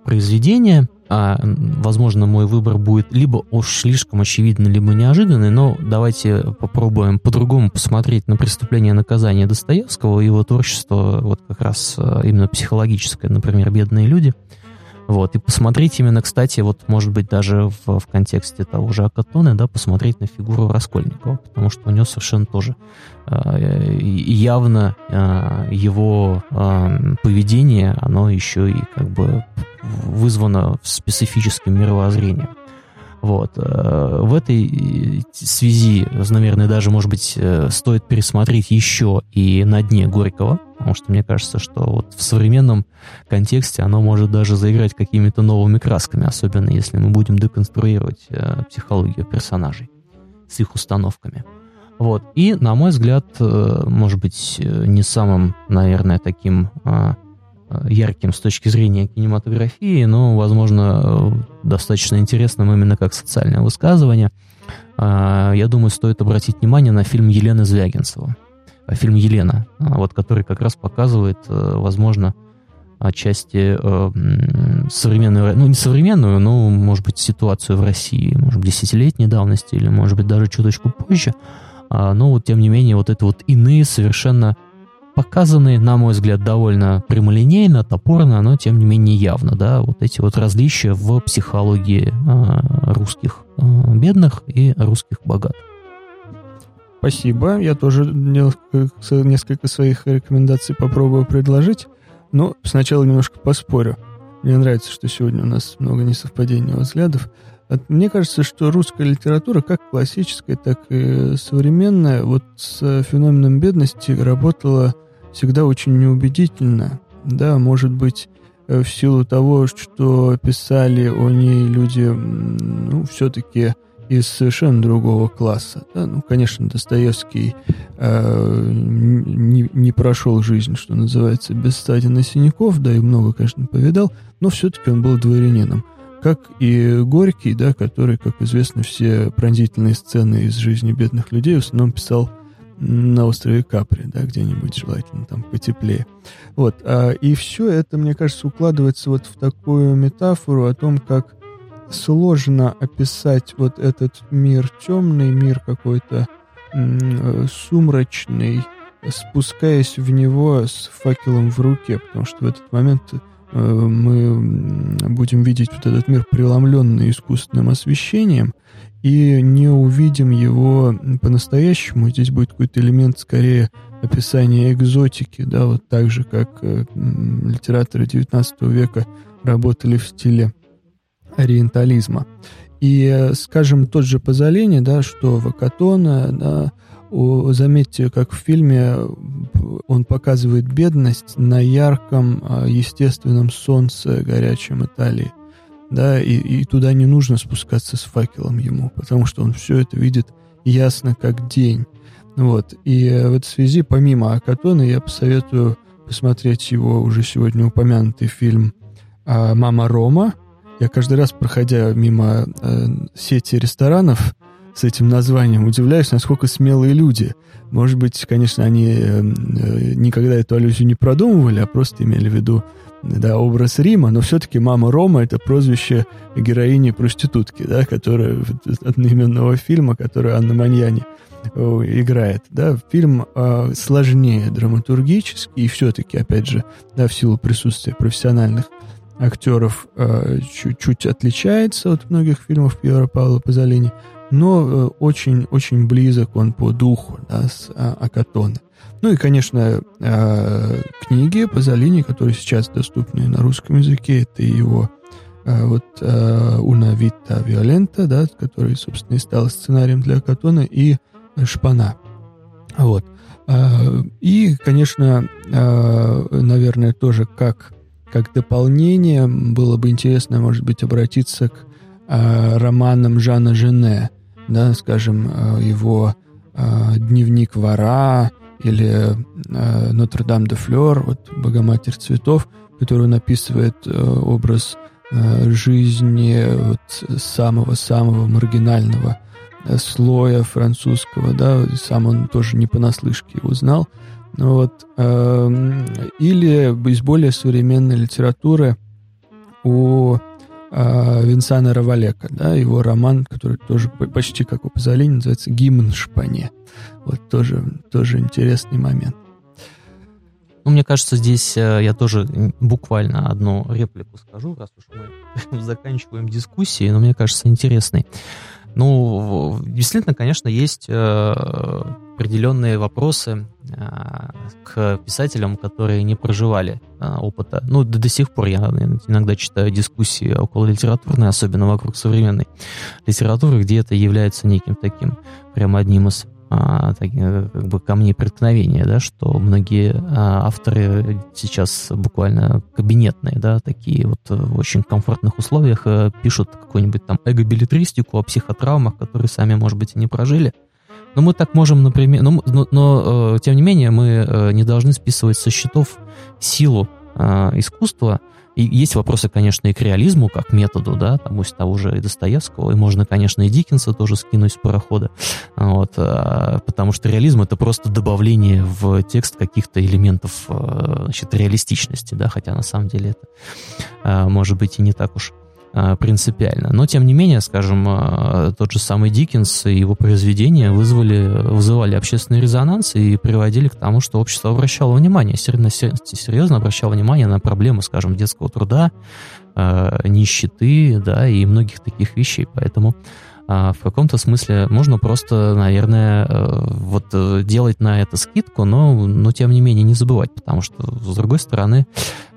произведения. А, возможно, мой выбор будет либо уж слишком очевидный, либо неожиданный, но давайте попробуем по-другому посмотреть на преступление и наказание Достоевского, его творчество, вот как раз именно психологическое, например, «Бедные люди». Вот, и посмотреть именно, кстати, вот, может быть, даже в, в контексте того же Акатоны, да, посмотреть на фигуру Раскольникова, потому что у него совершенно тоже э, явно э, его э, поведение, оно еще и как бы вызвано специфическим мировоззрением. Вот. Э, в этой связи, наверное, даже, может быть, э, стоит пересмотреть еще и «На дне Горького», потому что мне кажется, что вот в современном контексте оно может даже заиграть какими-то новыми красками, особенно если мы будем деконструировать э, психологию персонажей с их установками. Вот. И, на мой взгляд, э, может быть, э, не самым, наверное, таким э, э, ярким с точки зрения кинематографии, но, возможно, э, достаточно интересным именно как социальное высказывание. Я думаю, стоит обратить внимание на фильм Елены Звягинцева Э, фильм «Елена», а, вот, который как раз показывает, э, возможно, отчасти э, современную, ну не современную, но, может быть, ситуацию в России, может быть, десятилетней давности или, может быть, даже чуточку позже. А, но вот, тем не менее, вот это вот иные совершенно показанные, на мой взгляд, довольно прямолинейно, топорно, но тем не менее явно, да, вот эти вот различия в психологии э, русских э, бедных и русских богатых. Спасибо. Я тоже несколько своих рекомендаций попробую предложить. Но сначала немножко поспорю. Мне нравится, что сегодня у нас много несовпадений взглядов. Мне кажется, что русская литература, как классическая, так и современная, вот с феноменом бедности работала всегда очень неубедительно. Да, может быть, в силу того, что писали о ней люди, ну, все-таки из совершенно другого класса. Да? Ну, конечно, Достоевский э, не, не прошел жизнь, что называется, без стадина синяков, да, и много, конечно, повидал, но все-таки он был дворянином. Как и Горький, да, который, как известно, все пронзительные сцены из жизни бедных людей в основном писал на острове Капри, да, где-нибудь желательно там потеплее. Вот, а, и все это, мне кажется, укладывается вот в такую метафору о том, как сложно описать вот этот мир темный, мир какой-то сумрачный, спускаясь в него с факелом в руке, потому что в этот момент э, мы будем видеть вот этот мир преломленный искусственным освещением и не увидим его по-настоящему. Здесь будет какой-то элемент скорее описания экзотики, да, вот так же, как э, литераторы XIX века работали в стиле ориентализма. И, скажем, тот же Пазолини, да, что Вакатона, да, о, заметьте, как в фильме он показывает бедность на ярком, а, естественном солнце горячем Италии. Да, и, и туда не нужно спускаться с факелом ему, потому что он все это видит ясно как день. Вот. И в этой связи, помимо Акатона, я посоветую посмотреть его уже сегодня упомянутый фильм а, «Мама Рома», я каждый раз, проходя мимо э, сети ресторанов с этим названием, удивляюсь, насколько смелые люди. Может быть, конечно, они э, э, никогда эту аллюзию не продумывали, а просто имели в виду да, образ Рима, но все-таки мама Рома — это прозвище героини-проститутки, да, которая одноименного фильма, который Анна Маньяни играет. Да, фильм э, сложнее драматургически, и все-таки, опять же, да, в силу присутствия профессиональных актеров э, чуть-чуть отличается от многих фильмов Пьера Павла Пазолини. но очень-очень близок он по духу да, с Акатона. Ну и, конечно, книги Пазолини, которые сейчас доступны на русском языке, это его вот «Una vita violenta», да, который, собственно, и стал сценарием для Акатона, и «Шпана». Вот. И, конечно, наверное, тоже как как дополнение было бы интересно, может быть, обратиться к э, романам Жана Жене, да, скажем, э, его э, «Дневник вора» или э, «Нотр-Дам де Флёр», вот «Богоматерь цветов», который он описывает э, образ э, жизни вот самого-самого маргинального слоя французского, да, сам он тоже не понаслышке его знал, вот. Эм, или из более современной литературы у э, Винсана Равалека, да, его роман, который тоже почти как у Пазолини, называется «Гимн Шпане». Вот тоже, тоже интересный момент. Ну, мне кажется, здесь э, я тоже буквально одну реплику скажу, раз уж мы заканчиваем дискуссии, но мне кажется интересной. Ну, действительно, конечно, есть э, определенные вопросы э, к писателям, которые не проживали э, опыта. Ну, до, до сих пор я иногда читаю дискуссии около литературной, особенно вокруг современной литературы, где это является неким таким прям одним из а, так, как бы камней преткновения, да, что многие а, авторы сейчас буквально кабинетные, да, такие вот в очень комфортных условиях а, пишут какую-нибудь там эго-билетристику о психотравмах, которые сами, может быть, и не прожили. Но мы так можем, например, но, но, но тем не менее мы не должны списывать со счетов силу искусства, и есть вопросы, конечно, и к реализму, как методу, да, там из того же и Достоевского, и можно, конечно, и Диккенса тоже скинуть с парохода, вот, а, потому что реализм — это просто добавление в текст каких-то элементов, значит, реалистичности, да, хотя на самом деле это может быть и не так уж принципиально. Но, тем не менее, скажем, а, тот же самый Диккенс и его произведения вызвали, вызывали общественный резонанс и приводили к тому, что общество обращало внимание, серьезно обращало внимание на проблемы, скажем, детского труда, а, нищеты, да, и многих таких вещей. Поэтому а в каком-то смысле можно просто, наверное, э, вот э, делать на это скидку, но, но тем не менее не забывать, потому что, с другой стороны,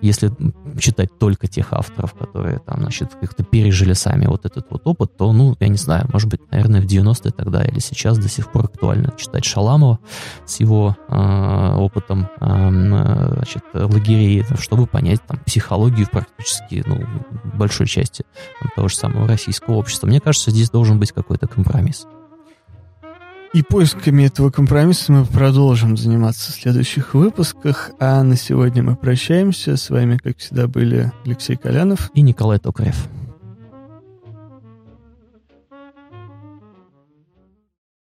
если читать только тех авторов, которые там, значит, как-то пережили сами вот этот вот опыт, то, ну, я не знаю, может быть, наверное, в 90-е тогда или сейчас до сих пор актуально читать Шаламова с его э, опытом э, значит, лагерей, чтобы понять там психологию практически, ну, большой части там, того же самого российского общества. Мне кажется, здесь должен быть какой-то компромисс. И поисками этого компромисса мы продолжим заниматься в следующих выпусках. А на сегодня мы прощаемся. С вами, как всегда, были Алексей Колянов и Николай Токарев.